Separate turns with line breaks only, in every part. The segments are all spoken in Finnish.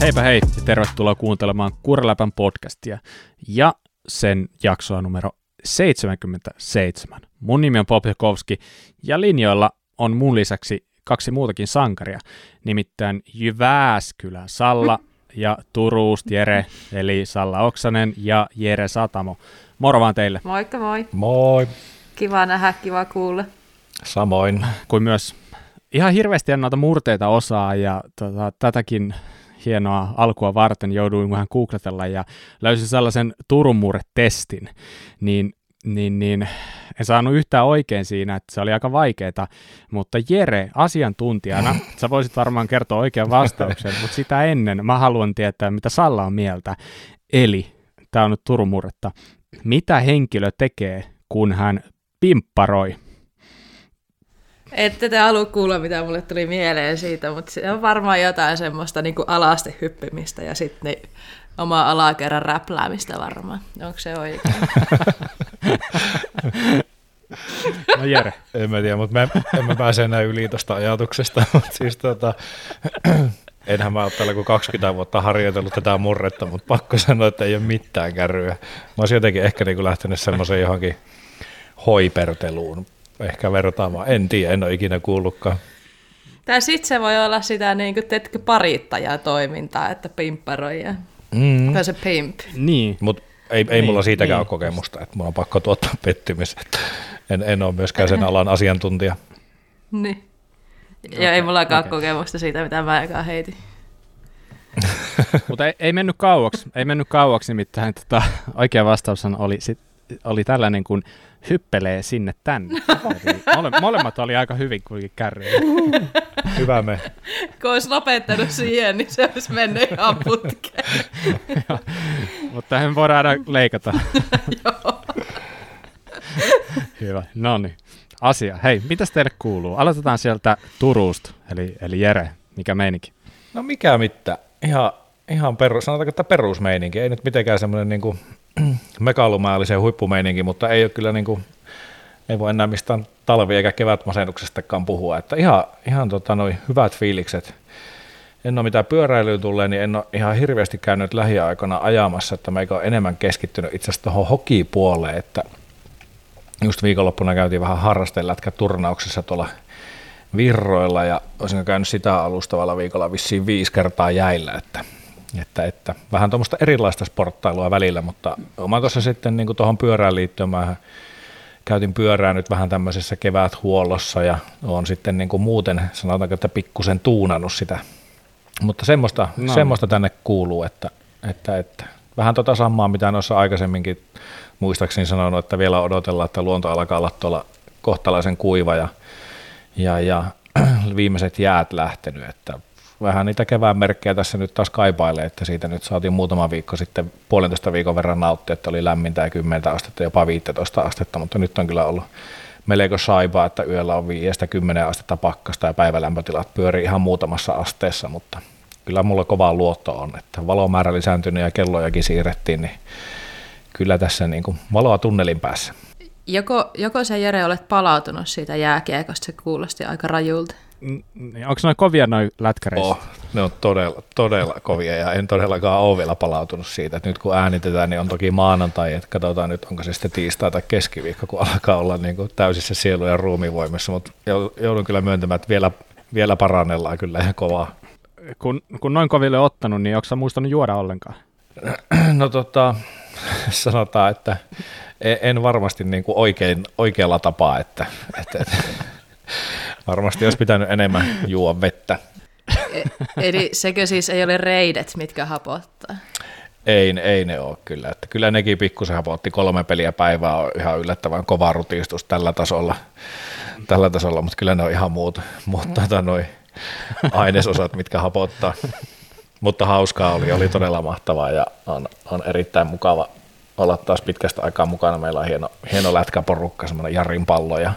Heipä hei ja tervetuloa kuuntelemaan Kurläpän podcastia ja sen jaksoa numero 77. Mun nimi on Pop Jakovski ja linjoilla on mun lisäksi kaksi muutakin sankaria, nimittäin Jyväskylä Salla ja Turuust Jere, eli Salla Oksanen ja Jere Satamo. Moro vaan teille.
Moikka moi.
Moi.
Kiva nähdä, kiva kuulla.
Samoin.
Kuin myös ihan hirveästi en noita murteita osaa ja tota, tätäkin hienoa alkua varten jouduin vähän googletella ja löysin sellaisen Turun murretestin, niin, niin, niin en saanut yhtään oikein siinä, että se oli aika vaikeaa, mutta Jere, asiantuntijana, sä voisit varmaan kertoa oikean vastauksen, mutta sitä ennen mä haluan tietää, mitä Salla on mieltä. Eli, tämä on nyt Turun murretta, mitä henkilö tekee, kun hän pimpparoi?
Ette te halua kuulla, mitä mulle tuli mieleen siitä, mutta se on varmaan jotain semmoista niin alasti hyppimistä ja sitten niin oma alakerran räpläämistä varmaan. Onko se oikein?
No Jere.
En mä tiedä, mutta mä, en mä pääse enää yli tuosta ajatuksesta, mutta siis tota, enhän mä ole täällä kuin 20 vuotta harjoitellut tätä murretta, mutta pakko sanoa, että ei ole mitään kärryä. Mä olisin jotenkin ehkä niin kuin lähtenyt semmoiseen johonkin hoiperteluun, ehkä vertaamaan. En tiedä, en ole ikinä kuullutkaan.
Tai sitten se voi olla sitä, niin kuin, teetkö parittajaa toimintaa, että pimpparoija.
Mm.
Tai se pimp.
Niin.
Mutta ei, ei
Niin,
mulla siitäkään
niin.
ole kokemusta, että mulla on pakko tuottaa pettymys. Että en, en ole myöskään sen alan asiantuntija.
Niin. Ja ei mullakaan
okei.
okay. kokemusta siitä, mitä mä aikaan heitin.
Mutta ei, ei mennyt kauaksi, ei mennyt kauaksi, nimittäin tota, oikea vastaus oli, sit, oli tällainen kuin hyppelee sinne tänne. Eli mole, molemmat oli aika hyvin kuitenkin kärryjä.
Hyvä me.
Kun olisi lopettanut siihen, niin se olisi mennyt ihan putkeen.
Mutta tähän voidaan aina leikata.
Joo.
Hyvä, no niin. Asia. Hei, mitäs teille kuuluu? Aloitetaan sieltä Turusta, eli, eli Jere, mikä meininki?
No mikä mitään. Ihan, ihan perus, sanotaanko, että perusmeininki. Ei nyt mitenkään semmoinen niin kuin megalomaalisen huippumeininki, mutta ei ole kyllä niin kuin, ei voi enää mistään talvi- eikä kevätmasennuksestakaan puhua. Että ihan, ihan tota, noi hyvät fiilikset. En ole mitään pyöräilyyn tulee, niin en ole ihan hirveästi käynyt lähiaikoina ajamassa, että meikä on enemmän keskittynyt itse asiassa tuohon hokipuoleen, että just viikonloppuna käytiin vähän harrastelätkä turnauksessa tuolla virroilla ja olisin käynyt sitä alustavalla viikolla vissiin viisi kertaa jäillä, että, että, että vähän tuommoista erilaista sporttailua välillä, mutta oma tuossa sitten niin tuohon pyörään liittyen mä käytin pyörää nyt vähän tämmöisessä keväthuollossa ja on sitten niin kuin muuten sanotaanko, että pikkusen tuunannut sitä, mutta semmoista,
No.
no. semmoista tänne kuuluu, että, että, että vähän tota samaa, mitä noissa aikaisemminkin muistaakseni sanonut, että vielä odotellaan, että luonto alkaa olla tuolla kohtalaisen kuiva ja, ja, ja viimeiset jäät lähtenyt, että vähän niitä kevään merkkejä tässä nyt taas kaipailee, että siitä nyt saatiin muutama viikko sitten puolentoista viikon verran nauttia, että oli lämmintä ja 10 astetta, jopa 15 astetta, mutta nyt on kyllä ollut melko saipaa, että yöllä on 5-10 astetta pakkasta ja päivälämpötilat pyörii ihan muutamassa asteessa, mutta kyllä mulla kova luotto on, että valomäärä lisääntynyt ja kellojakin siirrettiin, niin kyllä tässä niin kuin valoa tunnelin päässä.
Joko, joko sä Jere olet palautunut siitä jääkiekosta, se kuulosti aika rajulta.
Onko noin kovia noin lätkäreissä?
Oh, ne on todella, todella kovia ja en todellakaan ole vielä palautunut siitä. Että nyt kun äänitetään, niin on toki maanantai, että katsotaan nyt onko se sitten tiistai tai keskiviikko, kun alkaa olla niin kuin täysissä sielu- ja ruumivoimissa, mutta joudun kyllä myöntämään, että vielä, vielä parannellaan kyllä ihan kovaa.
Kun, kun noin koville on ottanut, niin onko sä muistanut juoda ollenkaan?
No tota, sanotaan, että en- en varmasti niin kuin oikein, oikealla tapaa, että, että, että varmasti olisi pitänyt enemmän juo vettä.
E- Eli sekö siis ei ole reidet, mitkä hapottaa?
Ei, ei ne ole kyllä. Että kyllä nekin pikkusen hapotti kolme peliä päivää on ihan yllättävän kova rutistus tällä tasolla, tällä tasolla mutta kyllä ne on ihan muut, muut tota, noi ainesosat, mitkä hapottaa. Mutta hauskaa oli, oli todella mahtavaa ja on, on erittäin mukava olla taas pitkästä aikaa mukana. Meillä on hieno, hieno lätkäporukka, semmoinen Jarin pallo ja,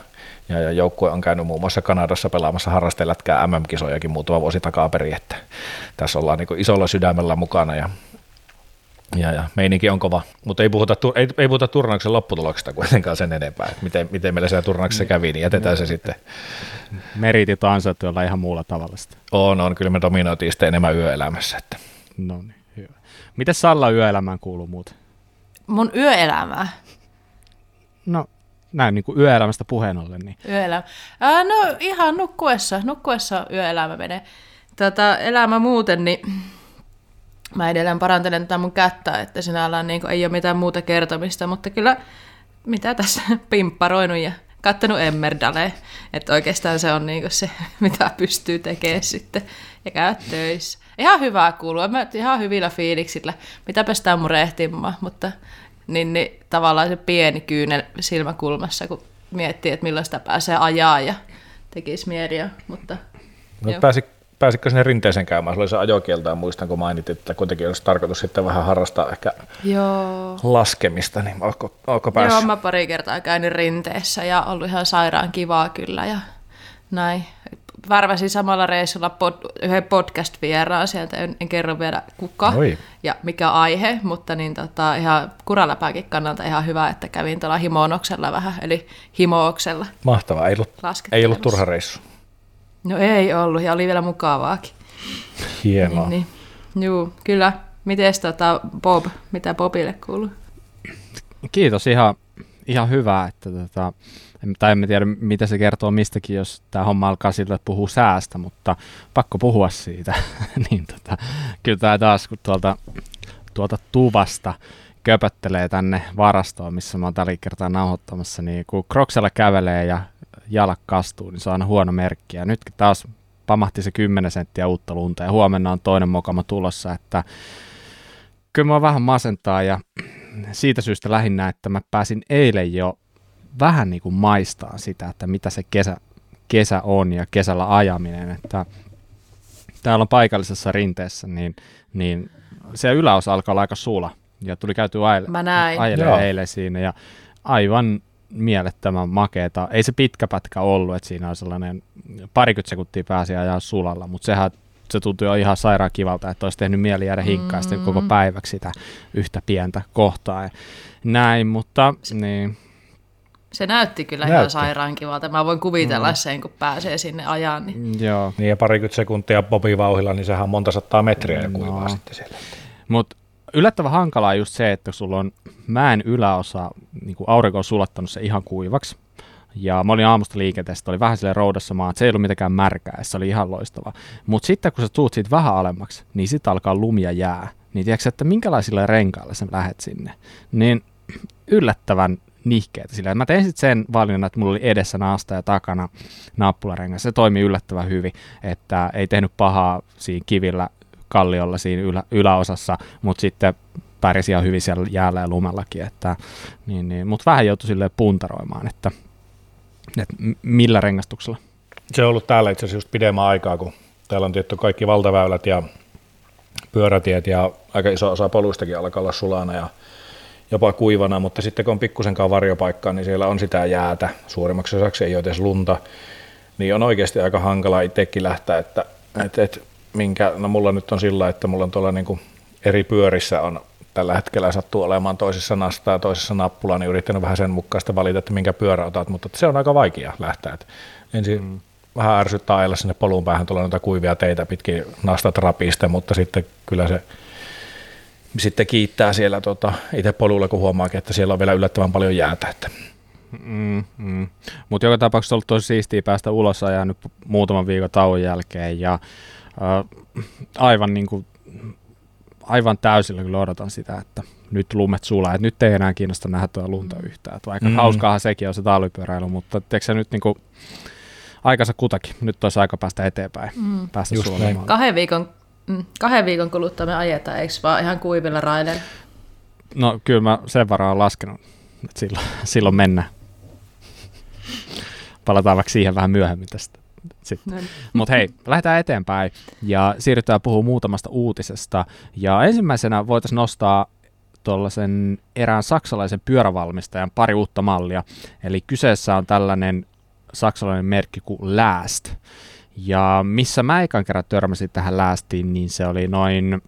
ja, ja joukkue on käynyt muun muassa Kanadassa pelaamassa harrastelätkää MM-kisojakin muutama vuosi takaperin, että tässä ollaan niin isolla sydämellä mukana ja ja, ja meininki on kova, mutta ei puhuta, ei, ei puhuta turnauksen lopputuloksesta kuitenkaan sen enempää, että miten, miten meillä siellä turnauksessa kävi, niin jätetään se sitten.
Meritit on ansaittu jollain ihan muulla tavalla sitten.
On, on, kyllä me dominoitiin sitten enemmän yöelämässä, että
No niin, hyvä. Miten Salla yöelämään kuuluu muuten?
Mun yöelämää.
No, näin niin kuin yöelämästä puheen ollen. Niin.
Yöelämä. Ää, no ihan nukkuessa, nukkuessa yöelämä menee. Tätä elämä muuten, niin mä edelleen parantelen tätä mun kättä, että sinällään niin ei ole mitään muuta kertomista, mutta kyllä mitä tässä pimpparoinut ja kattonut Emmerdale, että oikeastaan se on niin se, mitä pystyy tekemään sitten ja käy töissä. Ihan hyvää kuuluu, mä ihan hyvillä fiiliksillä, mitä pestään murehtimaan, mutta niin, niin tavallaan se pieni kyynel silmäkulmassa, kun miettii, että milloin sitä pääsee ajaa ja tekisi mieliä, mutta...
No, pääsi, pääsitkö sinne rinteeseen käymään? Sulla oli se ajokielto ja muistan, kun mainit, että kuitenkin olisi tarkoitus sitten vähän harrastaa ehkä
Joo.
laskemista, niin onko, onko päässyt?
Joo, mä pari kertaa käynyt rinteessä ja ollut ihan sairaan kivaa kyllä ja näin värväsin samalla reissulla pod, yhden podcast-vieraan sieltä, en, en kerro vielä kuka Oi. ja mikä aihe, mutta niin tota, ihan kuraläpääkin kannalta ihan hyvä, että kävin tuolla himoonoksella vähän, eli himooksella.
Mahtavaa, ei ollut, ei ollut turha reissu.
No ei ollut, ja oli vielä mukavaakin.
Hienoa.
Niin, niin. Juu, kyllä. Miten tota Bob, mitä Bobille kuuluu?
Kiitos, ihan, ihan hyvä, että tota, tai en tiedä, mitä se kertoo mistäkin, jos tämä homma alkaa sillä, että puhuu säästä, mutta pakko puhua siitä. niin tota, kyllä tämä taas, kun tuolta, tuolta tuvasta köpöttelee tänne varastoon, missä mä oon tällä kertaa nauhoittamassa, niin kun Kroksella kävelee ja jalak kastuu, niin se on huono merkki. Ja nytkin taas pamahti se 10 senttiä uutta lunta ja huomenna on toinen mokama tulossa, että kyllä mä vähän masentaa ja siitä syystä lähinnä, että mä pääsin eilen jo vähän niin kuin maistaa sitä, että mitä se kesä, kesä on ja kesällä ajaminen, että täällä on paikallisessa rinteessä, niin, niin se yläosa alkaa olla aika sula, ja tuli käyty ajelemaan eilen siinä, ja aivan mielettömän makeeta. Ei se pitkä pätkä ollut, että siinä on sellainen parikymmentä sekuntia pääsi ajaa sulalla, mutta sehän se tuntui jo ihan sairaan kivalta, että olisi tehnyt mieli jäädä hinkkaa mm-hmm. koko päiväksi sitä yhtä pientä kohtaa. Ja näin, mutta niin,
se näytti kyllä näytti. ihan sairaan kivalta. Mä voin kuvitella mm. sen, kun pääsee sinne ajan. Niin,
mm, Joo. niin ja parikymmentä sekuntia Bobi-vauhilla, niin sehän on monta sataa metriä ja kuivaa no. sitten siellä.
Mutta yllättävän hankalaa just se, että sulla on mäen yläosa, niin kuin aurinko on sulattanut se ihan kuivaksi. Ja mä olin aamusta liikenteessä, oli vähän sille roudassa maa, että se ei ollut mitenkään märkää, se oli ihan loistava. Mutta sitten kun sä tuut siitä vähän alemmaksi, niin sitten alkaa lumia jää. Niin tiedätkö, että minkälaisilla renkailla sä lähet sinne. Niin yllättävän nihkeitä. Sillä mä tein sitten sen valinnan, että mulla oli edessä naasta ja takana nappularengas. Se toimi yllättävän hyvin, että ei tehnyt pahaa siinä kivillä kalliolla siinä ylä, yläosassa, mutta sitten pärjäsi ihan hyvin siellä jäällä ja lumellakin. Että, niin, niin, mutta vähän joutui sille puntaroimaan, että, että millä rengastuksella.
Se on ollut täällä itse asiassa just pidemmän aikaa, kun täällä on tietty kaikki valtaväylät ja pyörätiet ja aika iso osa poluistakin alkaa olla sulana ja jopa kuivana, mutta sitten kun on pikkusenkaan varjopaikkaa, niin siellä on sitä jäätä, suurimmaksi osaksi ei ole edes lunta, niin on oikeasti aika hankala itsekin lähteä, että, että, että minkä, no mulla nyt on sillä, että mulla on tuolla niin kuin eri pyörissä on tällä hetkellä sattuu olemaan toisessa nasta ja toisessa nappula, niin yrittänyt vähän sen mukaista valita, että minkä pyörä otat, mutta se on aika vaikea lähteä. Että ensin mm. vähän ärsyttää ajella sinne polun päähän, tulee noita kuivia teitä pitkin nastat rapista, mutta sitten kyllä se sitten kiittää siellä tota, itse polulla, kun huomaakin, että siellä on vielä yllättävän paljon jäätä. Että.
Mm, mm. Mutta joka tapauksessa on ollut tosi siistiä päästä ulos ja nyt muutaman viikon tauon jälkeen ja äh, aivan, niin kuin, aivan täysillä kyllä odotan sitä, että nyt lumet sulaa, että nyt ei enää kiinnosta nähdä tuo lunta yhtään. Että vaikka mm. hauskaahan sekin on se talvipyöräily, mutta tiedätkö se nyt niin kuin, aikansa kutakin, nyt olisi aika päästä eteenpäin, mm. päästä Just
Kahden viikon Mm, kahden viikon kuluttua me ajetaan, eikö vaan ihan kuivilla raideilla?
No kyllä mä sen varaan olen laskenut, että silloin, silloin mennään. Palataan vaikka siihen vähän myöhemmin tästä. No niin. Mutta hei, lähdetään eteenpäin ja siirrytään puhumaan muutamasta uutisesta. Ja ensimmäisenä voitaisiin nostaa tuollaisen erään saksalaisen pyörävalmistajan pari uutta mallia. Eli kyseessä on tällainen saksalainen merkki kuin Last. Ja missä mä ekan kerran törmäsin tähän läästiin, niin se oli noin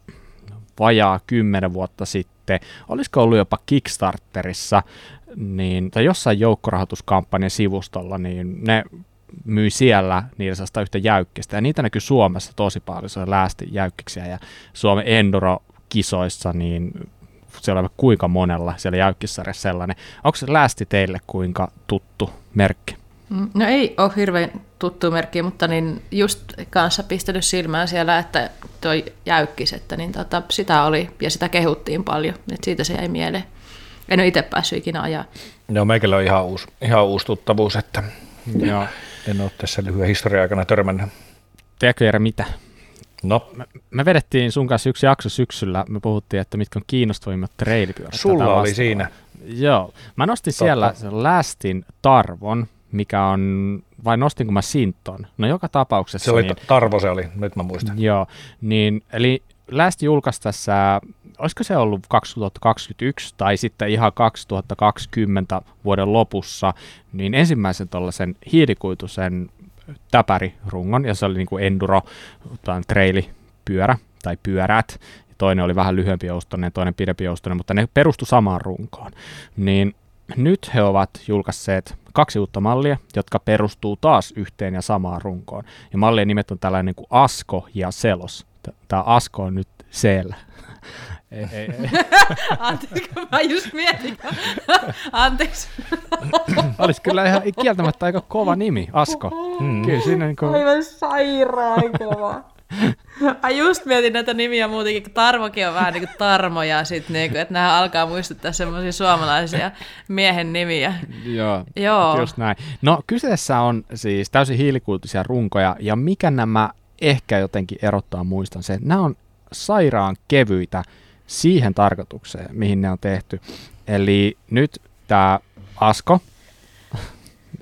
vajaa kymmenen vuotta sitten. Olisiko ollut jopa Kickstarterissa niin, tai jossain joukkorahoituskampanjan sivustolla, niin ne myi siellä niitä yhtä jäykkistä, ja niitä näkyy Suomessa tosi paljon, se on läästi jäykkiksiä, ja Suomen Enduro-kisoissa, niin siellä on kuinka monella siellä jäykkissarjassa sellainen. Onko se läästi teille kuinka tuttu merkki?
Mm, no ei ole hirveän tuttu merkki, mutta niin just kanssa pistänyt silmään siellä, että toi jäykkis, että niin tota, sitä oli ja sitä kehuttiin paljon, että siitä se jäi mieleen. En ole itse päässyt ikinä ajaa.
Joo, meikällä on ihan uusi, ihan uusi tuttavuus, että Joo. en ole tässä lyhyen historian aikana törmännyt.
Tiedätkö Jere mitä?
No.
Me, me vedettiin sun kanssa yksi jakso syksyllä, me puhuttiin, että mitkä on kiinnostavimmat treilipyörät.
Sulla oli siinä.
Joo. Mä nostin Totta. siellä Lästin Tarvon, mikä on, vai nostinko mä Sinton? No joka tapauksessa.
Se oli, niin, Tarvo se oli, nyt mä muistan.
Joo, niin eli Lästi julkaisi tässä, olisiko se ollut 2021 tai sitten ihan 2020 vuoden lopussa, niin ensimmäisen tuollaisen hiilikuitusen täpärirungon, ja se oli niin kuin enduro, tai trailipyörä tai pyörät, toinen oli vähän lyhyempi joustoinen, toinen pidempi joustoinen, mutta ne perustu samaan runkoon. Niin nyt he ovat julkaisseet kaksi uutta mallia, jotka perustuu taas yhteen ja samaan runkoon. Ja mallien nimet on tällainen niin kuin Asko ja Selos. Tämä Asko on nyt siellä.
ei, ei, ei. Anteeksi, mä just mietin. Anteeksi.
Olisi kyllä ihan kieltämättä aika kova nimi, Asko.
Mm. Kyllä siinä niin kuin... Aivan sairaan kova. Ai just mietin näitä nimiä muutenkin, kun Tarmokin on vähän niin kuin Tarmo ja sitten niin kuin, että nämä alkaa muistuttaa semmoisia suomalaisia miehen nimiä.
Joo, Joo, just näin. No kyseessä on siis täysin hiilikuutisia runkoja ja mikä nämä ehkä jotenkin erottaa muistan se, että nämä on sairaan kevyitä siihen tarkoitukseen, mihin ne on tehty. Eli nyt tämä Asko,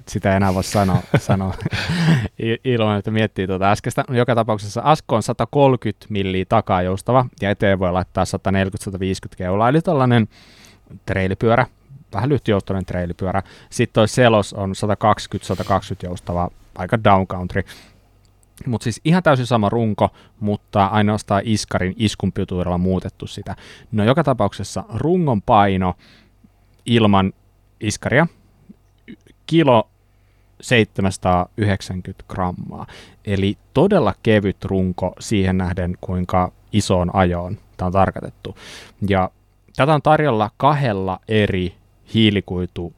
sitä ei enää voi sanoa, sanoa ilman, että miettii tuota äskeistä. Joka tapauksessa Asko on 130 milliä takaa joustava ja eteen voi laittaa 140-150 keulaa, eli tällainen treilipyörä, vähän lyhytjoustoinen treilipyörä. Sitten toi Selos on 120-120 joustava, aika downcountry. Mutta siis ihan täysin sama runko, mutta ainoastaan iskarin iskunpituudella muutettu sitä. No joka tapauksessa rungon paino ilman iskaria, kilo 790 grammaa. Eli todella kevyt runko siihen nähden, kuinka isoon ajoon tämä on tarkoitettu. Ja tätä on tarjolla kahdella eri hiilikuitu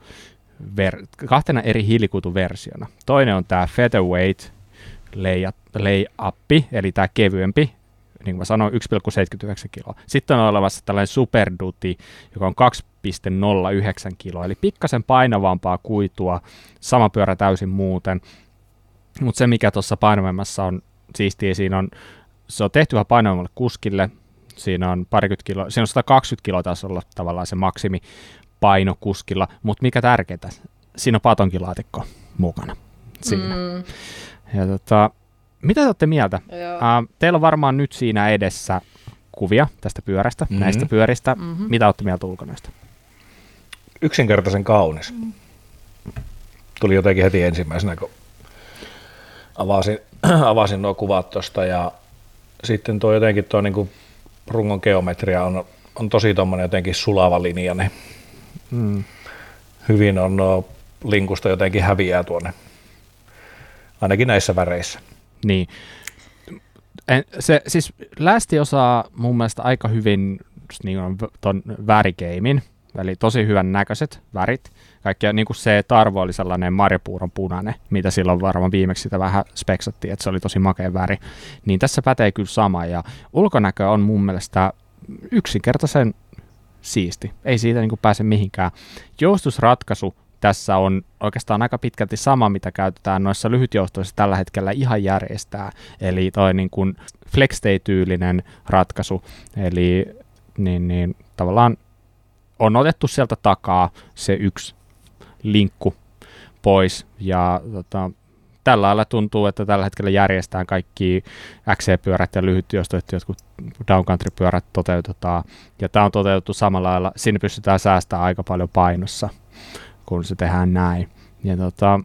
ver- kahtena eri hiilikuituversiona. Toinen on tämä featherweight lay-up, eli tämä kevyempi, niin kuin mä sanoin, 1,79 kiloa. Sitten on olemassa tällainen Super Duty, joka on 2,09 kiloa, eli pikkasen painavampaa kuitua, sama pyörä täysin muuten. Mutta se, mikä tuossa painavammassa on siistiä, siinä on, se on tehty vähän painavammalle kuskille, siinä on parikymmentä kiloa, siinä on 120 kiloa taas olla tavallaan se maksimi paino kuskilla, mutta mikä tärkeintä, siinä on patonkilaatikko mukana siinä. Mm. Ja tota, mitä te olette mieltä? Uh, teillä on varmaan nyt siinä edessä kuvia tästä pyörästä, mm-hmm. näistä pyöristä. Mm-hmm. Mitä olette mieltä ulkonaista?
Yksinkertaisen kaunis. Mm. Tuli jotenkin heti ensimmäisenä, kun avasin, avasin nuo kuvat tuosta ja sitten tuo jotenkin tuo niinku rungon geometria on, on tosi tuommoinen jotenkin sulava linja, niin mm. hyvin on nuo linkusta jotenkin häviää tuonne ainakin näissä väreissä.
Niin. En, se, siis Lästi osaa mun mielestä aika hyvin niin on ton värikeimin, eli tosi hyvän näköiset värit. Kaikkea, niin kuin se Tarvo oli sellainen marjapuuron punainen, mitä silloin varmaan viimeksi sitä vähän speksattiin, että se oli tosi makea väri. Niin tässä pätee kyllä sama, ja ulkonäkö on mun mielestä yksinkertaisen siisti. Ei siitä niin kuin pääse mihinkään. Joustusratkaisu tässä on oikeastaan aika pitkälti sama, mitä käytetään noissa lyhytjoustoissa tällä hetkellä ihan järjestää. Eli toi niin kuin FlexDay-tyylinen ratkaisu, eli niin, niin, tavallaan on otettu sieltä takaa se yksi linkku pois ja tota, tällä lailla tuntuu, että tällä hetkellä järjestään kaikki XC-pyörät ja lyhytjoustoit, jotkut downcountry-pyörät toteutetaan. Ja tämä on toteutettu samalla lailla. Siinä pystytään säästämään aika paljon painossa kun se tehdään näin. Ja tota,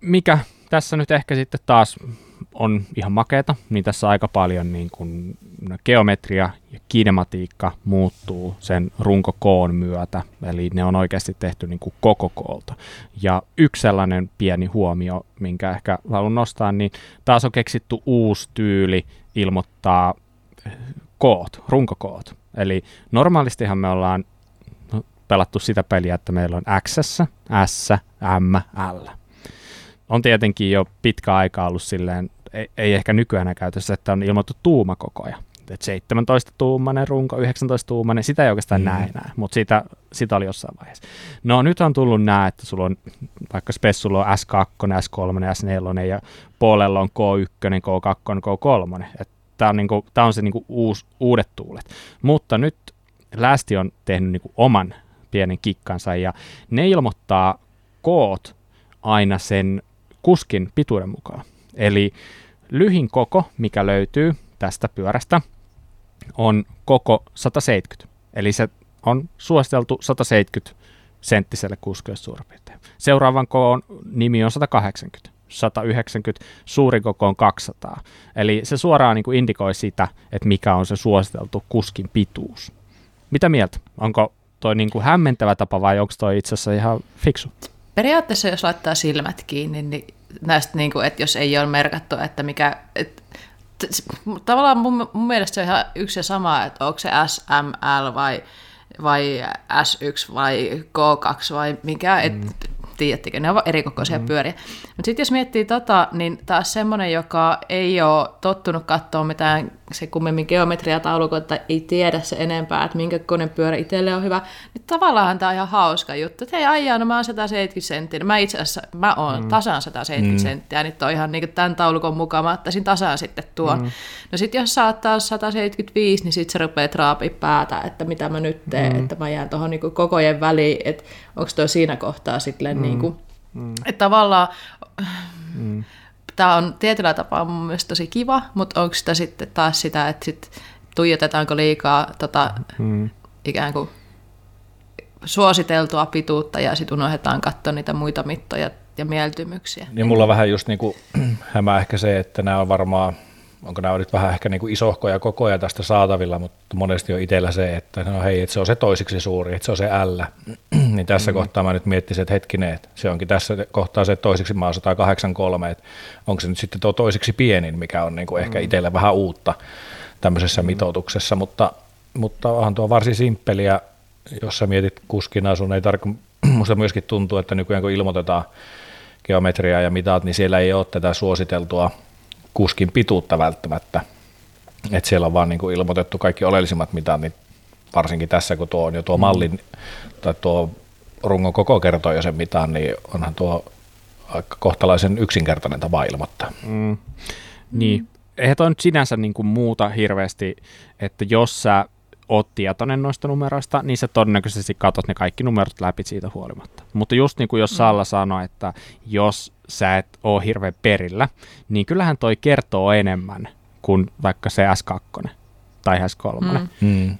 mikä tässä nyt ehkä sitten taas on ihan makeeta, niin tässä aika paljon niin kuin geometria ja kinematiikka muuttuu sen runkokoon myötä, eli ne on oikeasti tehty niin kuin koko koolta. Ja yksi sellainen pieni huomio, minkä ehkä haluan nostaa, niin taas on keksitty uusi tyyli ilmoittaa koot, runkokoot. Eli normaalistihan me ollaan pelattu sitä peliä, että meillä on X, S, M, L. On tietenkin jo pitkä aika ollut silleen, ei, ei ehkä nykyään käytössä, että on ilmoittu tuumakokoja. Et 17 tuumanen runko, 19 tuumanen, sitä ei oikeastaan mm. näe enää, mutta sitä, sitä oli jossain vaiheessa. No nyt on tullut nämä, että sulla on vaikka Spessulla on S2, S3, S4 ja puolella on K1, K2, K3. Tämä on, niinku, tää on se niinku uus, uudet tuulet. Mutta nyt Lästi on tehnyt niinku oman pienen kikkansa ja ne ilmoittaa koot aina sen kuskin pituuden mukaan. Eli lyhin koko, mikä löytyy tästä pyörästä, on koko 170. Eli se on suositeltu 170 senttiselle kuskille suurin piirtein. Seuraavan koon nimi on 180. 190, suuri koko on 200. Eli se suoraan niin kuin indikoi sitä, että mikä on se suositeltu kuskin pituus. Mitä mieltä? Onko toi niin kuin hämmentävä tapa vai onko toi itse asiassa ihan fiksu?
Periaatteessa jos laittaa silmät kiinni, niin näistä, niin kuin, että jos ei ole merkattu, että mikä... Et, tavallaan mun, mun mielestä se on ihan yksi ja sama, että onko se SML vai, vai S1 vai K2 vai mikä, mm. et, tiedättekö, ne ovat erikokoisia mm. pyöriä. Mutta sitten jos miettii tota, niin taas semmoinen, joka ei ole tottunut katsoa mitään se kummemmin geometriataulukota, ei tiedä se enempää, että minkä koneen pyörä itselle on hyvä, niin tavallaan tämä on ihan hauska juttu. Että hei Aija, no mä oon 170 senttiä, mä itse asiassa, mä oon mm. tasan 170 mm. senttiä, niin on ihan niin tämän taulukon mukaan, mä ottaisin tasan sitten tuon. Mm. No sitten jos sä oot taas 175, niin sitten se rupeaa raapia päätä, että mitä mä nyt teen, mm. että mä jään tuohon niin kokojen väliin, että onko toi siinä kohtaa sitten mm. niin kuin, mm. että tavallaan mm tämä on tietyllä tapaa mun mielestä tosi kiva, mutta onko sitä sitten taas sitä, että sit tuijotetaanko liikaa tota, hmm. ikään kuin suositeltua pituutta ja sitten unohdetaan katsoa niitä muita mittoja ja mieltymyksiä.
Niin mulla on vähän just niin kuin hämää ehkä se, että nämä on varmaan onko nämä nyt vähän ehkä niin kuin isohkoja kokoja tästä saatavilla, mutta monesti on itsellä se, että no hei, että se on se toisiksi suuri, että se on se L. niin tässä mm. kohtaa mä nyt miettisin, että hetkinen, että se onkin tässä kohtaa se toisiksi maa 183, että onko se nyt sitten tuo toisiksi pienin, mikä on niin kuin ehkä mm. itselle vähän uutta tämmöisessä mm. mitoituksessa, mutta, mutta onhan tuo varsin simppeliä, jos sä mietit kuskina, sun ei tarko, musta myöskin tuntuu, että nykyään kun ilmoitetaan geometriaa ja mitat, niin siellä ei ole tätä suositeltua kuskin pituutta välttämättä. Että siellä on vaan niin kuin ilmoitettu kaikki oleellisimmat mitat, niin varsinkin tässä, kun tuo on jo tuo mm. mallin tai tuo rungon koko kertoo jo sen mitan, niin onhan tuo aika kohtalaisen yksinkertainen tapa ilmoittaa. Mm.
Niin, eihän toi nyt sinänsä niin kuin muuta hirveästi, että jos sä oot tietoinen noista numeroista, niin sä todennäköisesti katsot ne kaikki numerot läpi siitä huolimatta. Mutta just niin kuin jos Salla sanoi, että jos sä et ole hirveän perillä, niin kyllähän toi kertoo enemmän kuin vaikka se S2 tai S3. Mm.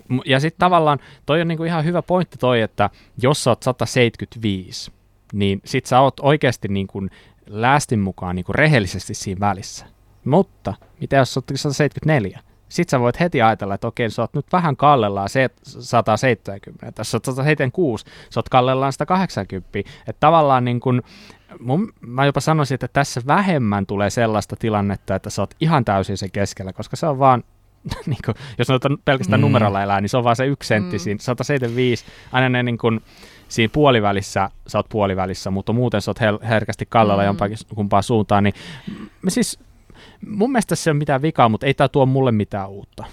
Mm. Ja sitten tavallaan toi on niinku ihan hyvä pointti toi, että jos sä oot 175, niin sit sä oot oikeasti niinku lästin mukaan niinku rehellisesti siinä välissä. Mutta mitä jos sä oot 174? Sitten sä voit heti ajatella, että okei, sä oot nyt vähän kallellaan se 170, tässä oot 176, sä oot kallellaan 180. Että tavallaan niin kun, mun, mä jopa sanoisin, että tässä vähemmän tulee sellaista tilannetta, että sä oot ihan täysin sen keskellä, koska se on vaan niin kun, jos otetaan pelkästään mm. numerolla elää, niin se on vaan se yksi sentti mm. siinä, 175, aina ne niin kun, siinä puolivälissä, sä oot puolivälissä, mutta muuten sä oot her- herkästi kallella mm. jompakin kumpaan suuntaan, niin siis mun mielestä se on mitään vikaa, mutta ei tämä tuo mulle mitään uutta.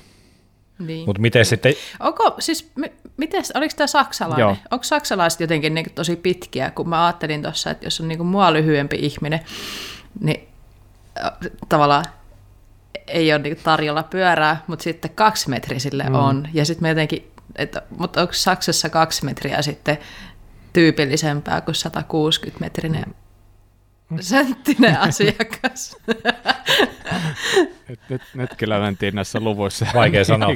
Niin. Mutta miten sitten...
Onko, siis, miten, oliko tämä saksalainen? Joo. Onko saksalaiset jotenkin niin tosi pitkiä, kun mä ajattelin tuossa, että jos on niin mua lyhyempi ihminen, niin tavallaan ei ole niin tarjolla pyörää, mutta sitten kaksi metrisille mm. on. Ja sitten me jotenkin, että, mutta onko Saksassa kaksi metriä sitten tyypillisempää kuin 160 metrinen mm senttinen asiakas.
nyt, nyt, nyt kyllä mentiin näissä luvuissa.
Vaikea sanoa.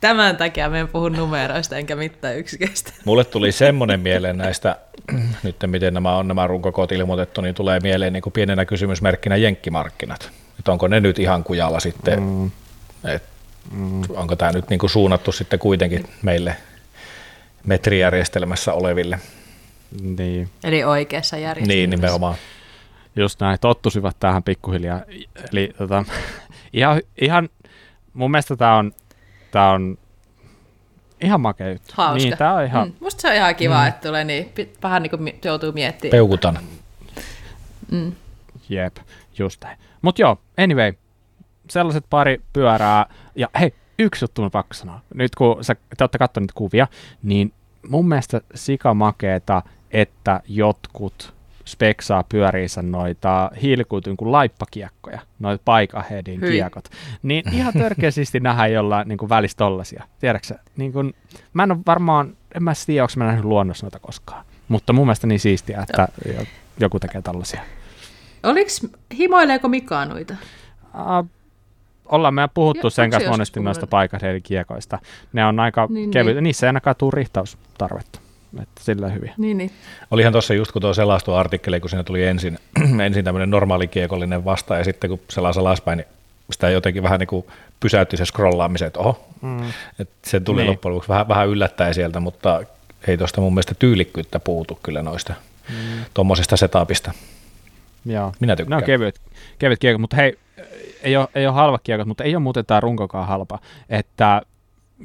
Tämän takia me en puhu numeroista enkä mitään yksiköistä.
Mulle tuli semmoinen mieleen näistä nyt miten nämä on nämä runkokoot ilmoitettu, niin tulee mieleen niin kuin pienenä kysymysmerkkinä jenkkimarkkinat. Että onko ne nyt ihan kujalla sitten, mm. Et mm. onko tämä nyt niin kuin suunnattu sitten kuitenkin meille metrijärjestelmässä oleville.
Niin.
Eli oikeassa järjestelmässä.
Niin, nimenomaan.
Just näin, tottusivat tähän pikkuhiljaa. Eli tota, ihan, ihan, mun mielestä tämä on, tää on ihan makea juttu.
Hauska.
Niin, tää on ihan...
Mm. Musta se on ihan kiva, mm. että tulee niin, vähän niin kuin joutuu miettimään.
Peukutan.
Mm.
Jep, just näin. Mut joo, anyway, sellaiset pari pyörää. Ja hei, yksi juttu on pakko sanoa. Nyt kun sä, te olette katsoneet kuvia, niin mun mielestä sikamakeeta, että jotkut speksaa pyöriinsä noita hiilikuitun kuin laippakiekkoja, noita paikahedin kiekot, niin ihan törkeästi nähdään jollain niin kuin välissä tollasia. Tiedätkö niin kuin, mä en ole varmaan, en mä tiedä, onko mä nähnyt luonnossa noita koskaan, mutta mun mielestä niin siistiä, että joku tekee tällaisia.
Oliks, himoileeko Mika noita?
Uh, ollaan me puhuttu jo, sen kanssa monesti noista paikahedin kiekoista. Ne on aika niin, kevyitä, niin. niissä ei ainakaan tule rihtaustarvetta että sillä hyviä.
Niin, niin.
Olihan tuossa just kun tuo selastui artikkeli, kun siinä tuli ensin, ensin tämmöinen normaali kiekollinen vasta, ja sitten kun selasi alaspäin, niin sitä jotenkin vähän niin kuin pysäytti se scrollaamisen, että oho, mm. että se tuli niin. loppujen lopuksi vähän, vähän yllättäen sieltä, mutta ei tuosta mun mielestä tyylikkyyttä puutu kyllä noista mm. tuommoisesta setupista.
Joo.
Minä tykkään.
Ne on kevyet, kevyet kiekot, mutta hei, ei ole, ei ole halva kiekot, mutta ei ole muuten tämä runkokaan halpa. Että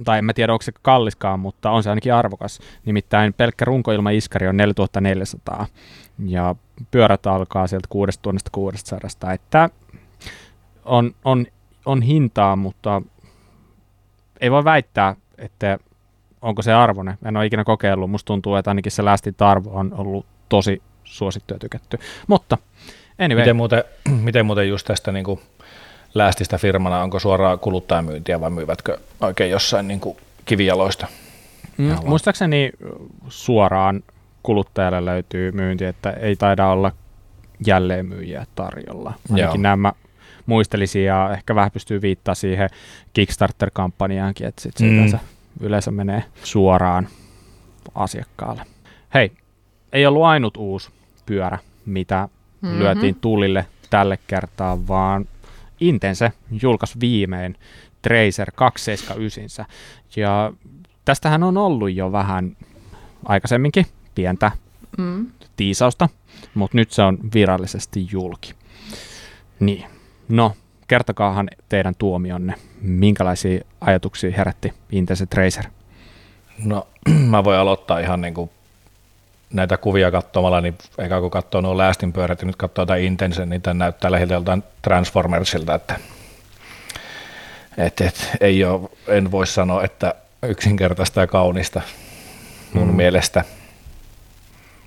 tai en mä tiedä onko se kalliskaan, mutta on se ainakin arvokas. Nimittäin pelkkä runkoilma iskari on 4400 ja pyörät alkaa sieltä 6600, että on, on, on hintaa, mutta ei voi väittää, että onko se arvone. En ole ikinä kokeillut, musta tuntuu, että ainakin se lästin arvo on ollut tosi suosittu ja tykätty. Mutta anyway.
Miten muuten, miten muuten just tästä niin kuin läästistä firmana, onko suoraa kuluttajamyyntiä vai myyvätkö oikein jossain niin kuin kivijaloista?
Mm, muistaakseni suoraan kuluttajalle löytyy myynti, että ei taida olla jälleenmyyjiä tarjolla. Ainakin Joo. nämä muistelisin ja ehkä vähän pystyy viittaa siihen Kickstarter-kampanjaankin, että sit se mm. yleensä, yleensä menee suoraan asiakkaalle. Hei, ei ollut ainut uusi pyörä, mitä mm-hmm. lyötiin tulille tälle kertaa, vaan Intense julkaisi viimein Tracer 279. Ja tästähän on ollut jo vähän aikaisemminkin pientä mm. tiisausta, mutta nyt se on virallisesti julki. Niin, no kertokaahan teidän tuomionne, minkälaisia ajatuksia herätti Intense Tracer?
No mä voin aloittaa ihan niin kuin näitä kuvia katsomalla, niin eikä kun katsoo nuo lästinpyörät ja nyt katsoo jotain Intensen, niin tämä näyttää lähiltä joltain Transformersilta, että et, et, ei ole, en voi sanoa, että yksinkertaista ja kaunista mun mm. mielestä.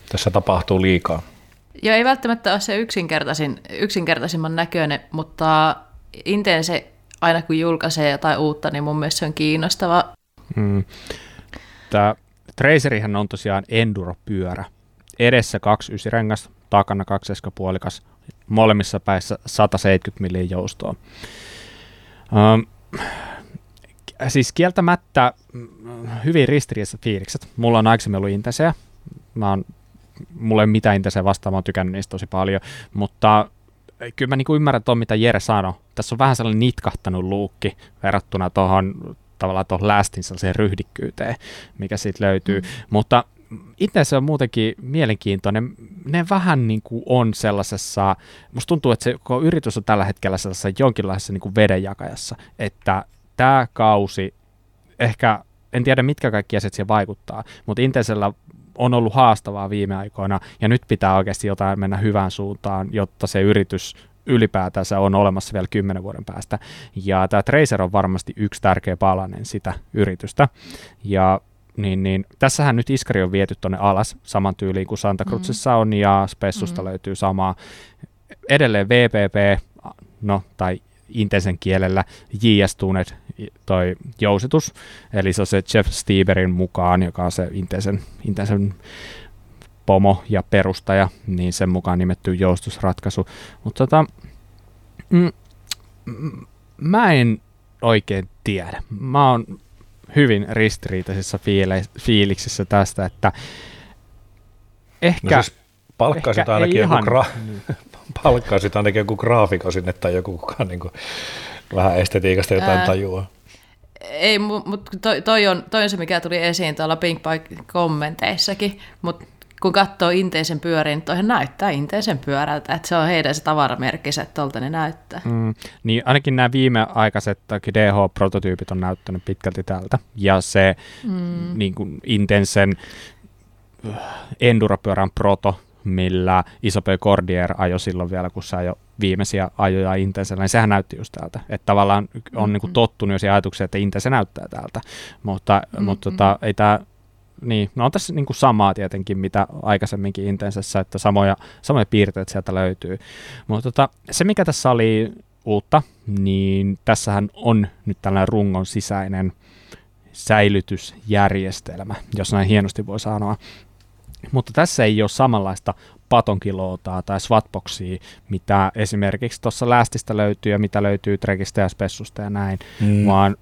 Tässä tapahtuu liikaa.
Joo, ei välttämättä ole se yksinkertaisin, yksinkertaisimman näköinen, mutta Intense aina kun julkaisee jotain uutta, niin mun mielestä se on kiinnostava. Mm.
Tämä Tracerihän on tosiaan enduro-pyörä. Edessä kaksi ysirengasta, takana kaksi puolikas, molemmissa päissä 170 milliä joustoa. Um, siis kieltämättä mm, hyvin ristiriidassa fiilikset. Mulla on aikaisemmin ollut Inteseä. Mä oon, mulla ei ole mitään Inteseä vastaan, mä oon tykännyt niistä tosi paljon, mutta kyllä mä niin ymmärrän tuon, mitä Jere sanoi. Tässä on vähän sellainen nitkahtanut luukki verrattuna tuohon tavallaan tuohon lästin sellaiseen ryhdikkyyteen, mikä siitä löytyy. Mm. Mutta itse se on muutenkin mielenkiintoinen. Ne vähän niin kuin on sellaisessa, musta tuntuu, että se koko yritys on tällä hetkellä sellaisessa jonkinlaisessa niin kuin vedenjakajassa, että tämä kausi, ehkä en tiedä mitkä kaikki asiat siihen vaikuttaa, mutta Intensellä on ollut haastavaa viime aikoina, ja nyt pitää oikeasti jotain mennä hyvään suuntaan, jotta se yritys ylipäätänsä on olemassa vielä kymmenen vuoden päästä. Ja tämä Tracer on varmasti yksi tärkeä palanen sitä yritystä. Ja niin, niin, tässähän nyt Iskari on viety tuonne alas saman tyyliin kuin Santa Cruzissa mm. on ja Spessusta mm. löytyy samaa. Edelleen VPP, no tai Intensen kielellä JS Tuned toi jousitus, eli se on se Jeff Steverin mukaan, joka on se Intensen, Intensen pomo ja perustaja, niin sen mukaan nimetty joustusratkaisu. Mutta tota, mm, mä en oikein tiedä. Mä oon hyvin ristiriitaisissa fiile- fiiliksissä tästä, että ehkä...
No siis palkkaisit
ehkä
ainakin joku,
ihan-
gra-
niin.
palkkaisit ainakin joku graafikko sinne tai joku, kuka niin kuin vähän estetiikasta jotain
Ää.
tajuaa.
Ei, mutta toi, toi, on, toi on se, mikä tuli esiin tuolla Pink Bike kommenteissakin, mutta kun katsoo Inteisen pyöriä, niin toihan näyttää Inteisen pyörältä, että se on heidän se tavaramerkki, että tuolta ne näyttää.
Mm, niin ainakin nämä viimeaikaiset DH-prototyypit on näyttänyt pitkälti tältä. Ja se mm. niin kuin Intensen äh, Enduro-pyörän proto, millä Isopö Cordier ajoi silloin vielä, kun se ajoi viimeisiä ajoja Intensellä, niin sehän näytti just tältä. Että tavallaan on mm-hmm. niin kuin tottunut jo siihen ajatukseen, että Intense näyttää täältä. Mutta, mm-hmm. mutta tota, ei tämä niin, no on tässä niin kuin samaa tietenkin, mitä aikaisemminkin Intensessä, että samoja, samoja piirteitä sieltä löytyy. Mutta tota, se, mikä tässä oli uutta, niin tässähän on nyt tällainen rungon sisäinen säilytysjärjestelmä, jos näin hienosti voi sanoa. Mutta tässä ei ole samanlaista patonkilootaa tai swatboxia, mitä esimerkiksi tuossa lästistä löytyy ja mitä löytyy Trekistä ja Spessusta ja näin, mm. vaan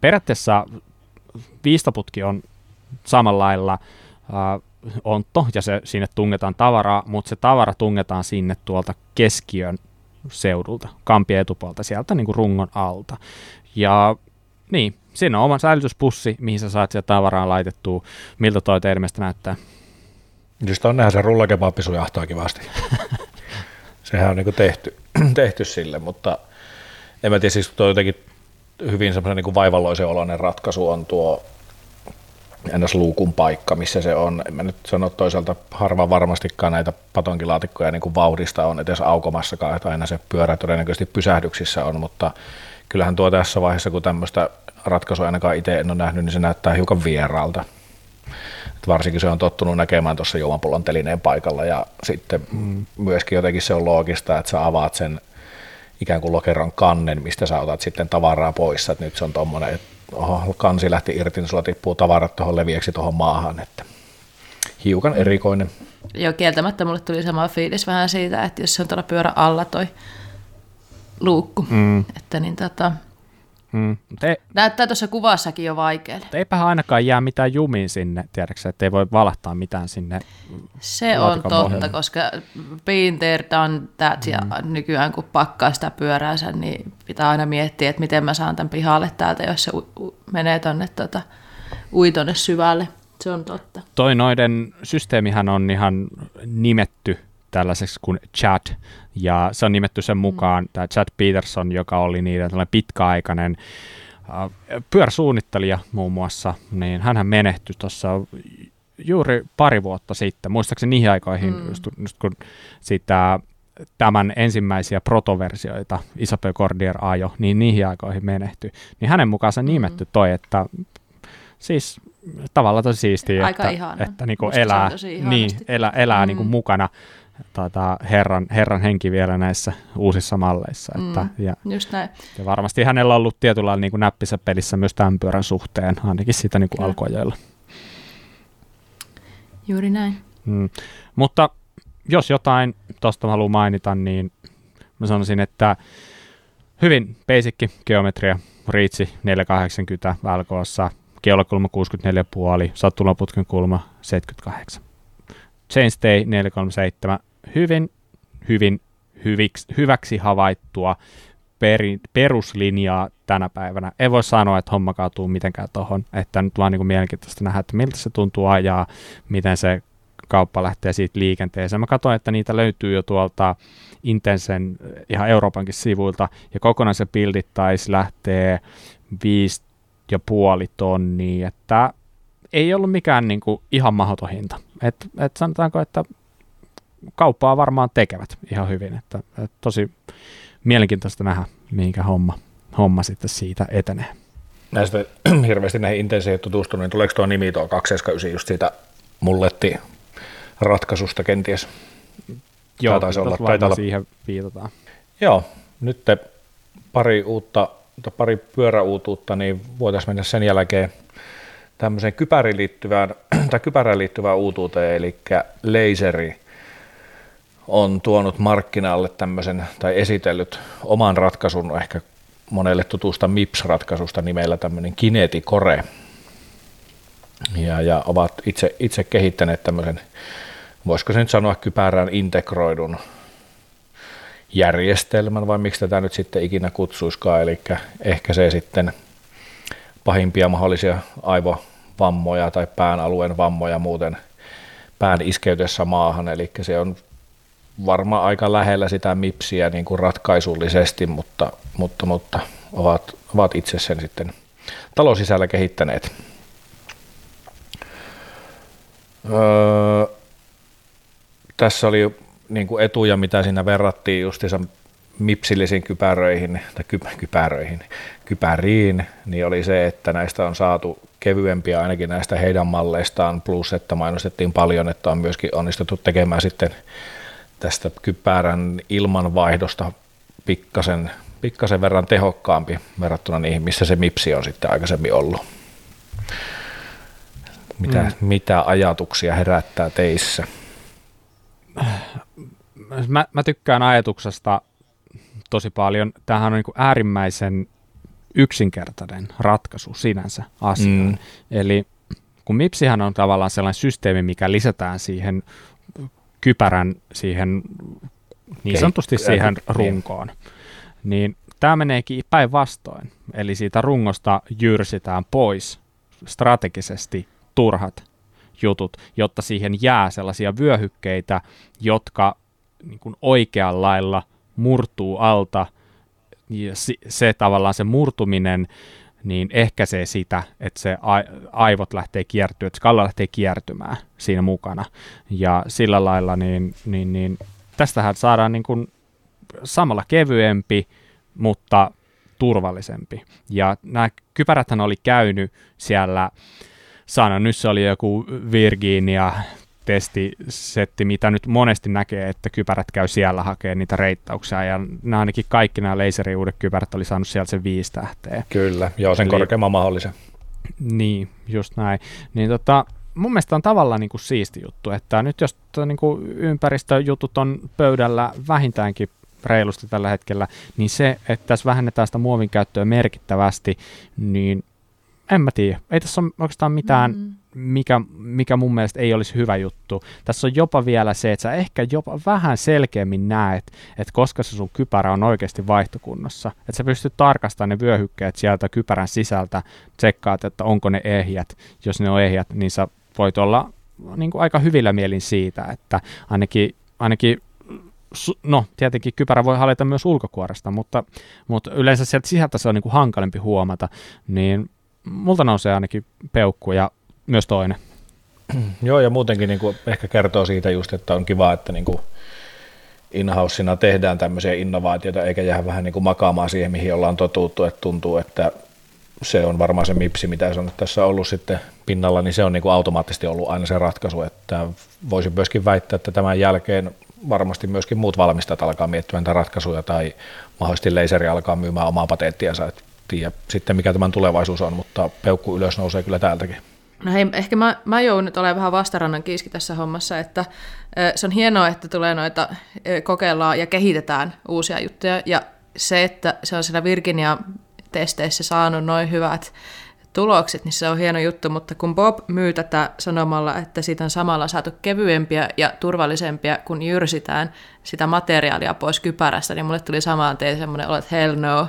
periaatteessa viistoputki on samalla lailla äh, ontto ja se, sinne tungetaan tavaraa, mutta se tavara tungetaan sinne tuolta keskiön seudulta, kampien etupuolta, sieltä niin kuin rungon alta. Ja niin, siinä on oma säilytyspussi, mihin sä saat sieltä tavaraa laitettua. Miltä toi teidän mielestä näyttää?
Siis tonnehan se rullakebappi sujahtaa kivasti. Sehän on niin tehty, tehty sille, mutta en mä tiedä, siis tuo jotenkin hyvin semmoisen niin vaivalloisen oloinen ratkaisu on tuo ns. luukun paikka, missä se on. En mä nyt sano toisaalta harva varmastikaan näitä patonkilaatikkoja niin kuin vauhdista on edes aukomassakaan, että aina se pyörä todennäköisesti pysähdyksissä on, mutta kyllähän tuo tässä vaiheessa, kun tämmöistä ratkaisua ainakaan itse en ole nähnyt, niin se näyttää hiukan vieraalta. Et varsinkin se on tottunut näkemään tuossa juomapullon telineen paikalla ja sitten mm. myöskin jotenkin se on loogista, että sä avaat sen ikään kuin lokeron kannen, mistä sä otat sitten tavaraa pois, että nyt se on tuommoinen, että oho, kansi lähti irti, niin sulla tippuu tavarat tuohon leviäksi tuohon maahan, että hiukan erikoinen.
Joo, kieltämättä mulle tuli sama fiilis vähän siitä, että jos se on tuolla pyörä alla toi luukku, mm. että niin tota,
Mm. Mutta ei,
näyttää tuossa kuvassakin jo vaikealle.
mutta eipähän ainakaan jää mitään jumiin sinne, tiedätkö että ei voi valahtaa mitään sinne.
Se on totta,
pohjalle.
koska been there, done that, ja nykyään kun pakkaa sitä pyöräänsä, niin pitää aina miettiä, että miten mä saan tämän pihalle täältä, jos se u- u- menee tonne, tota, ui tonne syvälle. Se on totta.
Toi noiden systeemihän on ihan nimetty tällaiseksi kuin Chad, ja se on nimetty sen mukaan, mm. tämä Chad Peterson, joka oli niiden tällainen pitkäaikainen äh, pyöräsuunnittelija muun muassa, niin hän menehtyi tuossa juuri pari vuotta sitten, muistaakseni niihin aikoihin, mm. just, just kun sitä tämän ensimmäisiä protoversioita Isabel Cordier ajo, niin niihin aikoihin menehtyi. Niin hänen mukaansa nimetty toi, että siis tavallaan tosi siistiä,
Aika
että,
ihana.
että niinku
se on
elää, niin,
ihanasti.
elää, elää
Mm.
niinku mukana tota, herran, herran henki vielä näissä uusissa malleissa. Että,
Mm.
ja,
Just näin.
ja varmasti hänellä on ollut tietyllä lailla niinku näppisä pelissä myös tämän pyörän suhteen, ainakin siitä niinku
Kyllä.
alkuajoilla.
Juuri näin.
Mm. Mutta jos jotain tuosta haluan mainita, niin mä sanoisin, että hyvin basic geometria, riitsi 480 välkoossa, keulakulma 64,5, sattulaputken kulma 78. Chainstay 437, hyvin, hyvin hyviksi, hyväksi havaittua peri, peruslinjaa tänä päivänä. Ei voi sanoa, että homma kaatuu mitenkään tuohon, että nyt vaan niin mielenkiintoista nähdä, että miltä se tuntuu ajaa, miten se kauppa lähtee siitä liikenteeseen. Mä katsoin, että niitä löytyy jo tuolta Intensen ihan Euroopankin sivuilta, ja kokonaan se bildit taisi lähtee viisi ja puoli tonnia, että ei ollut mikään niin kuin ihan mahdoton hinta. Et, et sanotaanko, että kauppaa varmaan tekevät ihan hyvin, että, että tosi mielenkiintoista nähdä, mihinkä homma, homma sitten siitä etenee.
Näistä hirveästi näihin intensiiviin tutustunut, niin tuleeko tuo nimi tuo 279 just siitä mulletti ratkaisusta kenties?
Joo,
taisi olla- olla-
siihen viitataan.
Joo, nyt te pari uutta, pari pyöräuutuutta, niin voitaisiin mennä sen jälkeen tämmöiseen kypäriin liittyvään, tai kypärään liittyvään uutuuteen, eli laseri on tuonut markkinalle tämmöisen, tai esitellyt oman ratkaisun, ehkä monelle tutusta MIPS-ratkaisusta nimellä tämmöinen Kineticore. ja, ja ovat itse, itse kehittäneet tämmöisen, voisiko se nyt sanoa kypärään integroidun järjestelmän, vai miksi tätä nyt sitten ikinä kutsuiskaan, eli ehkä se sitten pahimpia mahdollisia aivovammoja tai pään alueen vammoja muuten pään iskeytessä maahan, eli se on varmaan aika lähellä sitä MIPSiä niin kuin ratkaisullisesti, mutta, mutta, mutta ovat, ovat itse sen sitten talon sisällä kehittäneet. Öö, tässä oli niin kuin etuja, mitä siinä verrattiin justiinsa mipsillisiin kypäröihin, tai ky, kypäröihin, kypäriin, niin oli se, että näistä on saatu kevyempiä ainakin näistä heidän malleistaan, plus että mainostettiin paljon, että on myöskin onnistuttu tekemään sitten tästä kypärän ilmanvaihdosta pikkasen, pikkasen verran tehokkaampi verrattuna niihin, missä se mipsi on sitten aikaisemmin ollut. Mitä, mm. mitä ajatuksia herättää teissä?
Mä, mä tykkään ajatuksesta tosi paljon. Tämähän on niin kuin äärimmäisen yksinkertainen ratkaisu sinänsä asiaan. Mm. Eli kun MIPSihän on tavallaan sellainen systeemi, mikä lisätään siihen kypärän siihen niin sanotusti siihen runkoon, niin tämä meneekin päinvastoin. Eli siitä rungosta jyrsitään pois strategisesti turhat jutut, jotta siihen jää sellaisia vyöhykkeitä, jotka niin kuin oikealla lailla murtuu alta. Ja se tavallaan se murtuminen niin ehkäisee sitä, että se aivot lähtee kiertyä, että skalla lähtee kiertymään siinä mukana. Ja sillä lailla niin, niin, niin tästähän saadaan niin kuin samalla kevyempi, mutta turvallisempi. Ja nämä kypäräthän oli käynyt siellä, Sana, nyt se oli joku Virginia testisetti, mitä nyt monesti näkee, että kypärät käy siellä hakemaan niitä reittauksia, ja nämä ainakin kaikki nämä laseriuudet kypärät oli saanut sieltä sen viisi tähteä.
Kyllä, joo, sen Eli, korkeamman mahdollisen.
Niin, just näin. Niin tota, mun mielestä on tavallaan niin kuin siisti juttu, että nyt jos niin kuin ympäristöjutut on pöydällä vähintäänkin reilusti tällä hetkellä, niin se, että tässä vähennetään sitä muovin käyttöä merkittävästi, niin en mä tiedä. Ei tässä ole oikeastaan mitään mm mikä, mikä mun mielestä ei olisi hyvä juttu. Tässä on jopa vielä se, että sä ehkä jopa vähän selkeämmin näet, että koska se sun kypärä on oikeasti vaihtokunnossa. Että sä pystyt tarkastamaan ne vyöhykkeet sieltä kypärän sisältä, tsekkaat, että onko ne ehjät. Jos ne on ehjät, niin sä voit olla niin kuin aika hyvillä mielin siitä, että ainakin, ainakin no tietenkin kypärä voi hallita myös ulkokuoresta, mutta, mutta yleensä sieltä sisältä se on niin kuin hankalempi huomata, niin multa nousee ainakin peukku ja myös toinen.
Joo, ja muutenkin niin kuin ehkä kertoo siitä just, että on kiva, että niin kuin in tehdään tämmöisiä innovaatioita, eikä jää vähän niin kuin makaamaan siihen, mihin ollaan totuttu, että tuntuu, että se on varmaan se mipsi, mitä se on tässä ollut sitten pinnalla, niin se on niin kuin automaattisesti ollut aina se ratkaisu, että voisin myöskin väittää, että tämän jälkeen varmasti myöskin muut valmistajat alkaa miettimään ratkaisuja tai mahdollisesti laseri alkaa myymään omaa patenttiansa, että tiedä sitten mikä tämän tulevaisuus on, mutta peukku ylös nousee kyllä täältäkin.
No hei, ehkä mä, mä joudun nyt olemaan vähän vastarannan kiiski tässä hommassa, että se on hienoa, että tulee noita, kokeillaan ja kehitetään uusia juttuja, ja se, että se on siellä Virginia-testeissä saanut noin hyvät tulokset, niin se on hieno juttu, mutta kun Bob myy tätä sanomalla, että siitä on samalla saatu kevyempiä ja turvallisempia, kun jyrsitään sitä materiaalia pois kypärästä, niin mulle tuli samaan tein semmoinen olo, että hell no,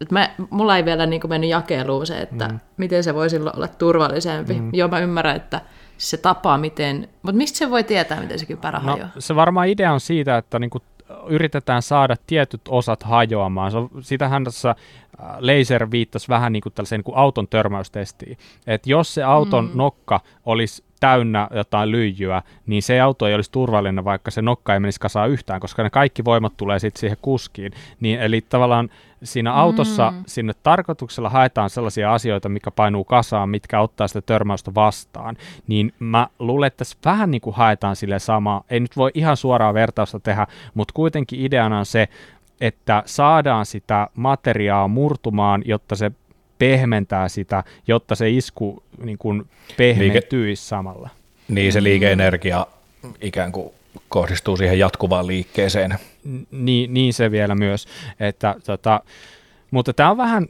et mä, mulla ei vielä niin mennyt jakeluun se, että mm. miten se voisi olla turvallisempi. Mm. Joo, mä ymmärrän, että se tapa, miten... Mutta mistä se voi tietää, miten se kypärä no, hajoaa?
Se varmaan idea on siitä, että niinku yritetään saada tietyt osat hajoamaan. Se on, sitähän tässä äh, laser viittasi vähän niin kuin tällaiseen niin kuin auton törmäystestiin. Että jos se auton mm. nokka olisi täynnä jotain lyijyä, niin se auto ei olisi turvallinen, vaikka se nokka ei menisi kasaan yhtään, koska ne kaikki voimat tulee sitten siihen kuskiin. Niin, eli tavallaan siinä autossa mm. sinne tarkoituksella haetaan sellaisia asioita, mikä painuu kasaan, mitkä ottaa sitä törmäystä vastaan. Niin mä luulen, että tässä vähän niin kuin haetaan sille sama. Ei nyt voi ihan suoraa vertausta tehdä, mutta kuitenkin ideana on se, että saadaan sitä materiaa murtumaan, jotta se pehmentää sitä, jotta se isku niin kuin pehmentyisi Liike- samalla.
Niin, se liikeenergia ikään kuin kohdistuu siihen jatkuvaan liikkeeseen.
Niin, niin se vielä myös. Että, tota, mutta tämä on vähän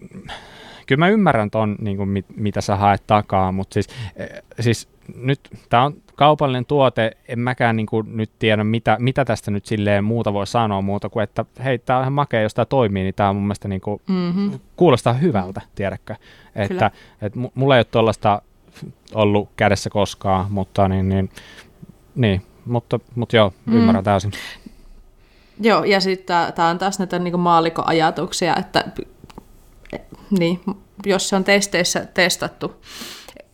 kyllä mä ymmärrän ton, niin kuin mit, mitä sä haet takaa, mutta siis, eh, siis nyt tämä on kaupallinen tuote, en mäkään niin kuin nyt tiedä, mitä, mitä tästä nyt silleen muuta voi sanoa muuta kuin, että hei, tämä on ihan makea, jos tämä toimii, niin tämä on mun mielestä niin kuin, mm-hmm. kuulostaa hyvältä, tiedätkö? Että, että mulla ei ole tuollaista ollut kädessä koskaan, mutta niin, niin, niin mutta, mutta joo, mm. ymmärrän mm. täysin.
Joo, ja sitten tämä on taas näitä niin maalikoajatuksia, että niin, jos se on testeissä testattu,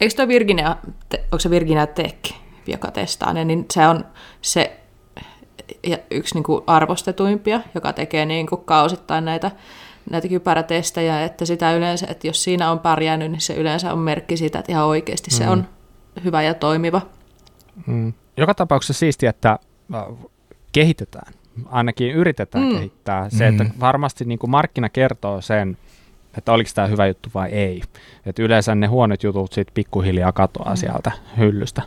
eikö tuo Virginia, onko se Virginia Tech, joka testaa ne, niin se on se ja yksi niin kuin arvostetuimpia, joka tekee niin kuin kausittain näitä, näitä kypärätestejä, että sitä yleensä, että jos siinä on pärjännyt, niin se yleensä on merkki siitä, että ihan oikeasti mm. se on hyvä ja toimiva.
Mm. Joka tapauksessa siistiä, että äh, kehitetään, ainakin yritetään mm. kehittää. Se, että mm. varmasti niin kuin markkina kertoo sen, että oliko tämä hyvä juttu vai ei. Et yleensä ne huonot jutut sitten pikkuhiljaa katoaa mm. sieltä hyllystä.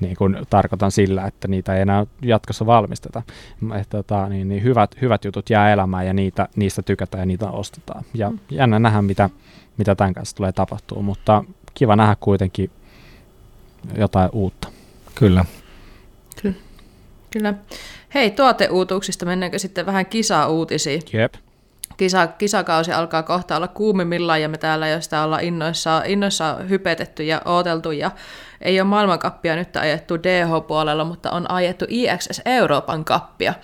Niin kun tarkoitan sillä, että niitä ei enää jatkossa valmisteta. Et, tota, niin, niin hyvät, hyvät jutut jää elämään ja niitä, niistä tykätään ja niitä ostetaan. Ja mm. jännä nähdä, mitä, mitä tämän kanssa tulee tapahtuu, mutta kiva nähdä kuitenkin jotain uutta.
Kyllä.
Kyllä. Kyllä. Hei, tuoteuutuuksista mennäänkö sitten vähän kisa-uutisiin?
Jep
kisa, kisakausi alkaa kohta olla kuumimmillaan ja me täällä jo sitä ollaan innoissa, innoissa hypetetty ja ooteltu ja ei ole maailmankappia nyt ajettu DH-puolella, mutta on ajettu IXS Euroopan kappia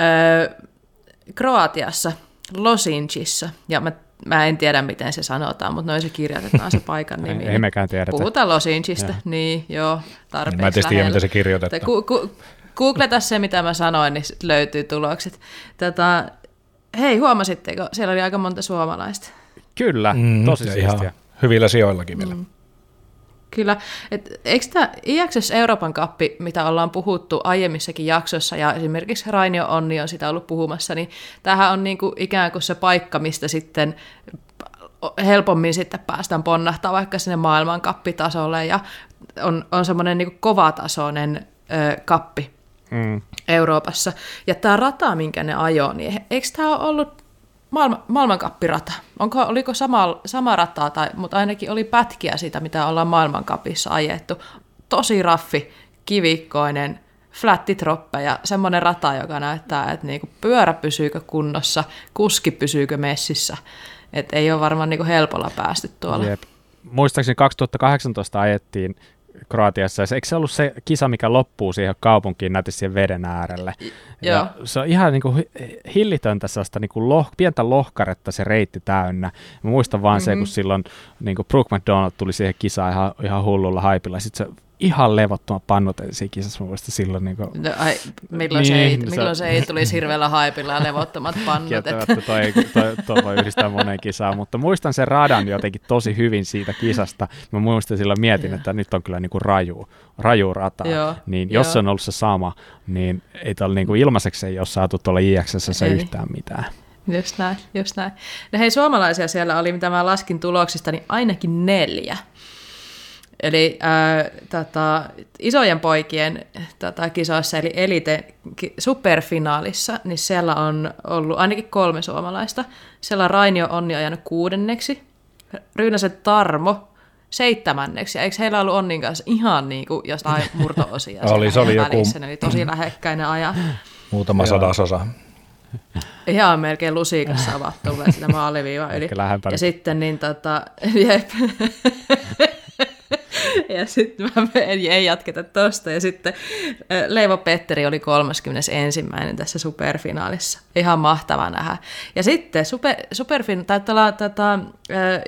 öö, Kroatiassa, Losinchissa ja mä Mä en tiedä, miten se sanotaan, mutta noin se kirjoitetaan se paikan nimi.
ei, ei mekään tiedä.
Puhutaan Losinchista, niin joo, tarpeeksi
Mä en tiedä, miten se kirjoitetaan. Ku, ku,
googleta se, mitä mä sanoin, niin löytyy tulokset. Tätä, Hei, huomasitteko? Siellä oli aika monta suomalaista.
Kyllä, mm, tosi siistiä.
Hyvillä sijoillakin vielä. Mm.
Kyllä. Et, eikö tämä IXS Euroopan kappi, mitä ollaan puhuttu aiemmissakin jaksoissa, ja esimerkiksi Rainio Onni on sitä ollut puhumassa, niin tämähän on niinku ikään kuin se paikka, mistä sitten helpommin sitten päästään ponnahtaa vaikka sinne maailmankappitasolle, ja on, on semmoinen niinku kovatasoinen ö, kappi, mm. Euroopassa. Ja tämä rata, minkä ne ajoi, niin eikö tämä ole ollut maailma, maailmankappirata? Onko, oliko sama, sama rata, tai, mutta ainakin oli pätkiä siitä, mitä ollaan maailmankapissa ajettu. Tosi raffi, kivikkoinen, flättitroppeja, ja semmoinen rata, joka näyttää, että niinku pyörä pysyykö kunnossa, kuski pysyykö messissä. Et ei ole varmaan niinku helpolla päästy tuolla. Jep.
Muistaakseni 2018 ajettiin Kroatiassa. Eikö se ollut se kisa, mikä loppuu siihen kaupunkiin näytti siihen veden äärelle? Ja se on ihan niin kuin hillitöntä sellaista niin kuin loh, pientä lohkaretta se reitti täynnä. Mä muistan vaan mm-hmm. se, kun mhm. silloin niin kuin Brooke McDonald tuli siihen kisaan ihan, ihan hullulla haipilla. Sitten se ihan levottomat pannut siinä kisassa mun silloin. Niin kuin...
no, ai, milloin, niin, se ei, milloin se... ei tulisi hirveällä haipilla levottomat pannut.
että toi, toi, toi, voi yhdistää moneen kisaan, mutta muistan sen radan jotenkin tosi hyvin siitä kisasta. Mä muistan silloin mietin, että nyt on kyllä niin kuin raju, raju rata. Joo, niin jos joo. se on ollut se sama, niin ei tuolla niin kuin ilmaiseksi ei ole saatu tuolla IXS yhtään mitään.
Just näin, just näin. No hei, suomalaisia siellä oli, mitä mä laskin tuloksista, niin ainakin neljä. Eli ää, tota, isojen poikien tota, kisoissa, eli Elite superfinaalissa, niin siellä on ollut ainakin kolme suomalaista. Siellä on Rainio Onni ajanut kuudenneksi, Ryynäsen Tarmo seitsemänneksi, ja eikö heillä ollut Onnin kanssa ihan niin kuin jostain murto-osia
oli, se oli joku...
välissä, oli tosi lähekkäinen aja.
Muutama sadasosa.
Ihan melkein lusikassa ovat tulleet sitä maaliviivaa yli. Ja sitten niin tota, jep. ja sitten mä ei jatketa tosta. Ja sitten Leivo Petteri oli 31. tässä superfinaalissa. Ihan mahtava nähdä. Ja sitten super, superfin, tai tällä, tätä,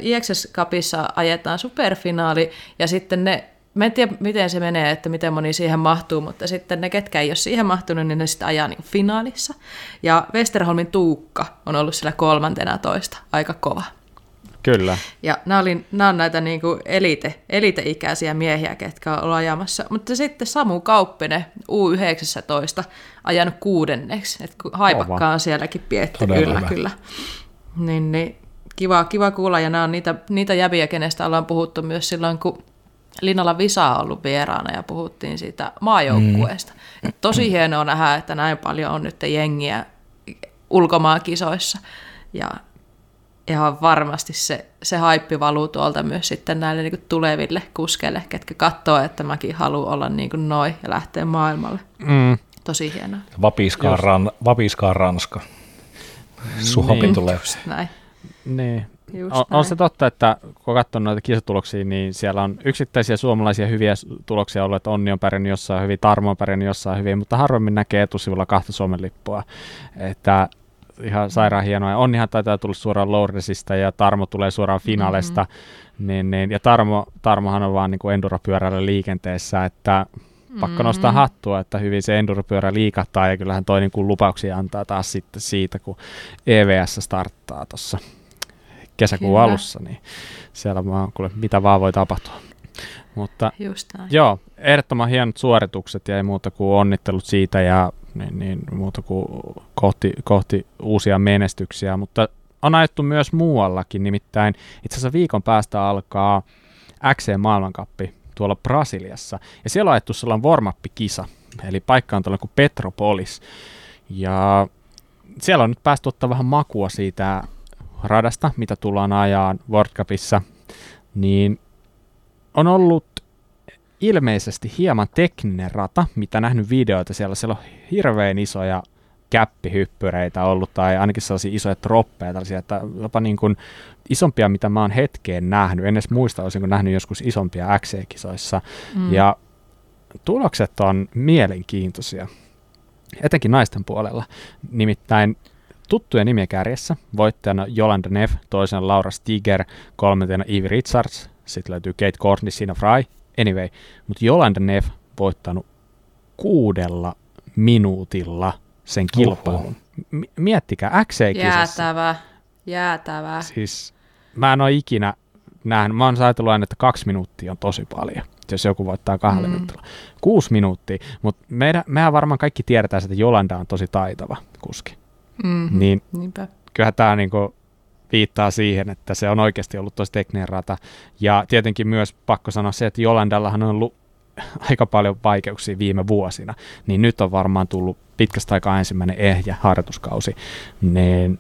IXS Cupissa ajetaan superfinaali, ja sitten ne Mä en tiedä, miten se menee, että miten moni siihen mahtuu, mutta sitten ne, ketkä ei ole siihen mahtunut, niin ne sitten ajaa niin finaalissa. Ja Westerholmin Tuukka on ollut sillä kolmantena toista, aika kova.
Kyllä.
Ja nämä, oli, nämä on näitä niin kuin elite, elite-ikäisiä miehiä, ketkä on ajamassa. Mutta sitten Samu Kauppinen, U19, ajanut kuudenneksi. Että haipakkaa on sielläkin pietty, Todella kyllä, hyvä. kyllä. Niin, niin, kiva, kiva kuulla, ja nämä on niitä, niitä jäviä, kenestä ollaan puhuttu myös silloin, kun Linnalla Visa on ollut vieraana ja puhuttiin siitä maajoukkueesta. Mm. Tosi hienoa nähdä, että näin paljon on nyt jengiä ulkomaankisoissa. Ja ihan varmasti se, se haippi valuu tuolta myös sitten näille niin kuin tuleville kuskeille, ketkä katsoo, että mäkin haluan olla niin kuin noi ja lähteä maailmalle.
Mm.
Tosi hienoa.
Vapiskaa, ran, vapiskaa Ranska. Suomi
Niin.
tulee.
Just näin.
Niin.
Just
On,
näin.
on se totta, että kun on katsonut noita kisatuloksia, niin siellä on yksittäisiä suomalaisia hyviä tuloksia ollut, että Onni on pärjännyt jossain hyvin, Tarmo on pärjännyt jossain hyvin, mutta harvemmin näkee etusivulla kahta Suomen lippua. Että ihan sairaan hienoa. Ja Onnihan taitaa tulla suoraan Lourdesista ja Tarmo tulee suoraan finaalesta. Mm-hmm. Niin, niin, ja Tarmo, Tarmohan on vaan niin kuin enduropyörällä liikenteessä, että pakko nostaa
Mhm.
hattua, että hyvin se enduropyörä liikahtaa ja kyllähän toi niin kuin lupauksia antaa taas sitten siitä, kun EVS starttaa tuossa kesäkuun
Kyllä.
alussa, niin siellä vaan kuule, mitä vaan voi tapahtua. Mutta
Just näin.
joo, ehdottoman hienot suoritukset ja ei muuta kuin onnittelut siitä ja niin, niin, muuta kuin kohti, kohti uusia menestyksiä, mutta on ajettu myös muuallakin, nimittäin itse asiassa viikon päästä alkaa XC maailmankappi tuolla Brasiliassa, ja siellä on ajettu sellainen warm kisa eli paikka on tällainen kuin Petropolis, ja siellä on nyt päästy ottaa vähän makua siitä radasta, mitä tullaan ajaa World Cupissa, niin on ollut ilmeisesti hieman tekninen rata, mitä nähnyt videoita siellä. Siellä on hirveän isoja käppihyppyreitä ollut, tai ainakin sellaisia isoja troppeja, tällaisia, että jopa niin kuin isompia, mitä mä oon hetkeen nähnyt. En edes muista, olisinko nähnyt joskus isompia XC-kisoissa. Mm. Ja tulokset on mielenkiintoisia, etenkin naisten puolella. Nimittäin tuttuja nimiä kärjessä, voittajana Jolanda Neff, toisen Laura Stiger, kolmantena Ivy Richards, sitten löytyy Kate Courtney, Sina Fry, anyway, mutta Jolanda Neff voittanut kuudella minuutilla sen kilpailun. M- miettikää, XC-kisassa.
Jäätävä. Jäätävä.
Siis mä en ole ikinä nähnyt, mä oon ajatellut aina, että kaksi minuuttia on tosi paljon, jos joku voittaa kahdella
Mm.
minuutilla. Kuusi minuuttia, mutta meidän, mehän varmaan kaikki tiedetään, että Jolanda on tosi taitava kuski.
Mm-hmm.
Niin
Niinpä.
kyllähän tämä niinku viittaa siihen, että se on oikeasti ollut tosi tekninen rata. Ja tietenkin myös pakko sanoa se, että Jolandallahan on ollut aika paljon vaikeuksia viime vuosina, niin nyt on varmaan tullut pitkästä aikaa ensimmäinen ehjä harjoituskausi, niin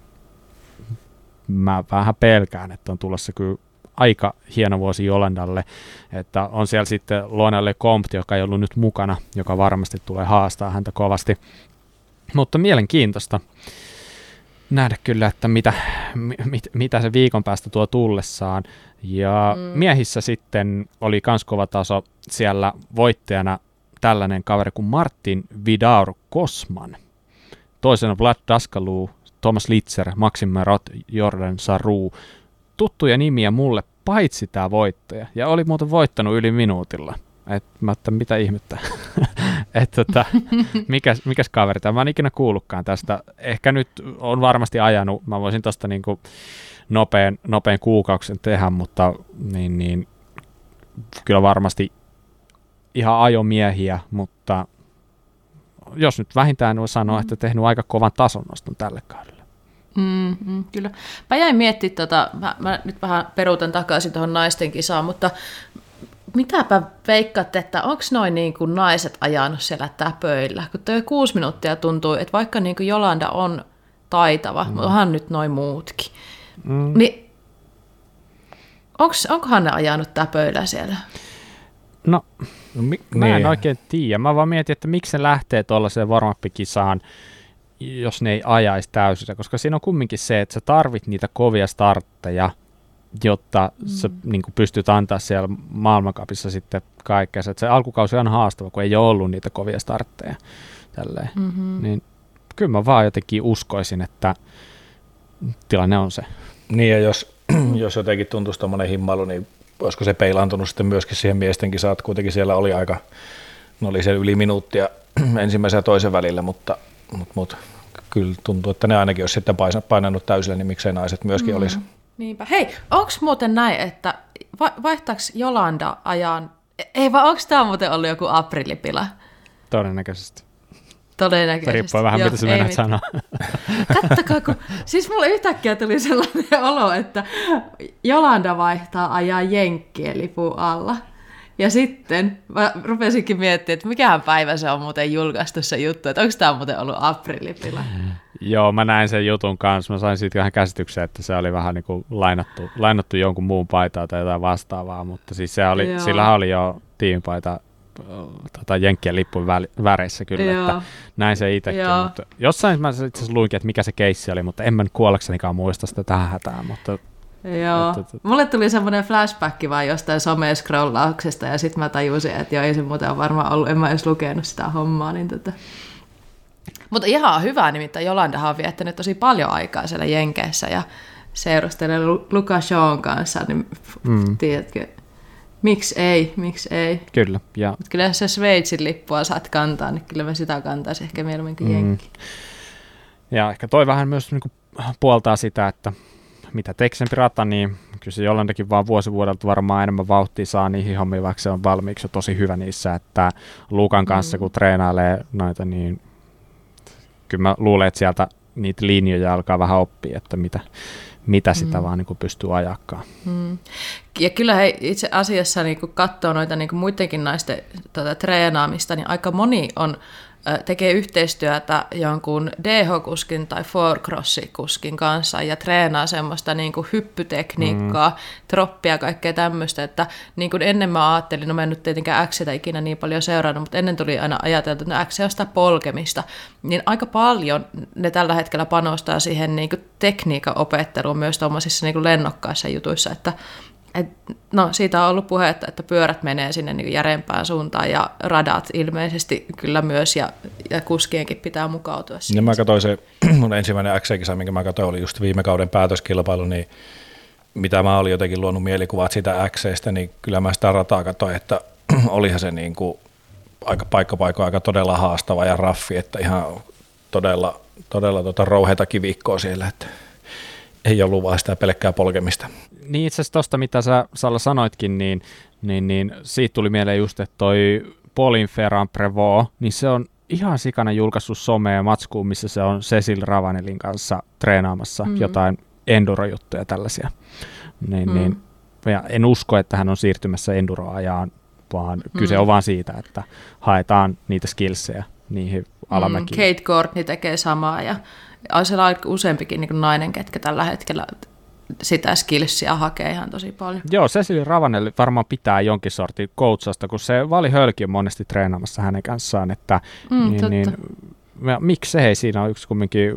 mä vähän pelkään, että on tulossa kyllä aika hieno vuosi Jolandalle, että on siellä sitten Luonalle Compt, joka ei ollut nyt mukana, joka varmasti tulee haastaa häntä kovasti. Mutta mielenkiintoista nähdä kyllä, että mitä, mit, mitä se viikon päästä tuo tullessaan. Ja mm. miehissä sitten oli kans kova taso siellä voittajana tällainen kaveri kuin Martin Vidaur Kosman. Toisena Vlad Daskalu, Thomas Litzer, Maxim Merot, Jordan Saru. Tuttuja nimiä mulle, paitsi tämä voittaja. Ja oli muuten voittanut yli minuutilla. Et mä että mitä ihmettä. että tota, mikäs, mikäs kaveri tämä? Mä en ikinä kuullutkaan tästä. Ehkä nyt on varmasti ajanut, mä voisin tosta niinku nopean, nopean kuukauksen tehdä, mutta niin, niin, kyllä varmasti ihan ajomiehiä, mutta jos nyt vähintään voi sanoa, että tehnyt aika kovan tason noston tälle kaudelle.
Mm, mm, kyllä. Mä jäin miettimään, tota, mä, mä nyt vähän peruutan takaisin tuohon naisten kisaan, mutta mitäpä veikkaatte, että onko noin niin kuin naiset ajanut siellä täpöillä? Kun tuo kuusi minuuttia tuntuu, että vaikka niin kuin Jolanda on taitava, mm. mutta onhan nyt noin muutkin. Mm. Niin onks, onkohan ne ajanut täpöillä siellä?
No,
No, mi-
mä en
niin.
oikein tiedä. Mä vaan mietin, että miksi se lähtee tuollaiseen warm kisaan jos ne ei ajaisi täysillä, koska siinä on kumminkin se, että sä tarvit niitä kovia startteja, jotta mm. sä niin kuin pystyt antaa siellä maailmankapissa sitten kaikkea. Se, että se alkukausi on haastava, kun ei ole ollut niitä kovia startteja. Tälleen.
Mm-hmm.
Niin kyllä mä vaan jotenkin uskoisin, että tilanne on se.
Niin ja jos, jos jotenkin tuntuisi tuommoinen himmailu, niin olisiko se peilaantunut sitten myöskin siihen miestenkin saat, kuitenkin siellä oli aika, no oli se yli minuuttia ensimmäisen ja toisen välillä, mutta, mutta, mutta kyllä tuntuu, että ne ainakin olisi sitten painanut täysillä, niin miksei naiset myöskin mm. olisi.
Niinpä. Hei, onko muuten näin, että va- vaihtaako Jolanda ajan, ei vaan onko tämä muuten ollut joku aprillipila?
Todennäköisesti.
Todennäköisesti.
Riippuu vähän,
Joo,
mitä sä
ei
menet
mit-
sanoa.
Kattokaa, kun, siis mulle yhtäkkiä tuli sellainen olo, että Jolanda vaihtaa ajaa jenkkien lipun alla. Ja sitten mä rupesinkin miettimään, että mikähän päivä se on muuten julkaistu se juttu, että onko tämä muuten ollut aprillipila.
Joo, mä näin sen jutun kanssa. Mä sain siitä vähän käsityksen, että se oli vähän niin kuin lainattu, lainattu jonkun muun paitaa tai jotain vastaavaa, mutta siis se oli, sillä oli jo tiimipaita tota, Jenkkien lippun väreissä kyllä, Joo. että näin se itsekin. Mutta jossain mä itse asiassa luinkin, että mikä se keissi oli, mutta en mä nyt kuollaksenikaan muista sitä tähän hätään, mutta
Joo. Että, että... Mulle tuli semmoinen flashback vaan jostain some-scrollauksesta ja sitten mä tajusin, että joo, ei se muuten ole varmaan ollut, en mä edes lukenut sitä hommaa. Niin tota. Mutta ihan hyvä, nimittäin Jolandahan on viettänyt tosi paljon aikaa siellä Jenkeissä ja seurustelee Luka Shawn kanssa, niin mm. tiedätkö, miksi ei, miksi ei.
Kyllä. Ja... Mut
kyllä jos se Sveitsin lippua saat kantaa, niin kyllä mä sitä kantaisin ehkä mieluummin kuin mm. Jenki.
Ja ehkä toi vähän myös niin kuin puoltaa sitä, että mitä teksempi rata, niin kyllä se jollenkin vaan vuosi vuodelta varmaan enemmän vauhtia saa niihin hommiin, vaikka se on valmiiksi jo tosi hyvä niissä, että Luukan kanssa mm. kun treenailee noita, niin kyllä mä luulen, että sieltä niitä linjoja alkaa vähän oppia, että mitä, mitä sitä mm. vaan niin kuin pystyy ajakkaan. Mm.
Ja kyllä he itse asiassa niin kun katsoo noita niin muidenkin naisten tuota, treenaamista, niin aika moni on tekee yhteistyötä jonkun DH-kuskin tai four-cross-kuskin kanssa ja treenaa semmoista niin kuin hyppytekniikkaa, mm. troppia, kaikkea tämmöistä, että niin kuin ennen mä ajattelin, no mä en nyt tietenkään Xitä ikinä niin paljon seurannut, mutta ennen tuli aina ajateltu, että no X on sitä polkemista, niin aika paljon ne tällä hetkellä panostaa siihen niin kuin tekniikan opetteluun myös tuommoisissa niin lennokkaissa jutuissa, että et, no siitä on ollut puhetta, että pyörät menee sinne niin järempään suuntaan ja radat ilmeisesti kyllä myös ja, ja kuskienkin pitää mukautua
siihen. Niin mä katsoin se, mun ensimmäinen X-kisa, minkä mä katsoin, oli just viime kauden päätöskilpailu, niin mitä mä olin jotenkin luonut mielikuvat siitä Xstä, niin kyllä mä sitä rataa katsoin, että olihan se niin kuin aika paikka aika todella haastava ja raffi, että ihan todella, todella tota rouheita kivikkoa siellä, että ei ollut vaan sitä pelkkää polkemista.
Niin itse asiassa tuosta, mitä sä Salla sanoitkin, niin, niin, niin siitä tuli mieleen just, että toi Paulin Ferran Prevo, niin se on ihan sikana julkaissut somea matskuun, missä se on Cecil Ravanelin kanssa treenaamassa mm-hmm. jotain endurojuttuja tällaisia. Niin, mm. niin, ja en usko, että hän on siirtymässä enduroajaan, vaan mm. kyse on vaan siitä, että haetaan niitä skillsejä niihin alamäkiin.
Mm, Kate Courtney tekee samaa ja on siellä aika useampikin niin nainen, ketkä tällä hetkellä sitä skillsia hakee ihan tosi paljon.
Joo, Cecily Ravanelli varmaan pitää jonkin sortin coachasta, kun se Vali Hölki on monesti treenaamassa hänen kanssaan, että mm, niin, niin, hei, siinä on yksi kumminkin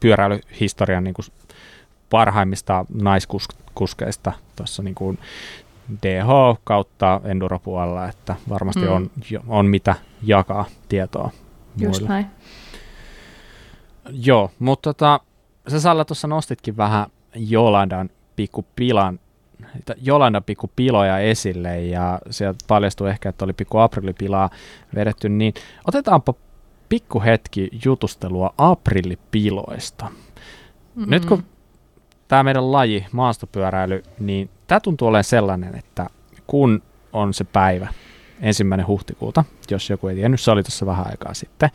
pyöräilyhistorian niin kuin parhaimmista naiskuskeista tuossa niin kuin DH kautta enduropuolella, että varmasti mm. on, on mitä jakaa tietoa
Just muille. näin.
Joo, mutta tota, sä Salla tuossa nostitkin vähän Jolandan pikku pilan, Jolanda pikku piloja esille ja sieltä paljastui ehkä, että oli pikku aprillipilaa vedetty, niin otetaanpa pikku hetki jutustelua aprillipiloista. Mm-hmm. Nyt kun tämä meidän laji, maastopyöräily, niin tämä tuntuu olemaan sellainen, että kun on se päivä, ensimmäinen huhtikuuta, jos joku ei tiennyt, se oli tuossa vähän aikaa sitten,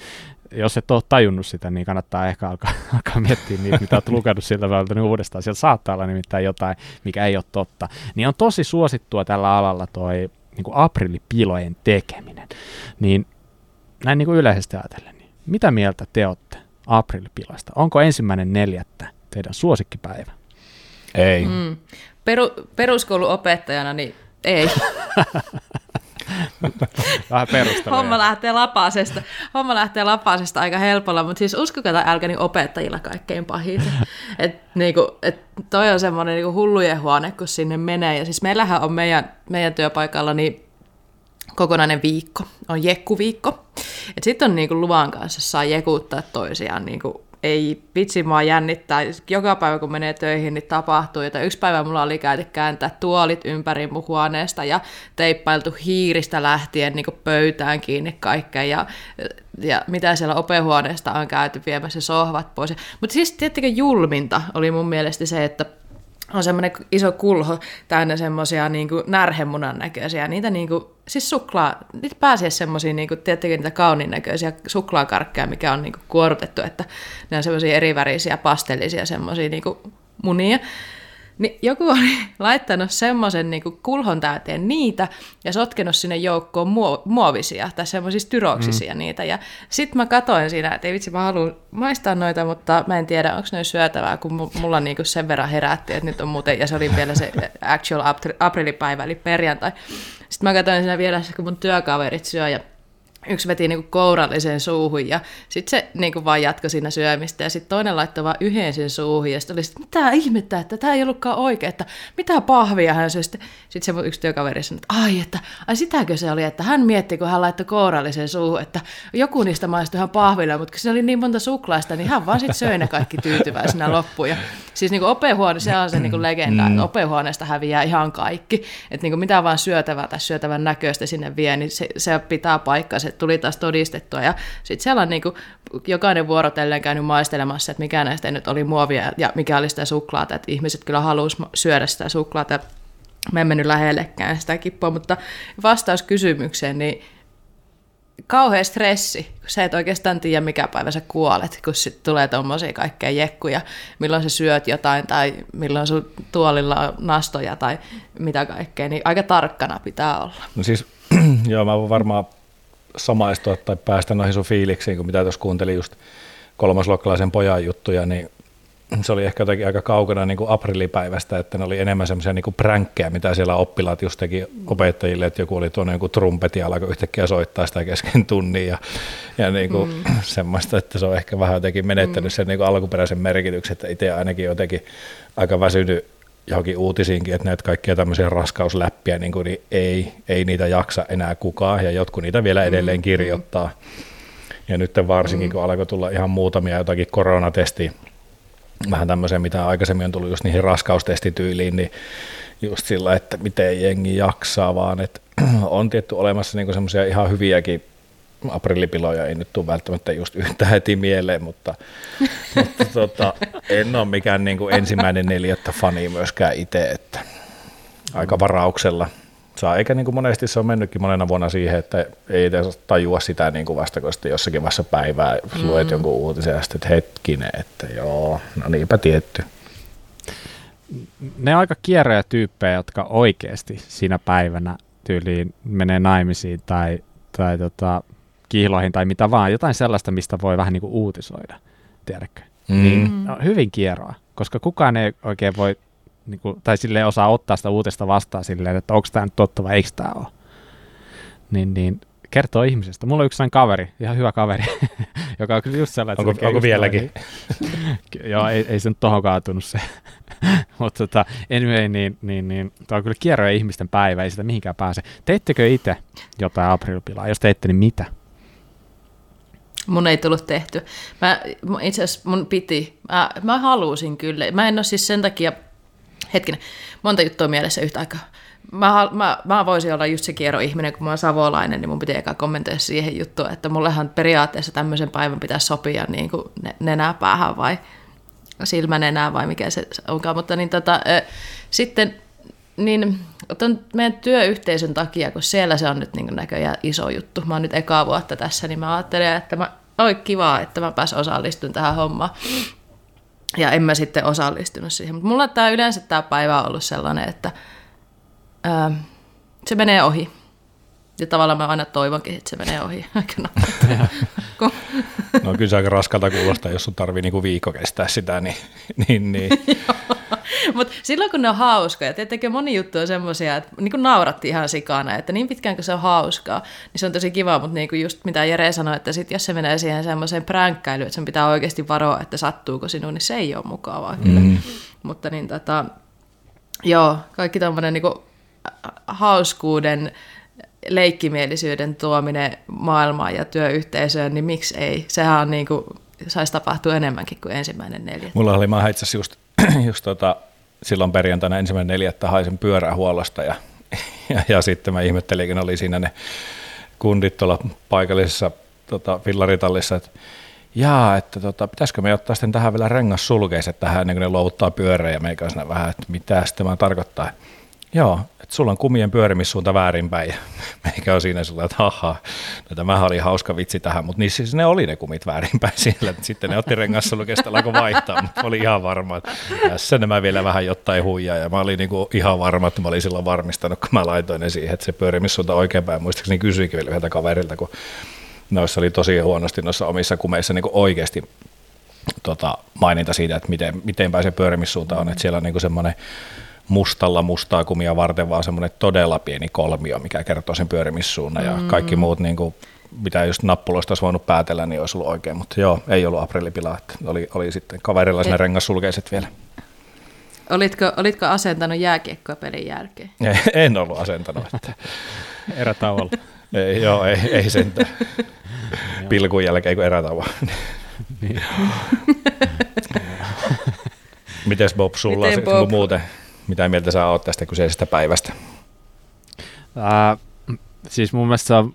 jos et ole tajunnut sitä, niin kannattaa ehkä alkaa, alkaa miettiä niitä, mitä olet lukenut siltä väliltä niin uudestaan. Siellä saattaa olla nimittäin jotain, mikä ei ole totta. Niin on tosi suosittua tällä alalla toi niin kuin aprillipilojen tekeminen. Niin näin niin kuin yleisesti ajatellen, niin mitä mieltä te olette aprillipiloista? Onko ensimmäinen neljättä teidän suosikkipäivä?
Ei. Mm.
Peru, peruskouluopettajana niin ei.
Vähän perustelua.
Homma lähtee lapasesta. Homma lähtee lapasesta aika helpolla, mutta siis uskokaa tai älkää niin opettajilla kaikkein pahiten. Et, niinku, et toi on semmoinen niinku hullujen huone, kun sinne menee. Ja siis meillähän on meidän, meidän työpaikalla niin kokonainen viikko. On jekkuviikko. Sitten on niinku luvan kanssa saa jekuttaa toisiaan niinku ei vitsi mua jännittää. Joka päivä kun menee töihin, niin tapahtuu. Jota yksi päivä mulla oli käyty kääntää tuolit ympäri mun huoneesta ja teippailtu hiiristä lähtien niin pöytään kiinni kaikkea. Ja, ja mitä siellä opehuoneesta on käyty viemässä sohvat pois. Mutta siis tietenkin julminta oli mun mielestä se, että on semmoinen iso kulho täynnä semmoisia niin närhemunan näköisiä. Niitä niin kuin, siis suklaa, niitä pääsee semmoisia, niin kuin, tietenkin niitä kauniin näköisiä suklaakarkkeja, mikä on niin kuin, kuorutettu, että ne on semmoisia erivärisiä, pastellisia semmoisia niin munia. Niin joku oli laittanut semmoisen niin kulhon täyteen niitä ja sotkenut sinne joukkoon muo- muovisia tai semmoisista tyroksisia mm. niitä. Ja sitten mä katoin siinä, että ei vitsi, mä haluan maistaa noita, mutta mä en tiedä, onko ne syötävää, kun mulla niin sen verran herätti, että nyt on muuten, ja se oli vielä se actual aprilipäivä, eli perjantai. Sitten mä katsoin siinä vielä, kun mun työkaverit syö ja yksi veti niinku kourallisen suuhun ja sitten se niinku vaan jatkoi siinä syömistä ja sitten toinen laittoi vaan yhden sen suuhun ja sitten oli sit, mitä ihmettä, että tämä ei ollutkaan oikein, että mitä pahvia hän syö. Sitten se mun yksi työkaveri sanoi, että ai, että ai sitäkö se oli, että hän mietti, kun hän laittoi kourallisen suuhun, että joku niistä maistui ihan pahvilla, mutta kun se oli niin monta suklaista, niin hän vaan sitten söi ne kaikki tyytyväisenä loppuun. Ja siis niinku opehuone, se on se niinku legenda, että mm. opehuoneesta häviää ihan kaikki, että niinku mitä vaan syötävää tai syötävän näköistä sinne vie, niin se, se pitää paikkaa se tuli taas todistettua. Ja sitten siellä on niin kuin, jokainen vuorotellen käynyt maistelemassa, että mikä näistä nyt oli muovia ja mikä oli sitä suklaata. Että ihmiset kyllä halusivat syödä sitä suklaata. Mä en mennyt lähellekään sitä kippua, mutta vastaus kysymykseen, niin kauhean stressi, kun sä et oikeastaan tiedä, mikä päivä sä kuolet, kun sit tulee tuommoisia kaikkea jekkuja, milloin sä syöt jotain tai milloin sun tuolilla on nastoja tai mitä kaikkea, niin aika tarkkana pitää olla.
No siis, joo, mä voin varmaan samaistua tai päästä noihin sun fiiliksiin, kun mitä tuossa kuuntelin just kolmasluokkalaisen pojan juttuja, niin se oli ehkä jotenkin aika kaukana niin kuin aprilipäivästä, että ne oli enemmän semmoisia niin pränkkejä, mitä siellä oppilaat just teki opettajille, että joku oli tuonne joku trumpeti ja alkoi yhtäkkiä soittaa sitä kesken tunnin ja, ja niin kuin mm. semmoista, että se on ehkä vähän jotenkin menettänyt mm. sen niin kuin alkuperäisen merkityksen, että itse ainakin jotenkin aika väsynyt johonkin uutisiinkin, että näitä kaikkia tämmöisiä raskausläppiä, niin, kuin, niin ei, ei niitä jaksa enää kukaan, ja jotkut niitä vielä edelleen mm, kirjoittaa. Mm. Ja nyt varsinkin, mm. kun alkoi tulla ihan muutamia jotakin koronatestiä, vähän tämmöisiä, mitä aikaisemmin on tullut just niihin raskaustestityyliin, niin just sillä, että miten jengi jaksaa, vaan että on tietty olemassa niinku semmoisia ihan hyviäkin aprillipiloja ei nyt tule välttämättä just yhtään heti mieleen, mutta, mutta tota, en ole mikään niin kuin ensimmäinen neljättä fani myöskään itse, että aika varauksella saa, eikä niin kuin monesti se on mennytkin monena vuonna siihen, että ei edes tajua sitä niin kuin vasta, kun jossakin vaiheessa päivää mm. luet jonkun uutisen ja sitten, että hetkinen, että joo, no niinpä tietty.
Ne on aika kierroja tyyppejä, jotka oikeasti siinä päivänä tyyliin menee naimisiin tai, tai tota, kiiloihin tai mitä vaan, jotain sellaista, mistä voi vähän niin kuin uutisoida, tiedätkö? Mm. Niin, no, hyvin kierroa, koska kukaan ei oikein voi, niin kuin, tai sille osaa ottaa sitä uutista vastaan silleen, että onko tämä nyt totta vai eikö tämä ole. Niin, niin kertoo ihmisestä. Mulla on yksi sellainen kaveri, ihan hyvä kaveri, joka on kyllä just sellainen.
Onko, onko vieläkin?
Joo, ei, ei se nyt tohon kaatunut se. Mutta tota, anyway, niin, niin, niin tämä on kyllä kierroja ihmisten päivä, ei sitä mihinkään pääse. Teittekö itse jotain aprilpilaa? Jos teitte, niin mitä?
Mun ei tullut tehty. Mä, itse asiassa mun piti, mä, mä halusin kyllä. Mä en ole siis sen takia, hetkinen, monta juttua mielessä yhtä aikaa. Mä, mä, mä voisin olla just se kierroihminen, kun mä oon savolainen, niin mun pitää eka kommentoida siihen juttuun, että mullehan periaatteessa tämmöisen päivän pitäisi sopia niin kuin nenää päähän vai silmänenää vai mikä se onkaan. Mutta niin tota, sitten niin otan meidän työyhteisön takia, kun siellä se on nyt niin näköjään iso juttu. Mä oon nyt ekaa vuotta tässä, niin mä ajattelen, että mä, oi kivaa, että mä pääs osallistumaan tähän hommaan. Ja en mä sitten osallistunut siihen. Mutta mulla tämä yleensä tämä päivä on ollut sellainen, että ää, se menee ohi. Ja tavallaan mä aina toivonkin, että se menee ohi.
no kyllä se aika raskalta kuulostaa, jos sun tarvii niinku viikko kestää sitä, niin, niin, niin.
Mutta silloin kun ne on hauskoja, tietenkin moni juttu on semmoisia, että niin kuin nauratti ihan sikana, että niin pitkään kun se on hauskaa, niin se on tosi kiva, mutta niin kuin just mitä Jere sanoi, että sit jos se menee siihen semmoiseen pränkkäilyyn, että sen pitää oikeasti varoa, että sattuuko sinuun, niin se ei ole mukavaa kyllä. Mm. Mutta niin tota, joo, kaikki tämmöinen niin hauskuuden, leikkimielisyyden tuominen maailmaan ja työyhteisöön, niin miksi ei? Sehän on niin kuin, saisi tapahtua enemmänkin kuin ensimmäinen neljä.
Mulla oli, mä itse just, just tota, silloin perjantaina ensimmäinen neljättä haisen pyörähuollosta ja, ja, ja, sitten mä ihmettelin, kun oli siinä ne kundit tuolla paikallisessa tota, fillaritallissa, että jaa, että tota, pitäisikö me ottaa sitten tähän vielä rengassulkeiset tähän ennen kuin ne luovuttaa pyörää ja meikä vähän, että mitä tämä tarkoittaa. Joo, että sulla on kumien pyörimissuunta väärinpäin. Meikä on siinä sillä, että haha, no tämähän oli hauska vitsi tähän, mutta niin siis ne oli ne kumit väärinpäin siellä, sitten ne otti rengassulukesta alkoi vaihtaa, mutta oli ihan varma, että tässä nämä vielä vähän jotain huijaa, ja mä olin niinku ihan varma, että mä olin silloin varmistanut, kun mä laitoin ne siihen, että se pyörimissuunta oikeinpäin, muistaakseni kysyikin vielä yhdeltä kaverilta, kun noissa oli tosi huonosti noissa omissa kumeissa niin oikeasti tota, maininta siitä, että miten, miten päin se pyörimissuunta on, että siellä on niin semmoinen mustalla mustaa kumia varten, vaan semmoinen todella pieni kolmio, mikä kertoo sen pyörimissuunnan ja mm. kaikki muut, niin kuin, mitä just nappuloista olisi voinut päätellä, niin olisi ollut oikein, mutta joo, ei ollut aprillipila, että oli, oli sitten kaverilla ne rengassulkeiset vielä.
Olitko, olitko asentanut jääkiekkoa pelin jälkeen?
En ollut asentanut. Että...
Erätauolla.
ei, joo, ei, ei sentään. Pilkun jälkeen kuin erätauolla. niin. Mites Bob, sulla Miten Bob? muuten mitä mieltä sä oot tästä kyseisestä päivästä?
Ää, siis mun mielestä se on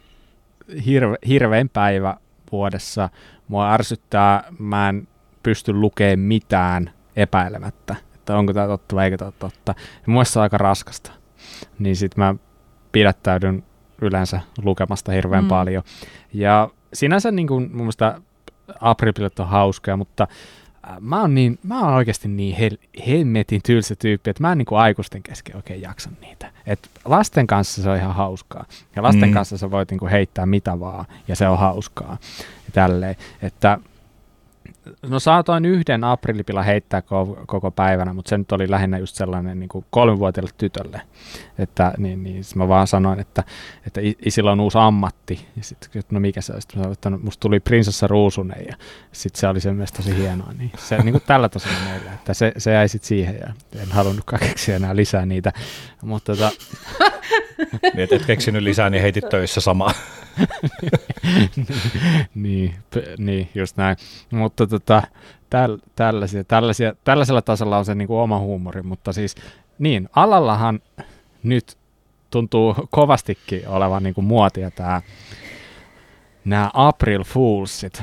hirve, hirvein päivä vuodessa. Mua ärsyttää, mä en pysty lukemaan mitään epäilemättä, että onko tämä totta vai eikö tämä totta. Ja mun mielestä se on aika raskasta. Niin sit mä pidättäydyn yleensä lukemasta hirveän mm. paljon. Ja sinänsä niin kuin, mun mielestä Apripilet on hauskoja, mutta mä oon, niin, mä oon oikeasti niin hel, hemmetin tylsä tyyppi, että mä en niin kuin aikuisten kesken oikein jaksa niitä. Et lasten kanssa se on ihan hauskaa. Ja lasten mm. kanssa sä voit niin kuin heittää mitä vaan, ja se on hauskaa. Ja tälleen. Että No saatoin yhden aprillipila heittää koko, koko päivänä, mutta se nyt oli lähinnä just sellainen niin kuin kolmivuotiaille tytölle. Että niin, niin mä vaan sanoin, että, että isillä on uusi ammatti. Ja sitten, no mikä se on? Sitten sanoin, että no, musta tuli prinsessa Ruusunen ja sitten se oli sen mielestä tosi hienoa. Niin se niin kuin tällä tasolla meillä, että se, se jäi sitten siihen ja en halunnut keksiä enää lisää niitä. Mutta tota...
niin, et, et keksinyt lisää, niin heitit töissä samaa.
niin, p- niin, just näin. Mutta tota, täl, tällaisia, tällaisia, tällaisella tasolla on se niin kuin oma huumori, mutta siis niin, alallahan nyt tuntuu kovastikin olevan niin kuin muotia tämä nämä April Foolsit.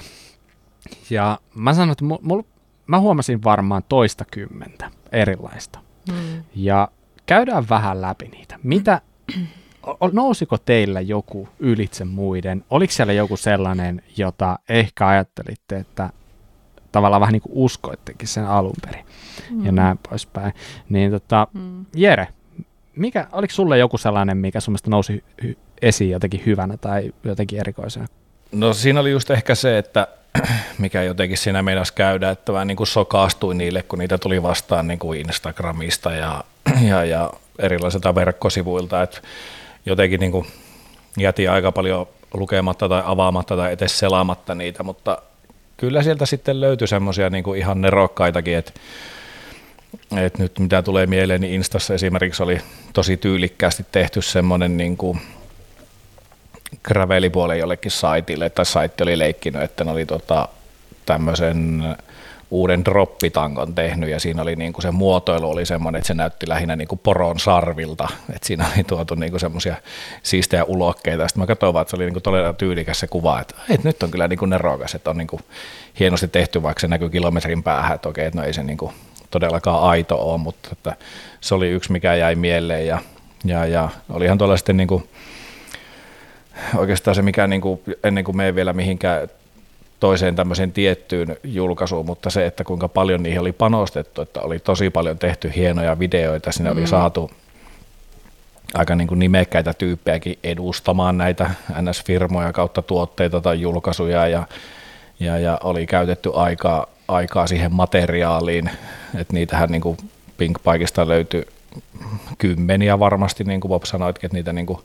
Ja mä sanon, että mul, mä huomasin varmaan toista kymmentä erilaista. Mm. Ja käydään vähän läpi niitä. Mitä, nousiko teillä joku ylitse muiden? Oliko siellä joku sellainen, jota ehkä ajattelitte, että tavallaan vähän niin kuin uskoittekin sen alun perin mm. ja näin poispäin. Niin tota, mm. Jere, mikä, oliko sulle joku sellainen, mikä sun mielestä nousi hy- esiin jotenkin hyvänä tai jotenkin erikoisena?
No siinä oli just ehkä se, että mikä jotenkin siinä meinas käydä, että vähän niin kuin sokaastui niille, kun niitä tuli vastaan niin kuin Instagramista ja, ja, ja erilaisilta verkkosivuilta, että jotenkin niin kuin jätin aika paljon lukematta tai avaamatta tai edes selaamatta niitä, mutta kyllä sieltä sitten löytyi semmoisia niin kuin ihan nerokkaitakin, että et nyt mitä tulee mieleen, niin Instassa esimerkiksi oli tosi tyylikkäästi tehty semmoinen niin kuin jollekin saitille, tai saitti oli leikkinyt, että ne oli tota, tämmöisen uuden droppitangon tehnyt ja siinä oli niin kuin se muotoilu oli semmoinen, että se näytti lähinnä niin kuin poron sarvilta, että siinä oli tuotu niin kuin semmoisia siistejä ulokkeita. Sitten mä katsoin vaan, että se oli niin kuin todella tyylikäs se kuva, että, että nyt on kyllä niin kuin nerokas, että on niin kuin hienosti tehty, vaikka se näkyy kilometrin päähän, että okei, että no ei se niin kuin todellakaan aito ole, mutta että se oli yksi, mikä jäi mieleen ja, ja, ja olihan tuolla sitten niin kuin, oikeastaan se, mikä niin kuin, ennen kuin me vielä mihinkään toiseen tämmöiseen tiettyyn julkaisuun, mutta se, että kuinka paljon niihin oli panostettu, että oli tosi paljon tehty hienoja videoita, sinne mm. oli saatu aika niin kuin nimekkäitä tyyppejäkin edustamaan näitä NS-firmoja kautta tuotteita tai julkaisuja ja, ja, ja oli käytetty aikaa, aikaa siihen materiaaliin, että niitähän niin kuin Pink Pikeista löytyi kymmeniä varmasti, niin kuin Bob sanoitkin, että niitä niin kuin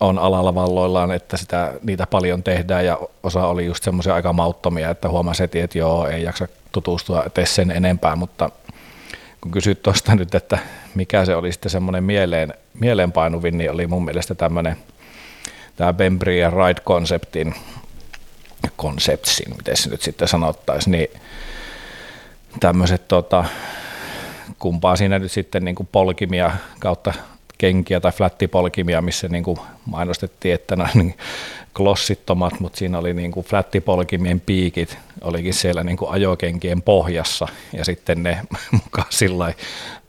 on alalla valloillaan, että sitä, niitä paljon tehdään ja osa oli just semmoisia aika mauttomia, että huomasi heti, että joo, ei jaksa tutustua tee sen enempää, mutta kun kysyt tuosta nyt, että mikä se oli sitten semmoinen mieleen, mieleenpainuvin, niin oli mun mielestä tämmöinen tämä Bembri ja Ride-konseptin konseptsin, miten se nyt sitten sanottaisiin, niin tämmöiset tota, kumpaa siinä nyt sitten niin kuin polkimia kautta kenkiä tai flattipolkimia, missä niin kuin mainostettiin, että nämä niin klossittomat, mutta siinä oli niin kuin flattipolkimien piikit, olikin siellä niin kuin ajokenkien pohjassa ja sitten ne mukaan sillä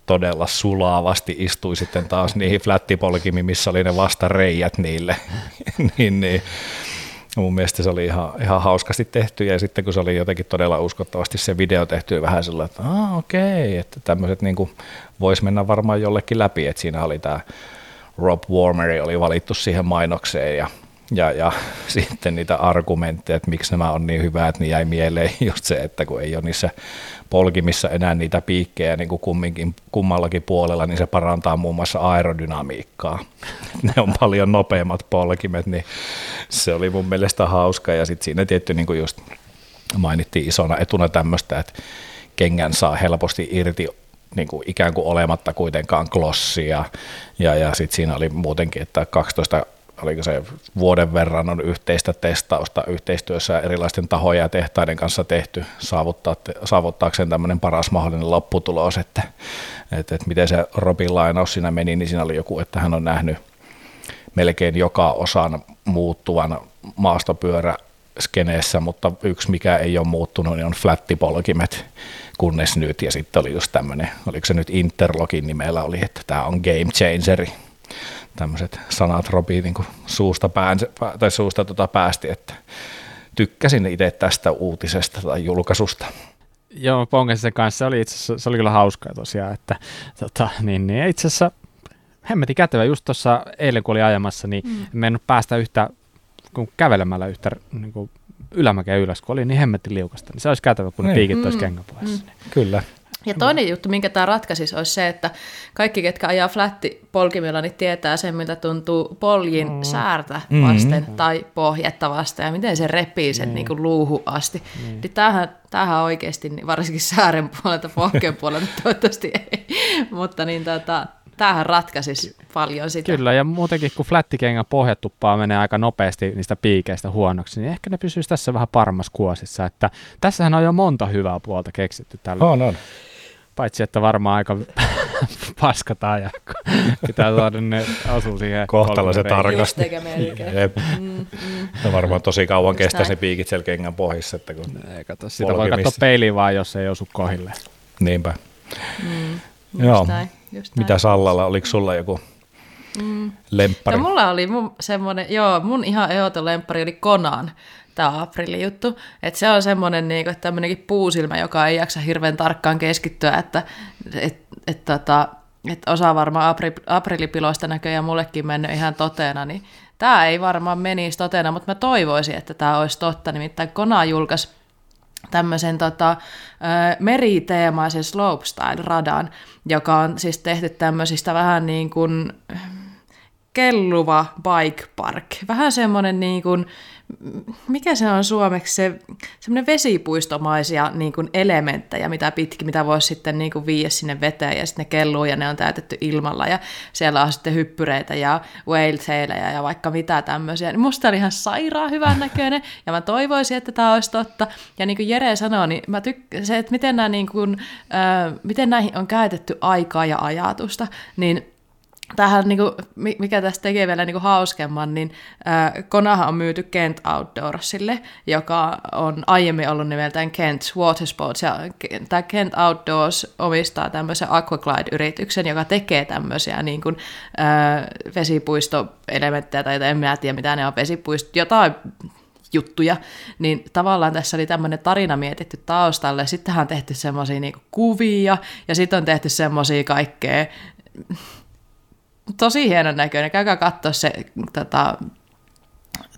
todella sulavasti istui sitten taas niihin flättipolkimiin, missä oli ne vastareijät niille. niin, niin. Mun mielestä se oli ihan, ihan hauskasti tehty ja sitten kun se oli jotenkin todella uskottavasti se video tehty vähän sellainen, että ah, okei, okay, että tämmöiset niin voisi mennä varmaan jollekin läpi, että siinä oli tämä Rob Warmeri oli valittu siihen mainokseen ja ja, ja sitten niitä argumentteja, että miksi nämä on niin hyvät, niin jäi mieleen just se, että kun ei ole niissä polkimissa enää niitä piikkejä niin kuin kumminkin, kummallakin puolella, niin se parantaa muun muassa aerodynamiikkaa. Ne on paljon nopeammat polkimet, niin se oli mun mielestä hauska. Ja sitten siinä tietty niin kuin just mainittiin isona etuna tämmöistä, että kengän saa helposti irti niin kuin ikään kuin olematta kuitenkaan klossia. Ja, ja sitten siinä oli muutenkin, että 12 oliko se vuoden verran on yhteistä testausta yhteistyössä erilaisten tahojen ja tehtaiden kanssa tehty saavuttaa, saavuttaakseen tämmöinen paras mahdollinen lopputulos, että, että, että miten se Robin lainaus siinä meni, niin siinä oli joku, että hän on nähnyt melkein joka osan muuttuvan maastopyörä skeneessä, mutta yksi mikä ei ole muuttunut, niin on flattipolkimet, kunnes nyt, ja sitten oli just tämmöinen, oliko se nyt Interlogin nimellä oli, että tämä on game changeri, tämmöiset sanat Robi niin kuin suusta, pään, tai suusta tota päästi, että tykkäsin itse tästä uutisesta tai julkaisusta.
Joo, Pongasen kanssa se oli itse asiassa, se oli kyllä hauskaa tosiaan, että tota, niin, niin itse asiassa hemmeti kätevä. Just tuossa eilen, kun oli ajamassa, niin mm. mennyt päästä yhtä, kun kävelemällä yhtä niin kuin ylämäkeä ylös, kun oli niin hemmetti liukasta, niin se olisi kätevä, kun ne niin. piikit olisi mm. kengänpohjassa. Mm.
Kyllä.
Ja toinen juttu, minkä tämä ratkaisisi, olisi se, että kaikki, ketkä ajaa flätti polkimilla, niin tietää sen, miltä tuntuu poljin mm. säärtä vasten mm. tai pohjetta vasten, ja miten se repii sen mm. niin kuin luuhu asti. Mm. Niin tämähän, tämähän oikeasti, niin varsinkin säären puolelta, pohkeen puolelta toivottavasti ei, mutta niin tota, tämähän ratkaisisi paljon sitä.
Kyllä, ja muutenkin kun flättikengän pohjatuppaa menee aika nopeasti niistä piikeistä huonoksi, niin ehkä ne pysyisi tässä vähän paremmassa kuosissa. Että tässähän on jo monta hyvää puolta keksitty tällä.
On, on.
Paitsi, että varmaan aika paskataan ja pitää saada ne asuu siihen.
Kohtalaisen tarkasti. Mm, mm. No varmaan tosi kauan kestää se piikit siellä kengän pohjissa. Että kun
ei, kato, sitä voi katsoa peiliin vaan, jos ei osu kohille.
Niinpä. Mm, Joo. Näin, Mitä Sallalla, oliko sulla joku mm. lemppari?
No mulla oli mun semmoinen, joo, mun ihan ehdoton lemppari oli Konan tämä Aprilin juttu. Että se on semmoinen niin kuin, tämmöinenkin puusilmä, joka ei jaksa hirveän tarkkaan keskittyä, että et, et, tota, et osa varmaan April, Aprilipiloista näköjään mullekin mennyt ihan totena, niin tämä ei varmaan menisi totena, mutta mä toivoisin, että tämä olisi totta. Nimittäin Kona julkaisi tämmöisen tota, meriteemaisen slopestyle-radan, joka on siis tehty tämmöisistä vähän niin kuin kelluva bike park. Vähän semmoinen niin kuin, mikä se on suomeksi, se, semmoinen vesipuistomaisia niin kuin elementtejä, mitä pitki, mitä voisi sitten niin kuin viiä sinne veteen, ja sitten ne kelluu, ja ne on täytetty ilmalla, ja siellä on sitten hyppyreitä ja whale ja vaikka mitä tämmöisiä. Musta oli ihan sairaan hyvän näköinen, ja mä toivoisin, että tämä olisi totta. Ja niin kuin Jere sanoi, niin mä tyk- se, että miten, nämä niin kuin, äh, miten näihin on käytetty aikaa ja ajatusta, niin tähän, niin kuin, mikä tästä tekee vielä niin kuin hauskemman, niin äh, Konahan on myyty Kent Outdoorsille, joka on aiemmin ollut nimeltään Kent Watersports, ja tämä Kent Outdoors omistaa tämmöisen Aquaglide-yrityksen, joka tekee tämmöisiä niin kuin, äh, vesipuistoelementtejä, tai en minä tiedä, mitä ne on, vesipuisto, jotain juttuja, niin tavallaan tässä oli tämmöinen tarina mietitty taustalle, sittenhän on tehty semmoisia niin kuvia, ja sitten on tehty semmoisia kaikkea tosi hienon näköinen. Käykää katsoa se tota,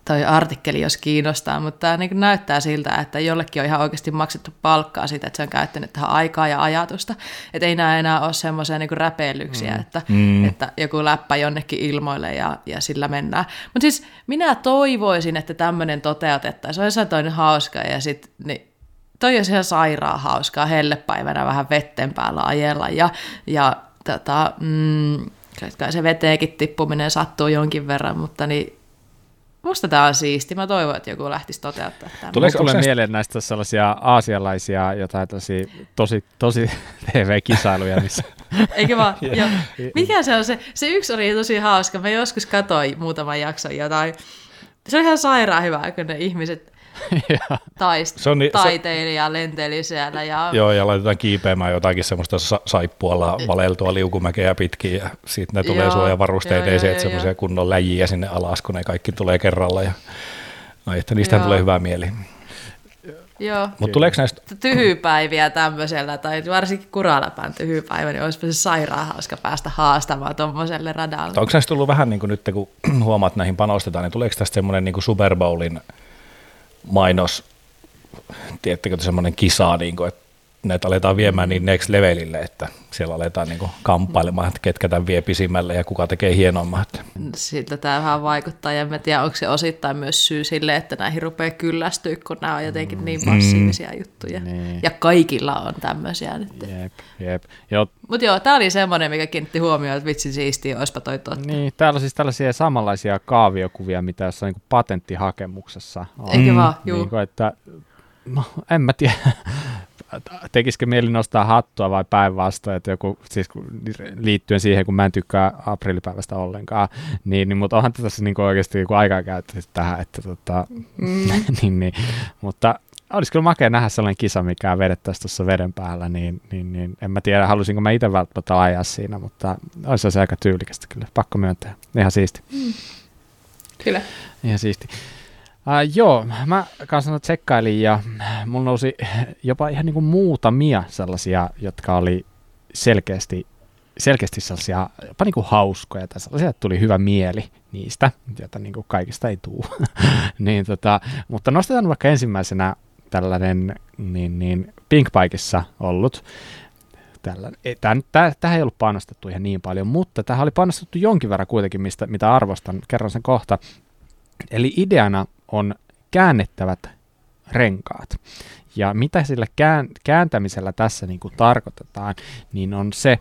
toi artikkeli, jos kiinnostaa, mutta tämä niin näyttää siltä, että jollekin on ihan oikeasti maksettu palkkaa siitä, että se on käyttänyt tähän aikaa ja ajatusta. Että ei nämä enää ole semmoisia niin räpeilyksiä, mm. Että, mm. että joku läppä jonnekin ilmoille ja, ja sillä mennään. Mutta siis minä toivoisin, että tämmöinen toteutettaisiin. Se on toinen hauska ja sitten niin toi on ihan sairaan hauskaa hellepäivänä vähän vetten päällä ajella ja, ja tota, mm, kai se veteekin tippuminen sattuu jonkin verran, mutta niin Musta tämä on siisti. Mä toivon, että joku lähtisi toteuttaa tämän.
Tuleeko tulee mieleen näistä sellaisia aasialaisia jotain tosi, tosi, tosi TV-kisailuja, missä...
Eikö vaan? jo. Mikä se on se? Se yksi oli tosi hauska. Mä joskus katsoin muutaman jakson jotain. Se on ihan sairaan hyvä, kun ne ihmiset
Ja,
taist-
Se on ni- se-
taiteilija lenteli siellä. Ja...
Joo, ja laitetaan kiipeämään jotakin semmoista sa- saippualla valeltua liukumäkeä pitkin, ja sitten ne tulee
Joo,
suojavarusteet,
joo,
ei
joo,
se,
joo,
että semmoisia
joo.
kunnon läjiä sinne alas, kun ne kaikki tulee kerralla, ja Ai, että niistä
Joo.
tulee hyvä mieli.
Joo.
Mutta tuleeko näistä,
tyhjypäiviä tämmöisellä, tai varsinkin kuraläpän tyhjypäivä, niin olisipa se sairaan hauska päästä haastamaan tuommoiselle radalle.
onko näistä tullut vähän niin kuin nyt, kun huomaat, että näihin panostetaan, niin tuleeko tästä semmoinen niin kuin Super Bowlin mainos, tiedättekö, semmoinen kisa, niin kuin, että näitä aletaan viemään niin next levelille, että siellä aletaan niin kamppailemaan, että ketkä tämän vie pisimmälle ja kuka tekee hienomman. Että
Siltä tämä vähän vaikuttaa, ja en tiedä, onko se osittain myös syy sille, että näihin rupeaa kyllästyä, kun nämä on jotenkin niin massiivisia juttuja.
Niin.
Ja kaikilla on tämmöisiä nyt.
jep, jep. Joo,
Mutta joo, tämä oli semmoinen, mikä kiinnitti huomioon, että vitsi siistiä, olisipa toi totta.
niin, täällä on siis tällaisia samanlaisia kaaviokuvia, mitä jossain niin patenttihakemuksessa on.
Eikö vaan? Juu.
Niin kuin, että, no, en mä tiedä, tekisikö mieli nostaa hattua vai päinvastoin, että joku, siis kun- liittyen siihen, kun mä en tykkää aprillipäivästä ollenkaan, niin, niin mutta onhan tässä niin oikeasti joku aikaa käytetty tähän, että tota, mm. niin, niin, mutta olisi kyllä makea nähdä sellainen kisa, mikä vedettäisiin tuossa veden päällä, niin, niin, niin en mä tiedä, halusinko mä itse välttämättä ajaa siinä, mutta olisi se aika tyylikästä kyllä, pakko myöntää, ihan siisti.
Kyllä.
Ihan siisti. Uh, joo, mä kanssa tsekkailin ja mulla nousi jopa ihan niinku muutamia sellaisia, jotka oli selkeästi, selkeästi sellaisia jopa niinku hauskoja tai sellaisia, että tuli hyvä mieli niistä, joita niinku kaikista ei tuu. niin, tota, mutta nostetaan vaikka ensimmäisenä tällainen niin, niin Pink Bikeissa ollut tällä, tämä, tämä, tähän ei ollut panostettu ihan niin paljon, mutta tähän oli panostettu jonkin verran kuitenkin, mistä, mitä arvostan, kerron sen kohta. Eli ideana on käännettävät renkaat. Ja mitä sillä kään, kääntämisellä tässä niin kuin tarkoitetaan, niin on se,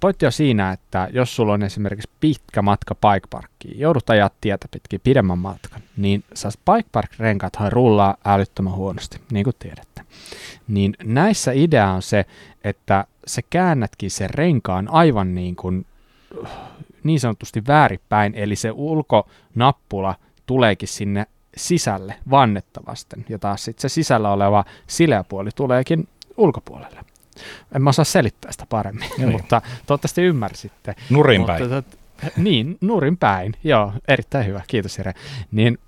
pointti on siinä, että jos sulla on esimerkiksi pitkä matka bike parkkiin, joudut ajaa tietä pitkin pidemmän matkan, niin sä bike park renkaathan rullaa älyttömän huonosti, niin kuin tiedätte. Niin näissä idea on se, että sä käännätkin sen renkaan aivan niin kuin niin sanotusti väärinpäin, eli se ulkonappula tuleekin sinne sisälle vannettavasten, ja taas sitten se sisällä oleva sileä puoli tuleekin ulkopuolelle. En mä osaa selittää sitä paremmin,
Joo.
mutta toivottavasti ymmärsitte.
nurin päin.
Mutta, niin, nurin päin. Joo, erittäin hyvä. Kiitos Jere. Niin,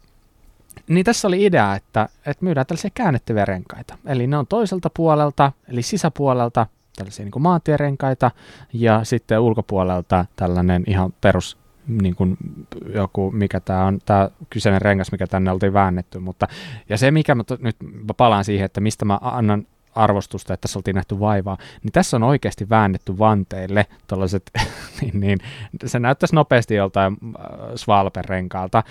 niin tässä oli idea, että, että myydään tällaisia käännettäviä renkaita. Eli ne on toiselta puolelta, eli sisäpuolelta tällaisia niin kuin maantierenkaita ja sitten ulkopuolelta tällainen ihan perus niin kuin joku, mikä tämä on, tämä kyseinen rengas, mikä tänne oltiin väännetty, mutta ja se, mikä mä to, nyt mä palaan siihen, että mistä mä annan arvostusta, että tässä oltiin nähty vaivaa, niin tässä on oikeasti väännetty vanteille tällaiset, niin, niin, se näyttäisi nopeasti joltain äh, Svalpen renkaalta,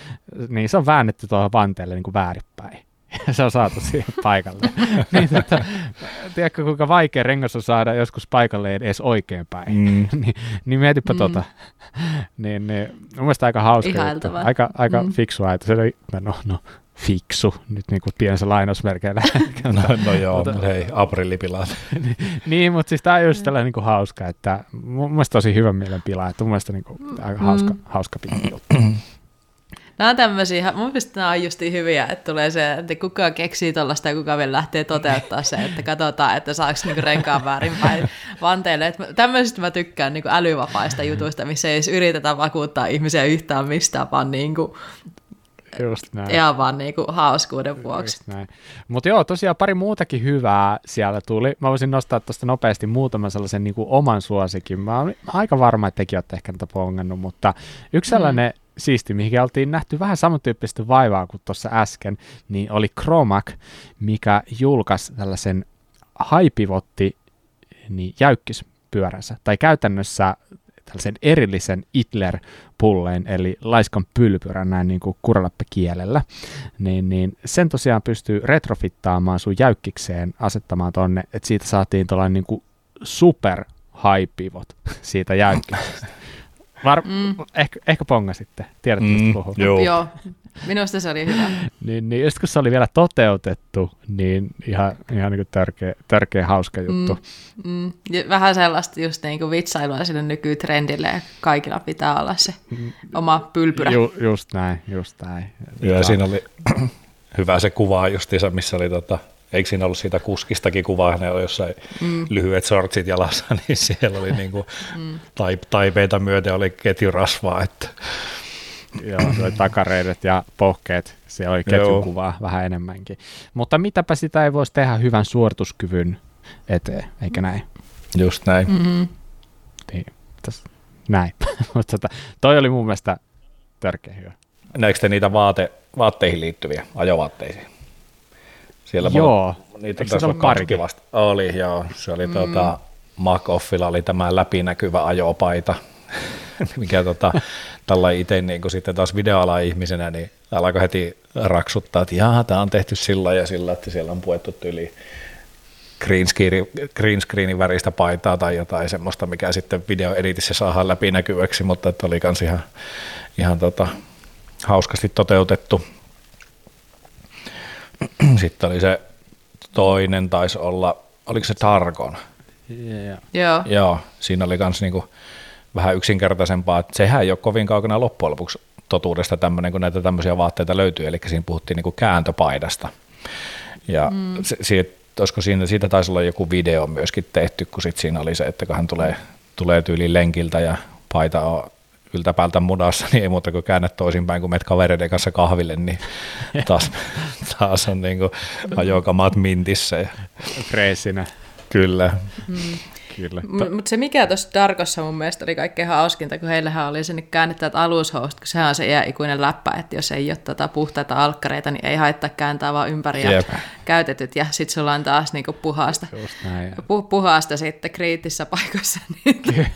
niin se on väännetty tuohon vanteelle niin kuin väärinpäin. Ja se on saatu siihen paikalle. niin, tota, tiedätkö, kuinka vaikea rengas on saada joskus paikalle edes oikeinpäin.
Mm.
niin, niin mietipä
Mm.
mm. tota. niin, niin, mun mielestä aika hauska juttu. Aika, aika
Mm.
mm. fiksua, että se oli, no, no fiksu, nyt niin kuin pienessä lainausmerkeillä.
No, no joo,
Mutta-
mutta hei, aprillipilat.
niin, mutta siis tämä on just tällainen niin kuin hauska, että mun mielestä tosi hyvä mielenpila, että mun mielestä niin kuin, aika hauska,
Mm.
hauska pikku juttu.
Nämä on tämmöisiä, mun mielestä nämä on justiin hyviä, että tulee se, että kuka keksii tuollaista ja kuka vielä lähtee toteuttaa se, että katsotaan, että saako niinku renkaan väärinpäin vanteille. Että tämmöisistä mä tykkään niinku älyvapaista jutuista, missä ei edes yritetä vakuuttaa ihmisiä yhtään mistään, vaan niinku,
Just näin.
ihan vaan niinku hauskuuden vuoksi.
Mutta joo, tosiaan pari muutakin hyvää siellä tuli. Mä voisin nostaa tuosta nopeasti muutaman sellaisen niin kuin oman suosikin. Mä olen aika varma, että tekin olette ehkä näitä pongannut, mutta yksi sellainen mm. Siisti, mihin oltiin nähty vähän samantyyppistä vaivaa kuin tuossa äsken, niin oli Chromac, mikä julkaisi tällaisen haipivotti niin jäykkispyöränsä, tai käytännössä tällaisen erillisen Hitler-pulleen, eli laiskan pylpyrän näin niin kuin kielellä, niin, niin sen tosiaan pystyy retrofittaamaan sun jäykkikseen, asettamaan tonne, että siitä saatiin tuollainen niin super high pivot siitä jäykkiksestä. Var, mm. ehkä, ehkä pongasitte, tiedätte mistä
Mm,
puhun.
joo.
Joo, minusta se oli hyvä.
Niin, niin just kun se oli vielä toteutettu, niin ihan, ihan niin kuin törkeä, törkeä hauska juttu.
Mm, mm. Ja vähän sellaista just niin kuin vitsailua sille nykytrendille ja kaikilla pitää olla se oma pylpyrä.
Ju, just näin, just näin.
Joo, ja siinä oli, hyvä se kuva justiinsa, missä oli tota, eikö siinä ollut siitä kuskistakin kuvaa, ne oli jossain mm. lyhyet sortsit jalassa, niin siellä oli niin kuin mm. taipeita myöten oli ketjurasvaa. Että.
Joo, se oli takareidet ja pohkeet, siellä oli ketjukuvaa vähän enemmänkin. Mutta mitäpä sitä ei voisi tehdä hyvän suorituskyvyn eteen, eikä näin?
Just näin. Mm-hmm.
Niin, täs, näin. Mutta tota, toi oli mun mielestä törkeä hyvä.
Näikö te niitä vaate, vaatteihin liittyviä, ajovaatteisiin?
Siellä joo.
Niitä Eikö se ollut? Vasta. Oli, joo. Se oli mm. tuota, Makoffilla oli tämä läpinäkyvä ajopaita, mikä tota, tällä itse niin sitten taas videoala ihmisenä, niin alkoi heti raksuttaa, että jaa, tämä on tehty sillä ja sillä, että siellä on puettu yli green, screen, green screenin väristä paitaa tai jotain semmoista, mikä sitten videoeditissä saadaan läpinäkyväksi, mutta että oli kans ihan, ihan tota, hauskasti toteutettu. Sitten oli se toinen, taisi olla, oliko se Targon?
Yeah. Joo.
Joo, siinä oli myös niinku vähän yksinkertaisempaa, että sehän ei ole kovin kaukana loppujen lopuksi totuudesta tämmöinen, kun näitä tämmöisiä vaatteita löytyy, eli siinä puhuttiin niinku kääntöpaidasta. Ja mm. se, siitä, olisiko siinä, siitä taisi olla joku video myöskin tehty, kun sit siinä oli se, että kun hän tulee, tulee tyyliin lenkiltä ja paita on yltäpäältä mudassa, niin ei muuta kuin käännät toisinpäin, kun menet kavereiden kanssa kahville, niin taas, taas on niin kuin ajokamat mintissä. Ja...
Freesinä.
Kyllä.
Mm. Kyllä. M- mutta se mikä tuossa Darkossa mun mielestä oli kaikkein hauskinta, kun heillähän oli se käännettävät alushousut, kun sehän on se iäikuinen läppä, että jos ei ole tota puhtaita alkkareita, niin ei haittaa kääntää vaan ympäri ja yep. käytetyt, ja sitten sulla on taas niinku puhasta, pu- puhasta sitten kriittisessä paikoissa. Niin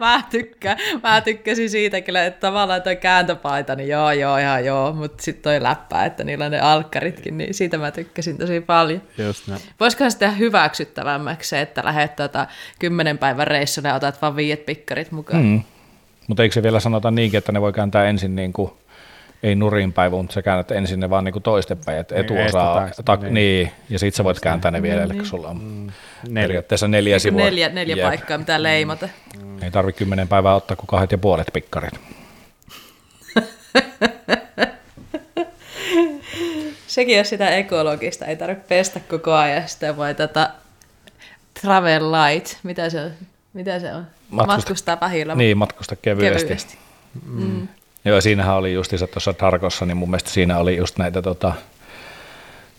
mä, tykkään, mä tykkäsin siitä kyllä, että tavallaan toi kääntöpaita, niin joo, joo, ihan joo, mutta sitten toi läppä, että niillä on ne alkkaritkin, niin siitä mä tykkäsin tosi paljon.
Just näin.
Voisikohan tehdä hyväksyttävämmäksi se, että lähdet tota kymmenen päivän reissulle ja otat vaan viiet pikkarit mukaan. Mm.
Mutta eikö se vielä sanota niinkin, että ne voi kääntää ensin niin kuin, ei nurin päin, mutta sä käännät ensin ne vaan niin toistepäin, että niin, etuosaa, tak, niin. niin. ja sit sä voit kääntää ne vielä, niin. eli sulla on mm. neljä. periaatteessa neljä niin sivua.
Neljä, neljä paikkaa, mitä leimata.
Mm. Ei tarvi kymmenen päivää ottaa kuin kahdet ja puolet pikkarit.
Sekin on sitä ekologista, ei tarvitse pestä koko ajan, sitä voi tätä Travel light, mitä se on? Mitä se on? Matkusta, matkustaa pahilla.
Niin, matkusta kevyesti. kevyesti. Mm. Mm. Joo, siinähän oli justiinsa tuossa Tarkossa, niin mun mielestä siinä oli just näitä tota,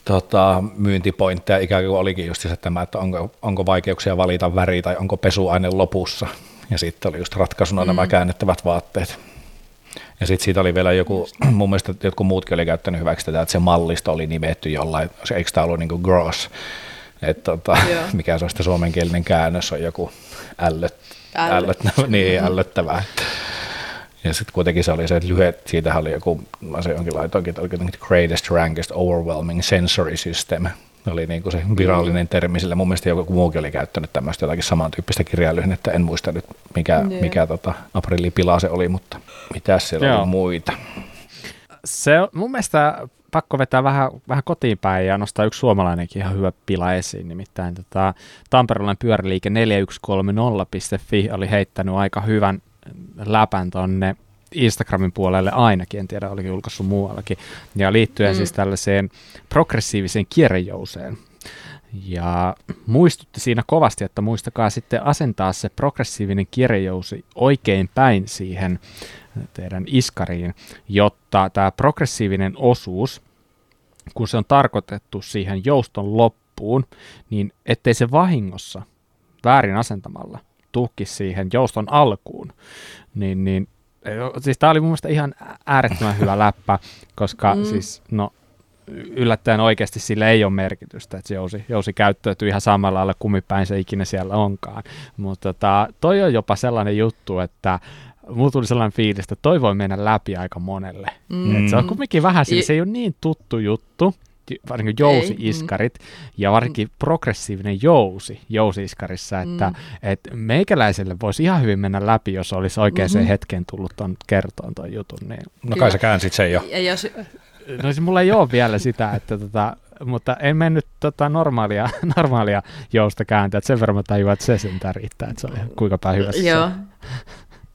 tota, myyntipointteja, ikään kuin olikin just se tämä, että onko, onko vaikeuksia valita väri tai onko pesuaine lopussa. Ja sitten oli just ratkaisuna mm. nämä käännettävät vaatteet. Ja sitten siitä oli vielä joku, mun mielestä jotkut muutkin oli käyttänyt hyväksi tätä, että se mallisto oli nimetty jollain, eikö tämä ollut niin kuin gross, että tota, mikä se on sitten suomenkielinen käännös, on joku ällöt, ällöt. niin, ällöttävää. Ja sitten kuitenkin se oli se, että lyhyet, siitä oli joku, mä se jonkin laitoinkin, että oli greatest, rankest, overwhelming sensory system, oli niin kuin se virallinen mm. termi sille. Mun mielestä joku muukin oli käyttänyt tämmöistä jotakin samantyyppistä kirjailyhdettä. En muista nyt, mikä, yeah. mikä tota, aprillipila se oli, mutta mitä siellä Joo. oli muita.
Se on mun mielestä pakko vetää vähän, vähän kotiin päin ja nostaa yksi suomalainenkin ihan hyvä pila esiin. Nimittäin tota, Tamperelainen pyöräliike 4130.fi oli heittänyt aika hyvän läpän tonne Instagramin puolelle ainakin, en tiedä oliko julkaissut muuallakin, ja liittyen mm. siis tällaiseen progressiiviseen kierrejouseen. Ja muistutti siinä kovasti, että muistakaa sitten asentaa se progressiivinen kierrejousi oikein päin siihen teidän iskariin, jotta tämä progressiivinen osuus, kun se on tarkoitettu siihen jouston loppuun, niin ettei se vahingossa väärin asentamalla tuhki siihen jouston alkuun, niin, niin siis tämä oli mun mielestä ihan äärettömän hyvä läppä, koska mm. siis no yllättäen oikeasti sillä ei ole merkitystä, että jousi, jousi käyttäytyy ihan samalla lailla kumipäin se ikinä siellä onkaan. Mutta tota, toi on jopa sellainen juttu, että mulla tuli sellainen fiilis, että toi voi mennä läpi aika monelle. Mm. Et se on kuitenkin vähän, I... se ei ole niin tuttu juttu, varsinkin jousi-iskarit mm. ja varsinkin progressiivinen jousi jousi-iskarissa, että mm. et meikäläiselle voisi ihan hyvin mennä läpi, jos olisi oikeaan mm-hmm. hetkeen tullut ton kertoon ton jutun. Niin.
No kai sä käänsit sen jo.
Ja jos...
No siis mulla ei ole vielä sitä, että tota, mutta en mennyt tota normaalia, normaalia jousta kääntää, että sen verran mä tajuan, että se sentään riittää, että se oli kuinka päin hyvässä.
Joo.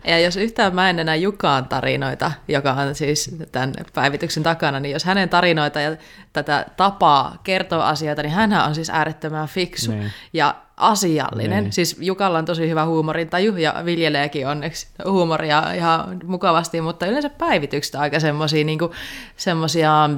Ja jos yhtään mä en enää Jukaan tarinoita, joka on siis tämän päivityksen takana, niin jos hänen tarinoita ja tätä tapaa kertoa asioita, niin hän on siis äärettömän fiksu
Niin.
ja asiallinen.
Niin.
Siis Jukalla on tosi hyvä huumorintaju ja viljeleekin onneksi huumoria ihan mukavasti, mutta yleensä päivitykset aika semmoisia niinku, semmosia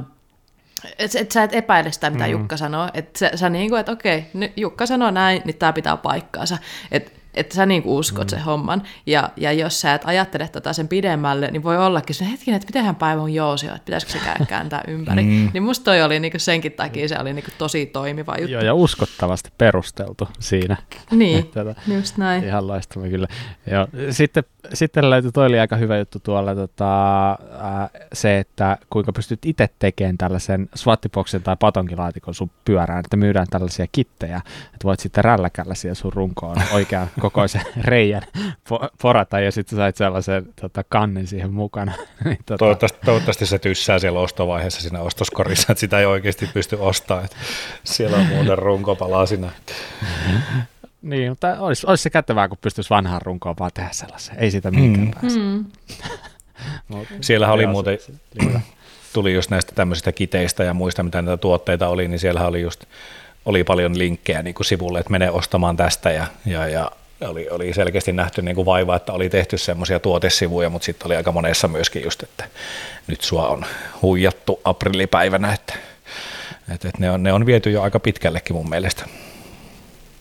et, et sä et epäile sitä, mitä mm. Jukka sanoo. Et sä, sä niinku, että okei, nyt Jukka sanoo näin, niin tämä pitää paikkaansa. Et, että sä niinku uskot mm. sen homman. Ja, ja jos sä et ajattele tätä sen pidemmälle, niin voi ollakin se hetkinen, että mitenhän päivä on jousio, että pitäisikö se kä- kääntää ympäri. Mm. Niin musta toi oli niinku senkin takia se oli niinku tosi toimiva juttu.
Joo, ja uskottavasti perusteltu siinä.
Niin,
Tätä.
just näin.
Ihan loistava kyllä. Joo. Sitten, sitten löytyi, toi oli aika hyvä juttu tuolla, tota, ää, se, että kuinka pystyt itse tekemään tällaisen swattiboksen tai patonkilaatikon sun pyörään, että myydään tällaisia kittejä, että voit sitten rälläkällä siihen sun runkoon oikean kokoisen reijän po- porata ja sitten sait sellaisen tota, kannen siihen mukana. niin, tota,
Toivottavasti, toivottavasti se tyssää siellä ostovaiheessa siinä ostoskorissa, että sitä ei oikeasti pysty ostamaan. Että siellä on muuten runkopalaa siinä.
Niin, mutta olisi, olisi se kätevää, kun pystyisi vanhaan runkoon vaan tehdä sellaisen. Ei sitä mihinkään mm. pääse.
Mm.
Siellähän oli muuten, tuli just näistä tämmöisistä kiteistä ja muista, mitä näitä tuotteita oli, niin siellähän oli just, oli paljon linkkejä niin kuin sivulle, että mene ostamaan tästä ja, ja, ja oli, oli selkeästi nähty niin kuin vaiva, että oli tehty semmoisia tuotesivuja, mutta sitten oli aika monessa myöskin just, että nyt sua on huijattu aprillipäivänä, että, että, että ne, on, ne on viety jo aika pitkällekin mun mielestä.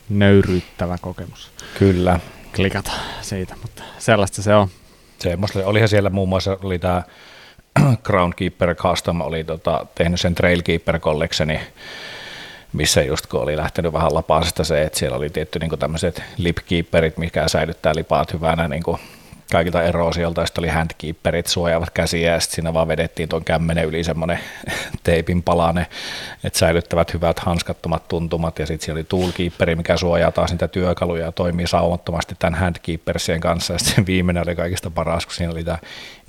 Nöyryyttävä kokemus
Kyllä.
klikata siitä, mutta sellaista se on.
Semmoista, olihan siellä muun muassa oli tämä Groundkeeper Custom oli tota, tehnyt sen Trailkeeper Collectioni, missä just kun oli lähtenyt vähän lapaasesta se, että siellä oli tietty niin tämmöiset lipkeeperit, mikä säilyttää lipaat hyvänä niin kuin kaikilta eroosiolta, ja sitten oli handkeeperit, suojaavat käsiä, ja sitten siinä vaan vedettiin tuon kämmenen yli semmoinen teipin palane, että säilyttävät hyvät hanskattomat tuntumat, ja sitten siellä oli toolkeeperi, mikä suojaa taas niitä työkaluja ja toimii saumattomasti tämän handkeepersien kanssa, ja sitten viimeinen oli kaikista paras, kun siinä oli tämä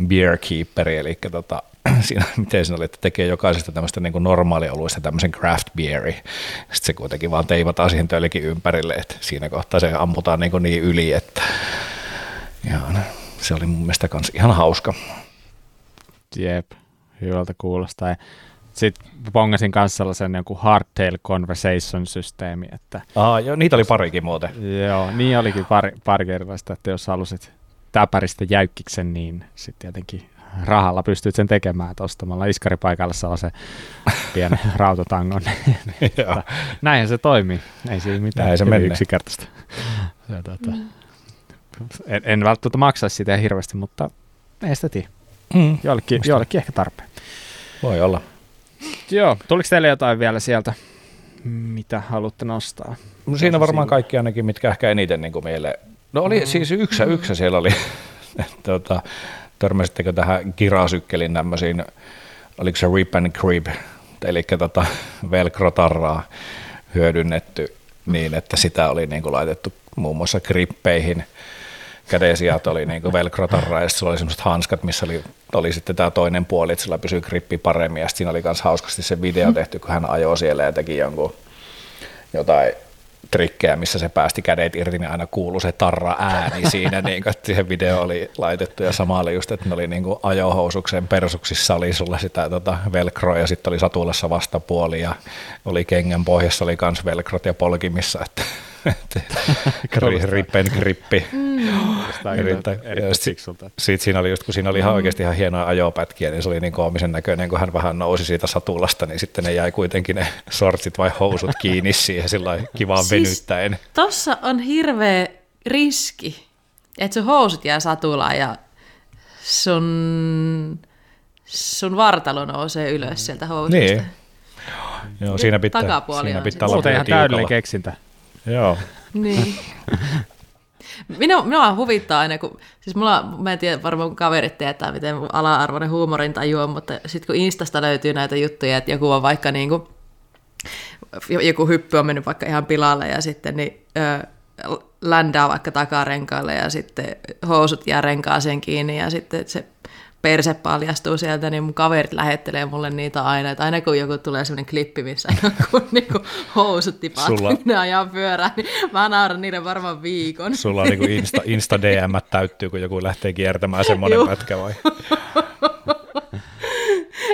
beerkeeperi, eli tota, siinä, miten siinä oli, että tekee jokaisesta tämmöistä niin normaalioluista tämmöisen craft beeri. Sitten se kuitenkin vaan teivataan siihen tölkin ympärille, että siinä kohtaa se ammutaan niin, niin yli, että Joo, se oli mun mielestä kans ihan hauska.
Jep, hyvältä kuulostaa. Sitten pongasin kanssa sellaisen joku hardtail conversation-systeemi, että
Aa, joo, niitä oli parikin muuten.
joo, niin olikin pari, pari kertaista, että jos halusit täpäristä jäykkiksen, niin sitten tietenkin rahalla pystyt sen tekemään, että ostamalla iskaripaikalle sellaisen pienen rautatangon.
Joo.
Näinhän se toimii, ei siinä mitään
Näin se menee.
yksinkertaista. Ja, tuota, en, en välttämättä maksaisi sitä hirveästi, mutta ei sitä tiedä.
Mm.
Joillekin,
Musta-
joillekin ehkä tarpeen.
Voi olla.
Joo, tuliko teille jotain vielä sieltä, mitä haluatte nostaa?
No Siinä varmaan kaikki ainakin, mitkä ehkä eniten niin kuin mieleen. No oli mm. siis yksi yksi siellä oli. tota, törmäsittekö tähän kirasykkelin tämmöisiin, oliko se rip and crib, eli tota velcro-tarraa hyödynnetty niin, että sitä oli niin kuin laitettu muun muassa grippeihin. Kädesijat oli niin velcro-tarraa ja sulla oli semmoiset hanskat, missä oli, oli sitten tämä toinen puoli, että sillä pysyi grippi paremmin ja siinä oli myös hauskasti se video tehty, kun hän ajoi siellä ja teki jonkun jotain trikkejä, missä se päästi kädet irti, niin aina kuului se tarra ääni siinä, niin kuin, että siihen video oli laitettu ja sama oli just, että ne oli niin kuin ajohousuksen persuksissa oli sulla sitä tota, velcroa ja sitten oli satulassa vastapuoli ja oli kengän pohjassa oli kans velcrot ja polkimissa, että, grippi. Erittäin- sit-
fiksulta.
Sitten siinä oli just, kun siinä oli ihan oikeasti ihan hienoja ajopätkiä, niin se oli niin koomisen näköinen, kun hän vähän nousi siitä satulasta, niin sitten ne jäi kuitenkin ne sortsit vai housut kiinni siihen sillä kivaan
Siis-
venyttäen.
Tossa on hirveä riski, että sun housut jää satulaan ja sun, sun vartalo nousee ylös sieltä housuista.
Niin. Joo, siinä pitää, siinä pitää olla
Muuten
vielä
ihan täydellinen keksintä.
Joo.
Niin. Minua, minua huvittaa aina, kun, siis mulla, mä en tiedä, varmaan kaverit tietää, miten ala-arvoinen huumorintaju on, mutta sitten kun Instasta löytyy näitä juttuja, että joku on vaikka niin kuin, joku hyppy on mennyt vaikka ihan pilalle ja sitten niin, ö, ländää vaikka takarenkaalle ja sitten housut jää renkaaseen kiinni ja sitten se perse paljastuu sieltä, niin mun kaverit lähettelee mulle niitä aina, että aina kun joku tulee sellainen klippi, missä joku niinku housut tipahtuu, Sulla... ne ajaa pyörään, niin mä nauran niiden varmaan viikon.
Sulla on niinku Insta, Insta DM täyttyy, kun joku lähtee kiertämään semmoinen pätkä vai?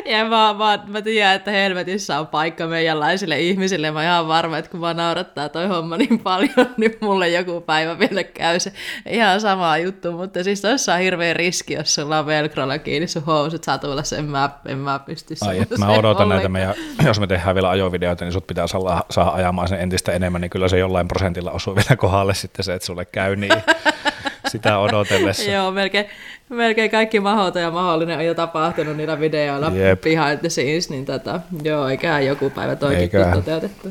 Ja mä, mä, mä tiedän, että helvetissä on paikka meidänlaisille ihmisille. Mä ihan varma, että kun mä naurattaa toi homma niin paljon, niin mulle joku päivä vielä käy se ihan sama juttu. Mutta siis tossa on hirveä riski, jos sulla on velcrolla kiinni sun housut satulla, en mä, en mä pysty
Ai, että mä odotan näitä meidän, jos me tehdään vielä ajovideoita, niin sut pitää saada, saada ajamaan sen entistä enemmän, niin kyllä se jollain prosentilla osuu vielä kohdalle sitten se, että sulle käy niin sitä odotellessa.
Joo, melkein, melkein kaikki mahdoton ja mahdollinen on jo tapahtunut niillä videoilla yep. behind the scenes, niin tota, joo, eiköhän joku päivä toikin toteutettu.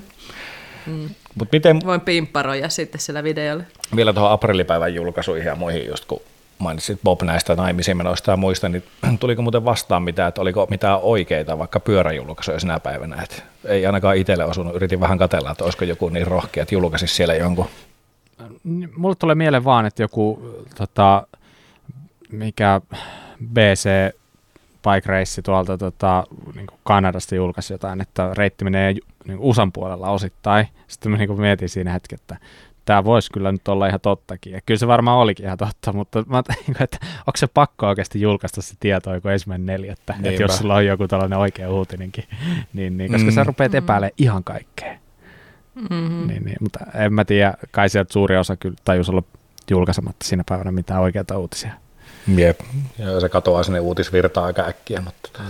Mm. Mut miten... Voin pimpparoja sitten sillä videolla.
Vielä tuohon aprillipäivän julkaisuihin ja muihin, just kun mainitsit Bob näistä naimisimenoista ja muista, niin tuliko muuten vastaan mitään, että oliko mitään oikeita vaikka pyöräjulkaisuja sinä päivänä? Että ei ainakaan itselle osunut, yritin vähän katella, että olisiko joku niin rohkea, että julkaisisi siellä jonkun
mulle tulee mieleen vaan, että joku tota, mikä BC Bike Race tuolta tota, niin Kanadasta julkaisi jotain, että reitti menee niin USAn puolella osittain. Sitten mä niin mietin siinä hetki, että tämä voisi kyllä nyt olla ihan tottakin. Ja kyllä se varmaan olikin ihan totta, mutta mä niin että onko se pakko oikeasti julkaista se tieto joku ensimmäinen neljättä, että jos sulla on joku tällainen oikea uutinenkin, niin, niin koska mm. sä rupeat epäilemään ihan kaikkea. Mm-hmm. Niin, niin, mutta en mä tiedä, kai sieltä suuri osa kyllä tajus olla julkaisematta siinä päivänä mitään oikeita uutisia.
Jep, ja se katoaa sinne uutisvirtaan aika äkkiä. Mutta...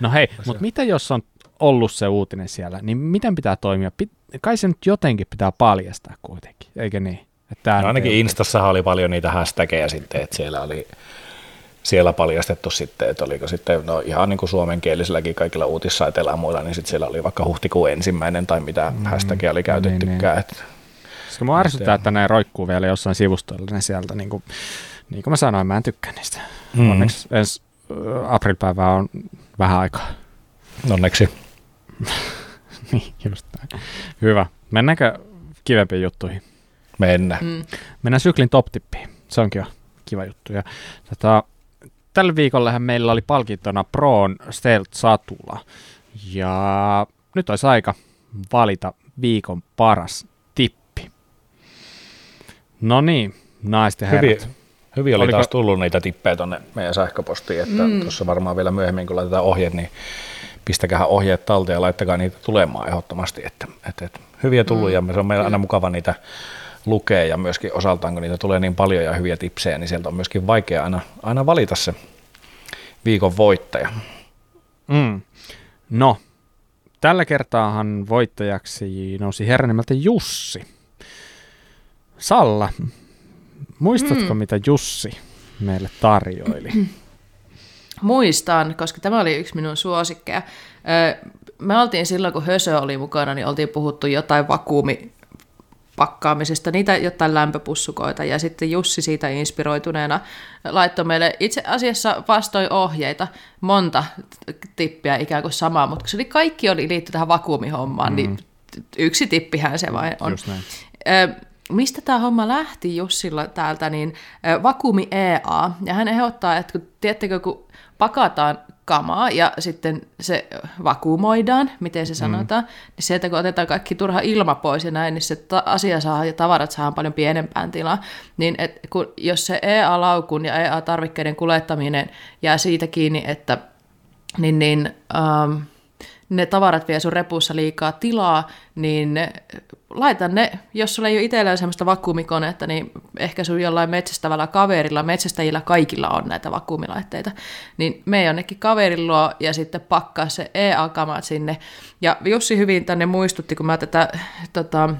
No hei, mutta mitä jos on ollut se uutinen siellä, niin miten pitää toimia? Pit- kai se nyt jotenkin pitää paljastaa kuitenkin, eikö niin?
Että no ainakin Instassahan oli paljon niitä hashtageja sitten, että siellä oli siellä paljastettu sitten, että oliko sitten no ihan niin kuin suomenkielisilläkin kaikilla uutissaiteilla ja muilla, niin sitten siellä oli vaikka huhtikuun ensimmäinen tai mitä mm, hashtagia oli käytettykään. Niin, niin. Että,
Koska mua ärsyttää, että ne roikkuu vielä jossain sivustoilla ne sieltä, niin kuin, niin kuin mä sanoin, mä en tykkää niistä. Mm. Onneksi ensi aprilpäivää on vähän aikaa.
Onneksi.
niin, just näin. Hyvä. Mennäänkö kivempiin juttuihin?
Mennään. Mm.
Mennään syklin top tippiin. Se onkin jo kiva juttu. Ja, tota, tällä viikollahan meillä oli palkintona Proon Stealth-satula. Ja nyt olisi aika valita viikon paras tippi. No niin, naisten herrat.
Hyvin, hyvin oli Oliko... taas tullut niitä tippejä tuonne meidän sähköpostiin, että mm. tuossa varmaan vielä myöhemmin, kun laitetaan ohjeet, niin pistäkää ohjeet talteen ja laittakaa niitä tulemaan ehdottomasti. Että, että, että hyviä tullut mm. ja se on meillä aina mukava niitä lukee ja myöskin osaltaan, kun niitä tulee niin paljon ja hyviä tipsejä, niin sieltä on myöskin vaikea aina, aina valita se viikon voittaja.
Mm. No, tällä kertaahan voittajaksi nousi herra nimeltä Jussi. Salla, muistatko mm. mitä Jussi meille tarjoili?
Muistan, koska tämä oli yksi minun suosikkeja. Me oltiin silloin, kun Hösö oli mukana, niin oltiin puhuttu jotain vakuumi pakkaamisesta, niitä jotain lämpöpussukoita, ja sitten Jussi siitä inspiroituneena laittoi meille itse asiassa vastoi ohjeita, monta tippiä ikään kuin samaa, mutta se oli, kaikki oli liitty tähän vakuumihommaan, niin mm. niin yksi tippihän se vain on. Just näin. mistä tämä homma lähti Jussilla täältä, niin vakuumi EA, ja hän ehdottaa, että kun, tiedättekö, kun pakataan kamaa ja sitten se vakuumoidaan, miten se mm. sanotaan, mm. niin sieltä kun otetaan kaikki turha ilma pois ja näin, niin se ta- asia saa ja tavarat saa paljon pienempään tilaa. Niin et, kun, jos se EA-laukun ja EA-tarvikkeiden kuljettaminen jää siitä kiinni, että niin, niin, ähm, ne tavarat vie sun repussa liikaa tilaa, niin laita ne, jos sulla ei ole itsellään sellaista vakuumikonetta, niin ehkä sun jollain metsästävällä kaverilla, metsästäjillä kaikilla on näitä vakuumilaitteita, niin me jonnekin kaverin luo ja sitten pakkaa se EA-kamat sinne. Ja Jussi hyvin tänne muistutti, kun mä tätä tota,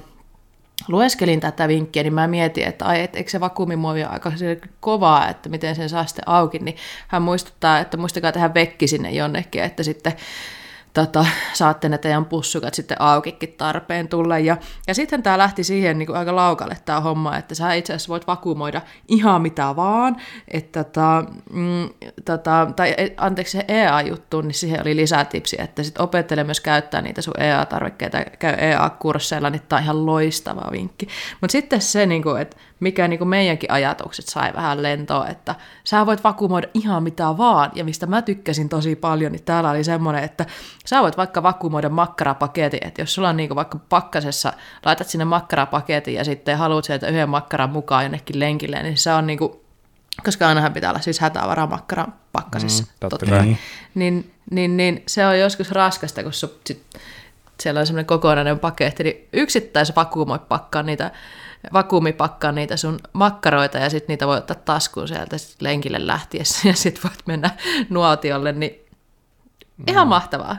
lueskelin tätä vinkkiä, niin mä mietin, että ai, et, eikö se vakuumimuovi ole aika kovaa, että miten sen saa sitten auki, niin hän muistuttaa, että muistakaa tehdä vekki sinne jonnekin, että sitten tota, saatte ne teidän pussukat sitten aukikin tarpeen tulla. Ja, ja sitten tämä lähti siihen niin kuin aika laukalle tämä homma, että sä itse asiassa voit vakuumoida ihan mitä vaan. Että, tota, mm, tota, tai e, anteeksi se EA-juttu, niin siihen oli lisätipsi, että sitten opettele myös käyttää niitä sun EA-tarvikkeita, käy EA-kursseilla, niin tämä on ihan loistava vinkki. Mutta sitten se, niin kuin, että mikä niin kuin meidänkin ajatukset sai vähän lentoa, että sä voit vakuumoida ihan mitä vaan, ja mistä mä tykkäsin tosi paljon, niin täällä oli semmoinen, että sä voit vaikka vakuumoida makkarapaketin, että jos sulla on niin vaikka pakkasessa, laitat sinne makkarapaketin ja sitten haluat sieltä yhden makkaran mukaan jonnekin lenkille, niin se on niin kuin, koska ainahan pitää olla siis hätävara makkaran pakkasissa. Mm, totta totta. Niin, niin, niin, niin, se on joskus raskasta, kun su, sit, siellä on semmoinen kokonainen paketti, niin yksittäis vakuumoi pakkaa niitä vakuumipakkaa niitä sun makkaroita ja sitten niitä voi ottaa taskuun sieltä sit lenkille lähtiessä ja sitten voit mennä nuotiolle, niin ihan mm. mahtavaa.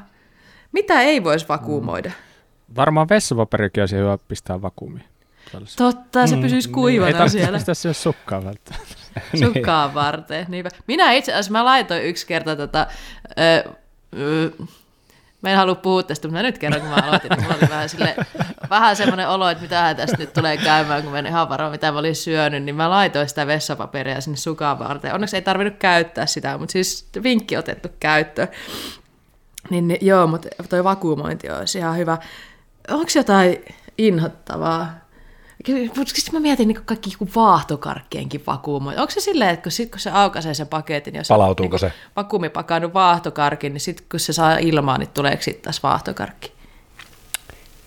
Mitä ei voisi vakuumoida?
Mm. Varmaan vessapaperikin olisi hyvä pistää vakuumiin.
Totta, se mm, pysyisi niin, kuivana
ei
siellä.
Ei se sukkaa välttämättä.
Sukkaan varten. Niinpä. Minä itse asiassa mä laitoin yksi kerta tota, ö, ö, Mä en halua puhua tästä, mutta mä nyt kerron, kun mä aloitin, niin oli vähän, sille, vähän semmoinen olo, että mitä tästä nyt tulee käymään, kun mä en ihan varoa, mitä mä olin syönyt, niin mä laitoin sitä vessapaperia sinne sukaan varten. Onneksi ei tarvinnut käyttää sitä, mutta siis vinkki otettu käyttöön. Niin, niin joo, mutta toi vakuumointi olisi ihan hyvä. Onko jotain inhottavaa? Sitten mä mietin niin kaikki vaahtokarkkienkin vakuumoja. Onko se silleen, että kun, sit, kun se aukaisee sen paketin, jos
Palautuuko
on,
se? Niin
vakuumipakannut vaahtokarkin, niin sitten kun se saa ilmaa, niin tuleeko sitten taas vaahtokarkki?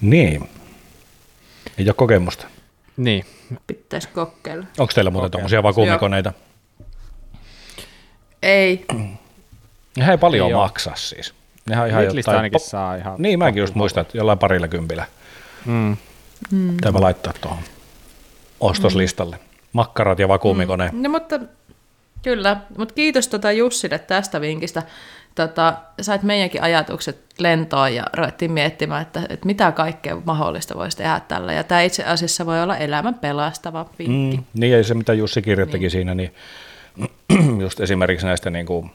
Niin. Ei ole kokemusta.
Niin.
Pitäisi kokeilla.
Onko teillä muuten tuommoisia vakuumikoneita?
Ei.
Ne ei paljon ei maksa siis.
Nehän ihan jotain... ainakin po- saa ihan...
Niin, mäkin just muistan, että jollain parilla kympillä. Mm. Mm. Tämä laittaa tuohon ostoslistalle. Mm. Makkarat ja vakuumikone.
Mm. No, mutta kyllä, mutta kiitos tota Jussille tästä vinkistä. Tota, sait meidänkin ajatukset lentoon ja ruvettiin miettimään, että, että mitä kaikkea mahdollista voisi tehdä tällä. Ja tämä itse asiassa voi olla elämän pelastava vinkki. Mm,
niin, ja se mitä Jussi kirjoittikin niin. siinä, niin just esimerkiksi näistä niin kuin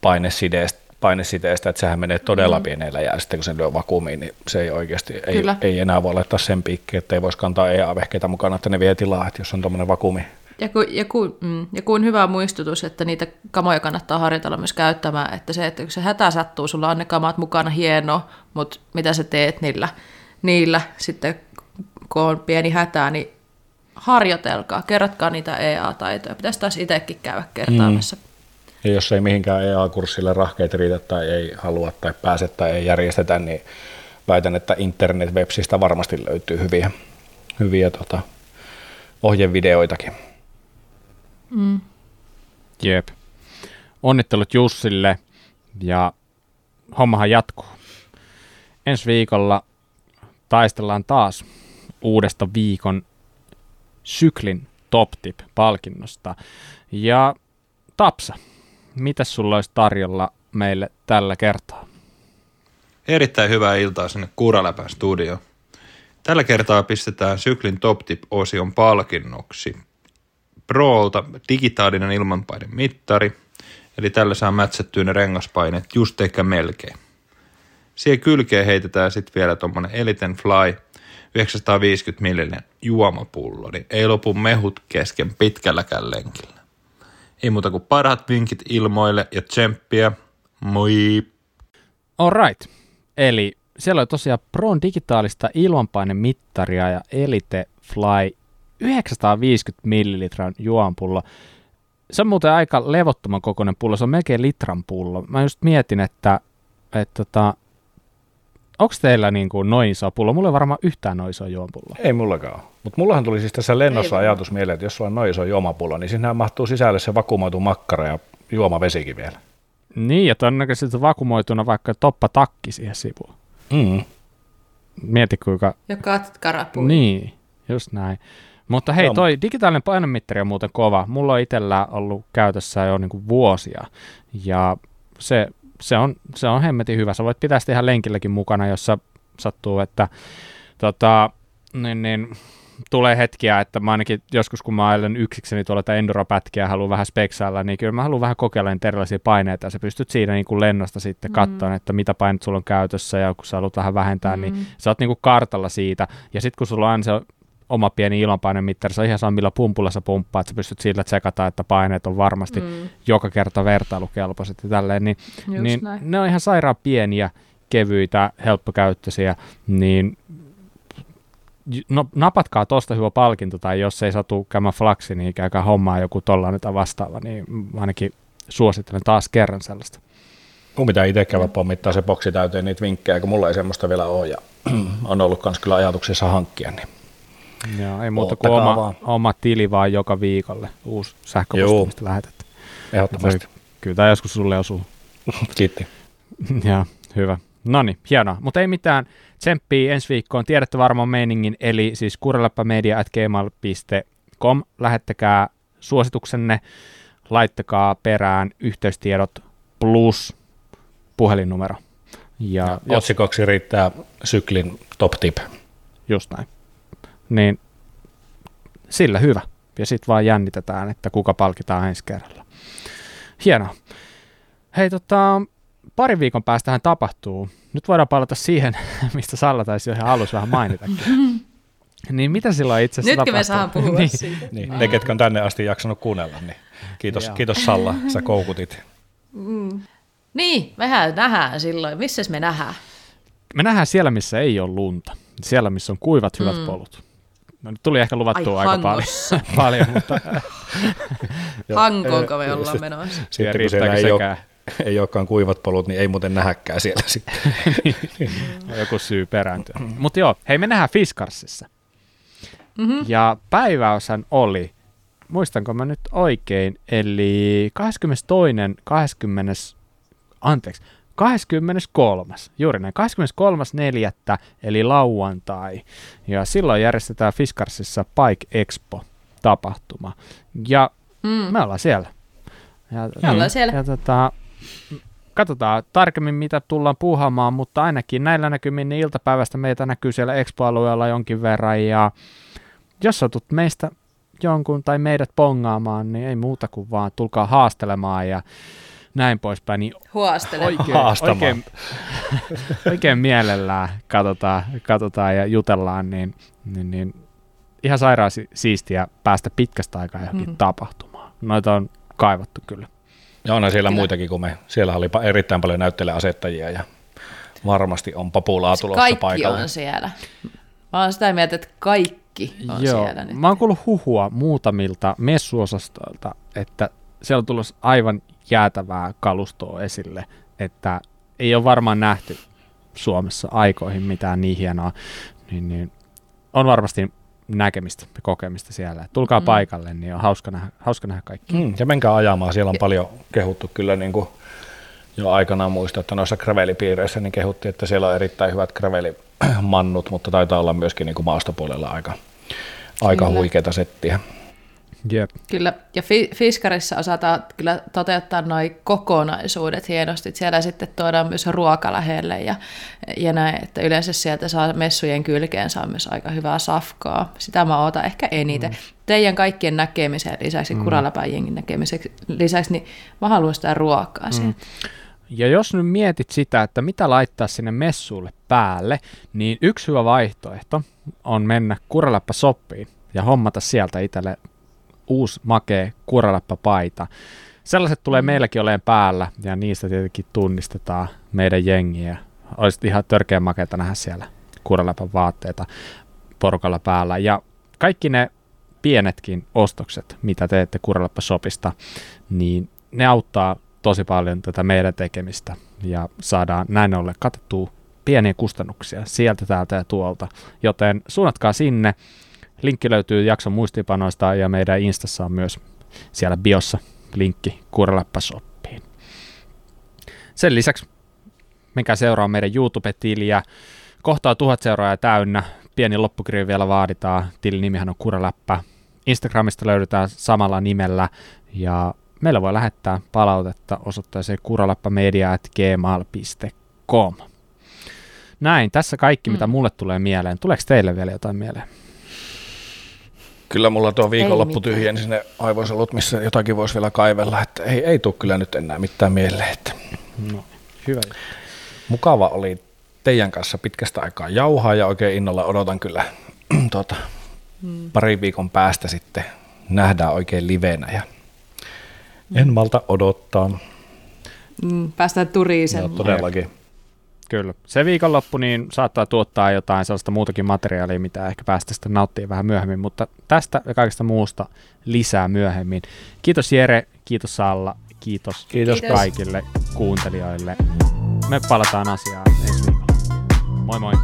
painesideistä, painesiteestä, että sehän menee todella mm. pienellä ja sitten kun se lyö vakuumiin, niin se ei oikeasti, ei, ei enää voi laittaa sen piikkiin, että ei voisi kantaa EA-vehkeitä mukana, että ne vie tilaa, että jos on tuommoinen vakuumi.
Ja, ku, ja, ku, mm, ja kuin hyvä muistutus, että niitä kamoja kannattaa harjoitella myös käyttämään, että se, että kun se hätä sattuu, sulla on ne kamat mukana hieno, mutta mitä sä teet niillä, niillä sitten kun on pieni hätä, niin harjoitelkaa, kerrotkaa niitä EA-taitoja. Pitäisi taas itsekin käydä kertaamassa. Mm.
Ja jos ei mihinkään EA-kurssille rahkeet riitä tai ei halua tai pääse tai ei järjestetä, niin väitän, että internet-websistä varmasti löytyy hyviä, hyviä tota, ohjevideoitakin.
Mm. Jep. Onnittelut Jussille ja hommahan jatkuu. Ensi viikolla taistellaan taas uudesta viikon syklin top tip palkinnosta. Ja Tapsa, mitä sulla olisi tarjolla meille tällä kertaa?
Erittäin hyvää iltaa sinne Kuraläpän studio. Tällä kertaa pistetään syklin Top Tip-osion palkinnoksi Proolta digitaalinen ilmanpaine mittari, eli tällä saa mätsättyä ne rengaspaineet just eikä melkein. Siihen kylkeen heitetään sitten vielä tuommoinen Eliten Fly 950 millinen juomapullo, niin ei lopu mehut kesken pitkälläkään lenkillä. Ei muuta kuin parhaat vinkit ilmoille ja tsemppiä. Moi!
Alright. Eli siellä on tosiaan Pron digitaalista ilmanpainemittaria ja Elite Fly 950 millilitran juompullo. Se on muuten aika levottoman kokoinen pullo, se on melkein litran pullo. Mä just mietin, että, että tota, onko teillä niin kuin noin iso pullo? Mulla ei varmaan yhtään noin iso juomapullo.
Ei mullakaan Mutta mullahan tuli siis tässä lennossa ei ajatus mieleen, että jos sulla on noin iso juomapullo, niin sinne mahtuu sisälle se vakuumoitu makkara ja juomavesikin vielä.
Niin, ja todennäköisesti vakuumoituna vaikka toppa takki siihen sivuun. Mm. Mieti kuinka...
Ja katkarapui.
Niin, just näin. Mutta hei, toi digitaalinen painomittari on muuten kova. Mulla on itsellä ollut käytössä jo niin kuin vuosia. Ja se se on, se on hemmetin hyvä. Sä voit pitää sitä ihan lenkilläkin mukana, jossa sattuu, että tota, niin, niin, tulee hetkiä, että mä ainakin joskus kun mä ajan yksikseni tuolla tätä enduropätkiä ja haluan vähän speksailla, niin kyllä mä haluan vähän kokeilla niitä erilaisia paineita ja sä pystyt siinä niin kuin lennosta sitten katsomaan, mm. että mitä painet sulla on käytössä ja kun sä haluat vähän vähentää, niin mm. niin sä oot niin kuin kartalla siitä ja sitten kun sulla on se oma pieni ilmanpainemittari, se on ihan sama millä pumpulla sä pumppaat, että sä pystyt sillä tsekata, että paineet on varmasti mm. joka kerta vertailukelpoiset ja tälleen, niin, niin ne on ihan sairaan pieniä, kevyitä, helppokäyttöisiä, niin no, napatkaa tosta hyvä palkinto, tai jos ei satu käymään flaksi, niin käykää hommaa joku tollainen tai vastaava, niin ainakin suosittelen taas kerran sellaista.
Mun pitää itse käydä pommittaa se boksi täyteen niitä vinkkejä, kun mulla ei semmoista vielä ole, ja on ollut myös kyllä ajatuksessa hankkia, niin
Joo, ei muuta kuin oma, oma tili vaan joka viikolle, uusi sähköposti, mistä lähetät.
Ehdottomasti.
Kyllä tämä joskus sulle osuu.
Kiitti.
ja hyvä. No niin, hienoa. Mutta ei mitään tsemppii ensi viikkoon. Tiedätte varmaan meiningin, eli siis kurelappamedia.gmail.com. Lähettäkää suosituksenne, laittakaa perään yhteystiedot plus puhelinnumero.
Ja, ja otsikoksi riittää syklin top tip.
Just näin. Niin sillä hyvä. Ja sitten vaan jännitetään, että kuka palkitaan ensi kerralla. Hienoa. Hei, tota, pari viikon päästähän tapahtuu. Nyt voidaan palata siihen, mistä Salla taisi jo ihan alussa vähän mainita. Niin mitä silloin itse asiassa
Nytkö me saan puhua niin. siitä?
Niin. Ne, ketkä on tänne asti jaksanut kuunnella, niin kiitos, kiitos Salla, sä koukutit.
Mm. Niin, mehän nähdään silloin. Missä me nähdään?
Me nähdään siellä, missä ei ole lunta. Siellä, missä on kuivat hyvät mm. polut. No nyt tuli ehkä luvattua Ai, aika paljon, paljon mutta...
Hankoonko me ollaan menossa?
Sitten kun siellä ei ole, ei olekaan kuivat polut, niin ei muuten nähäkään siellä sitten.
Joku syy perääntyä. Mutta joo, hei me nähdään Fiskarsissa. Mm-hmm. Ja päiväosan oli, muistanko mä nyt oikein, eli 22. 20. Anteeksi, 23. Juuri näin, 23.4. eli lauantai. Ja silloin järjestetään Fiskarsissa Pike Expo-tapahtuma. Ja mm. me ollaan siellä.
Ja, me ollaan siellä.
Ja tota, katsotaan tarkemmin, mitä tullaan puuhaamaan, mutta ainakin näillä näkymin niin iltapäivästä meitä näkyy siellä Expo-alueella jonkin verran. Ja jos satut meistä jonkun tai meidät pongaamaan, niin ei muuta kuin vaan tulkaa haastelemaan ja näin poispäin, niin oikein, oikein, oikein mielellään katsotaan, katsotaan ja jutellaan, niin, niin, niin ihan sairaan siistiä päästä pitkästä aikaa johonkin mm. tapahtumaan. Noita on kaivattu kyllä.
Ja onhan siellä kyllä. muitakin kuin me. Siellä oli erittäin paljon näyttelijäasettajia ja varmasti on populaa tulossa
kaikki
paikalle.
Kaikki on siellä. Mä oon sitä mieltä, että kaikki on Joo, siellä nyt.
Mä oon kuullut huhua muutamilta messuosastoilta, että siellä on tulossa aivan jäätävää kalustoa esille, että ei ole varmaan nähty Suomessa aikoihin mitään niin hienoa, niin, niin on varmasti näkemistä ja kokemista siellä. Tulkaa mm. paikalle, niin on hauska nähdä, hauska nähdä kaikki. Mm,
ja menkää ajamaan, siellä on ja. paljon kehuttu kyllä niin kuin jo aikanaan muista, että noissa gravelipiireissä niin kehuttiin, että siellä on erittäin hyvät gravelimannut, mutta taitaa olla myöskin niin kuin maastopuolella aika, aika huikeita settiä.
Yep.
Kyllä, ja Fiskarissa osataan kyllä toteuttaa noin kokonaisuudet hienosti. Siellä sitten tuodaan myös ruoka lähelle ja, ja näin, että yleensä sieltä saa messujen kylkeen saa myös aika hyvää safkaa. Sitä mä ootan ehkä eniten. Mm. Teidän kaikkien näkemisen lisäksi, mm. kuralapäijien näkemisen lisäksi, niin mä haluan sitä ruokaa mm.
Ja jos nyt mietit sitä, että mitä laittaa sinne messuille päälle, niin yksi hyvä vaihtoehto on mennä Kuraläppä soppiin ja hommata sieltä itselle uusi makea paita. Sellaiset tulee mm. meilläkin olemaan päällä ja niistä tietenkin tunnistetaan meidän jengiä. Olisi ihan törkeä makeita nähdä siellä kuralapan vaatteita porukalla päällä. Ja kaikki ne pienetkin ostokset, mitä teette Kuralappa Shopista, niin ne auttaa tosi paljon tätä meidän tekemistä ja saadaan näin ollen katettua pieniä kustannuksia sieltä, täältä ja tuolta. Joten suunnatkaa sinne Linkki löytyy jakson muistipanoista ja meidän Instassa on myös siellä biossa linkki Kurläppäsoppiin. Sen lisäksi menkää seuraa meidän YouTube-tiliä. Kohtaa tuhat seuraajaa täynnä. Pieni loppukirja vielä vaaditaan. Tilin nimihän on Kuraläppä. Instagramista löydetään samalla nimellä ja meillä voi lähettää palautetta osoitteeseen kuralappamedia.gmail.com. Näin, tässä kaikki, mm. mitä mulle tulee mieleen. Tuleeko teille vielä jotain mieleen?
Kyllä mulla tuo viikonloppu tyhjeni sinne aivoisolut, missä jotakin voisi vielä kaivella, että ei, ei tule kyllä nyt enää mitään mieleen. Että
No, hyvä.
mukava oli teidän kanssa pitkästä aikaa jauhaa ja oikein innolla odotan kyllä tuota, hmm. pari viikon päästä sitten nähdään oikein livenä ja en malta odottaa.
Mm, päästään turiin
No, todellakin.
Kyllä. Se viikonloppu niin saattaa tuottaa jotain sellaista muutakin materiaalia, mitä ehkä päästä sitten nauttii vähän myöhemmin, mutta tästä ja kaikesta muusta lisää myöhemmin. Kiitos Jere, kiitos Salla, kiitos,
Kiitos.
Kiitos.
kaikille kuuntelijoille. Me palataan asiaan ensi viikolla. Moi moi!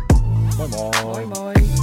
Moi moi.
Moi moi!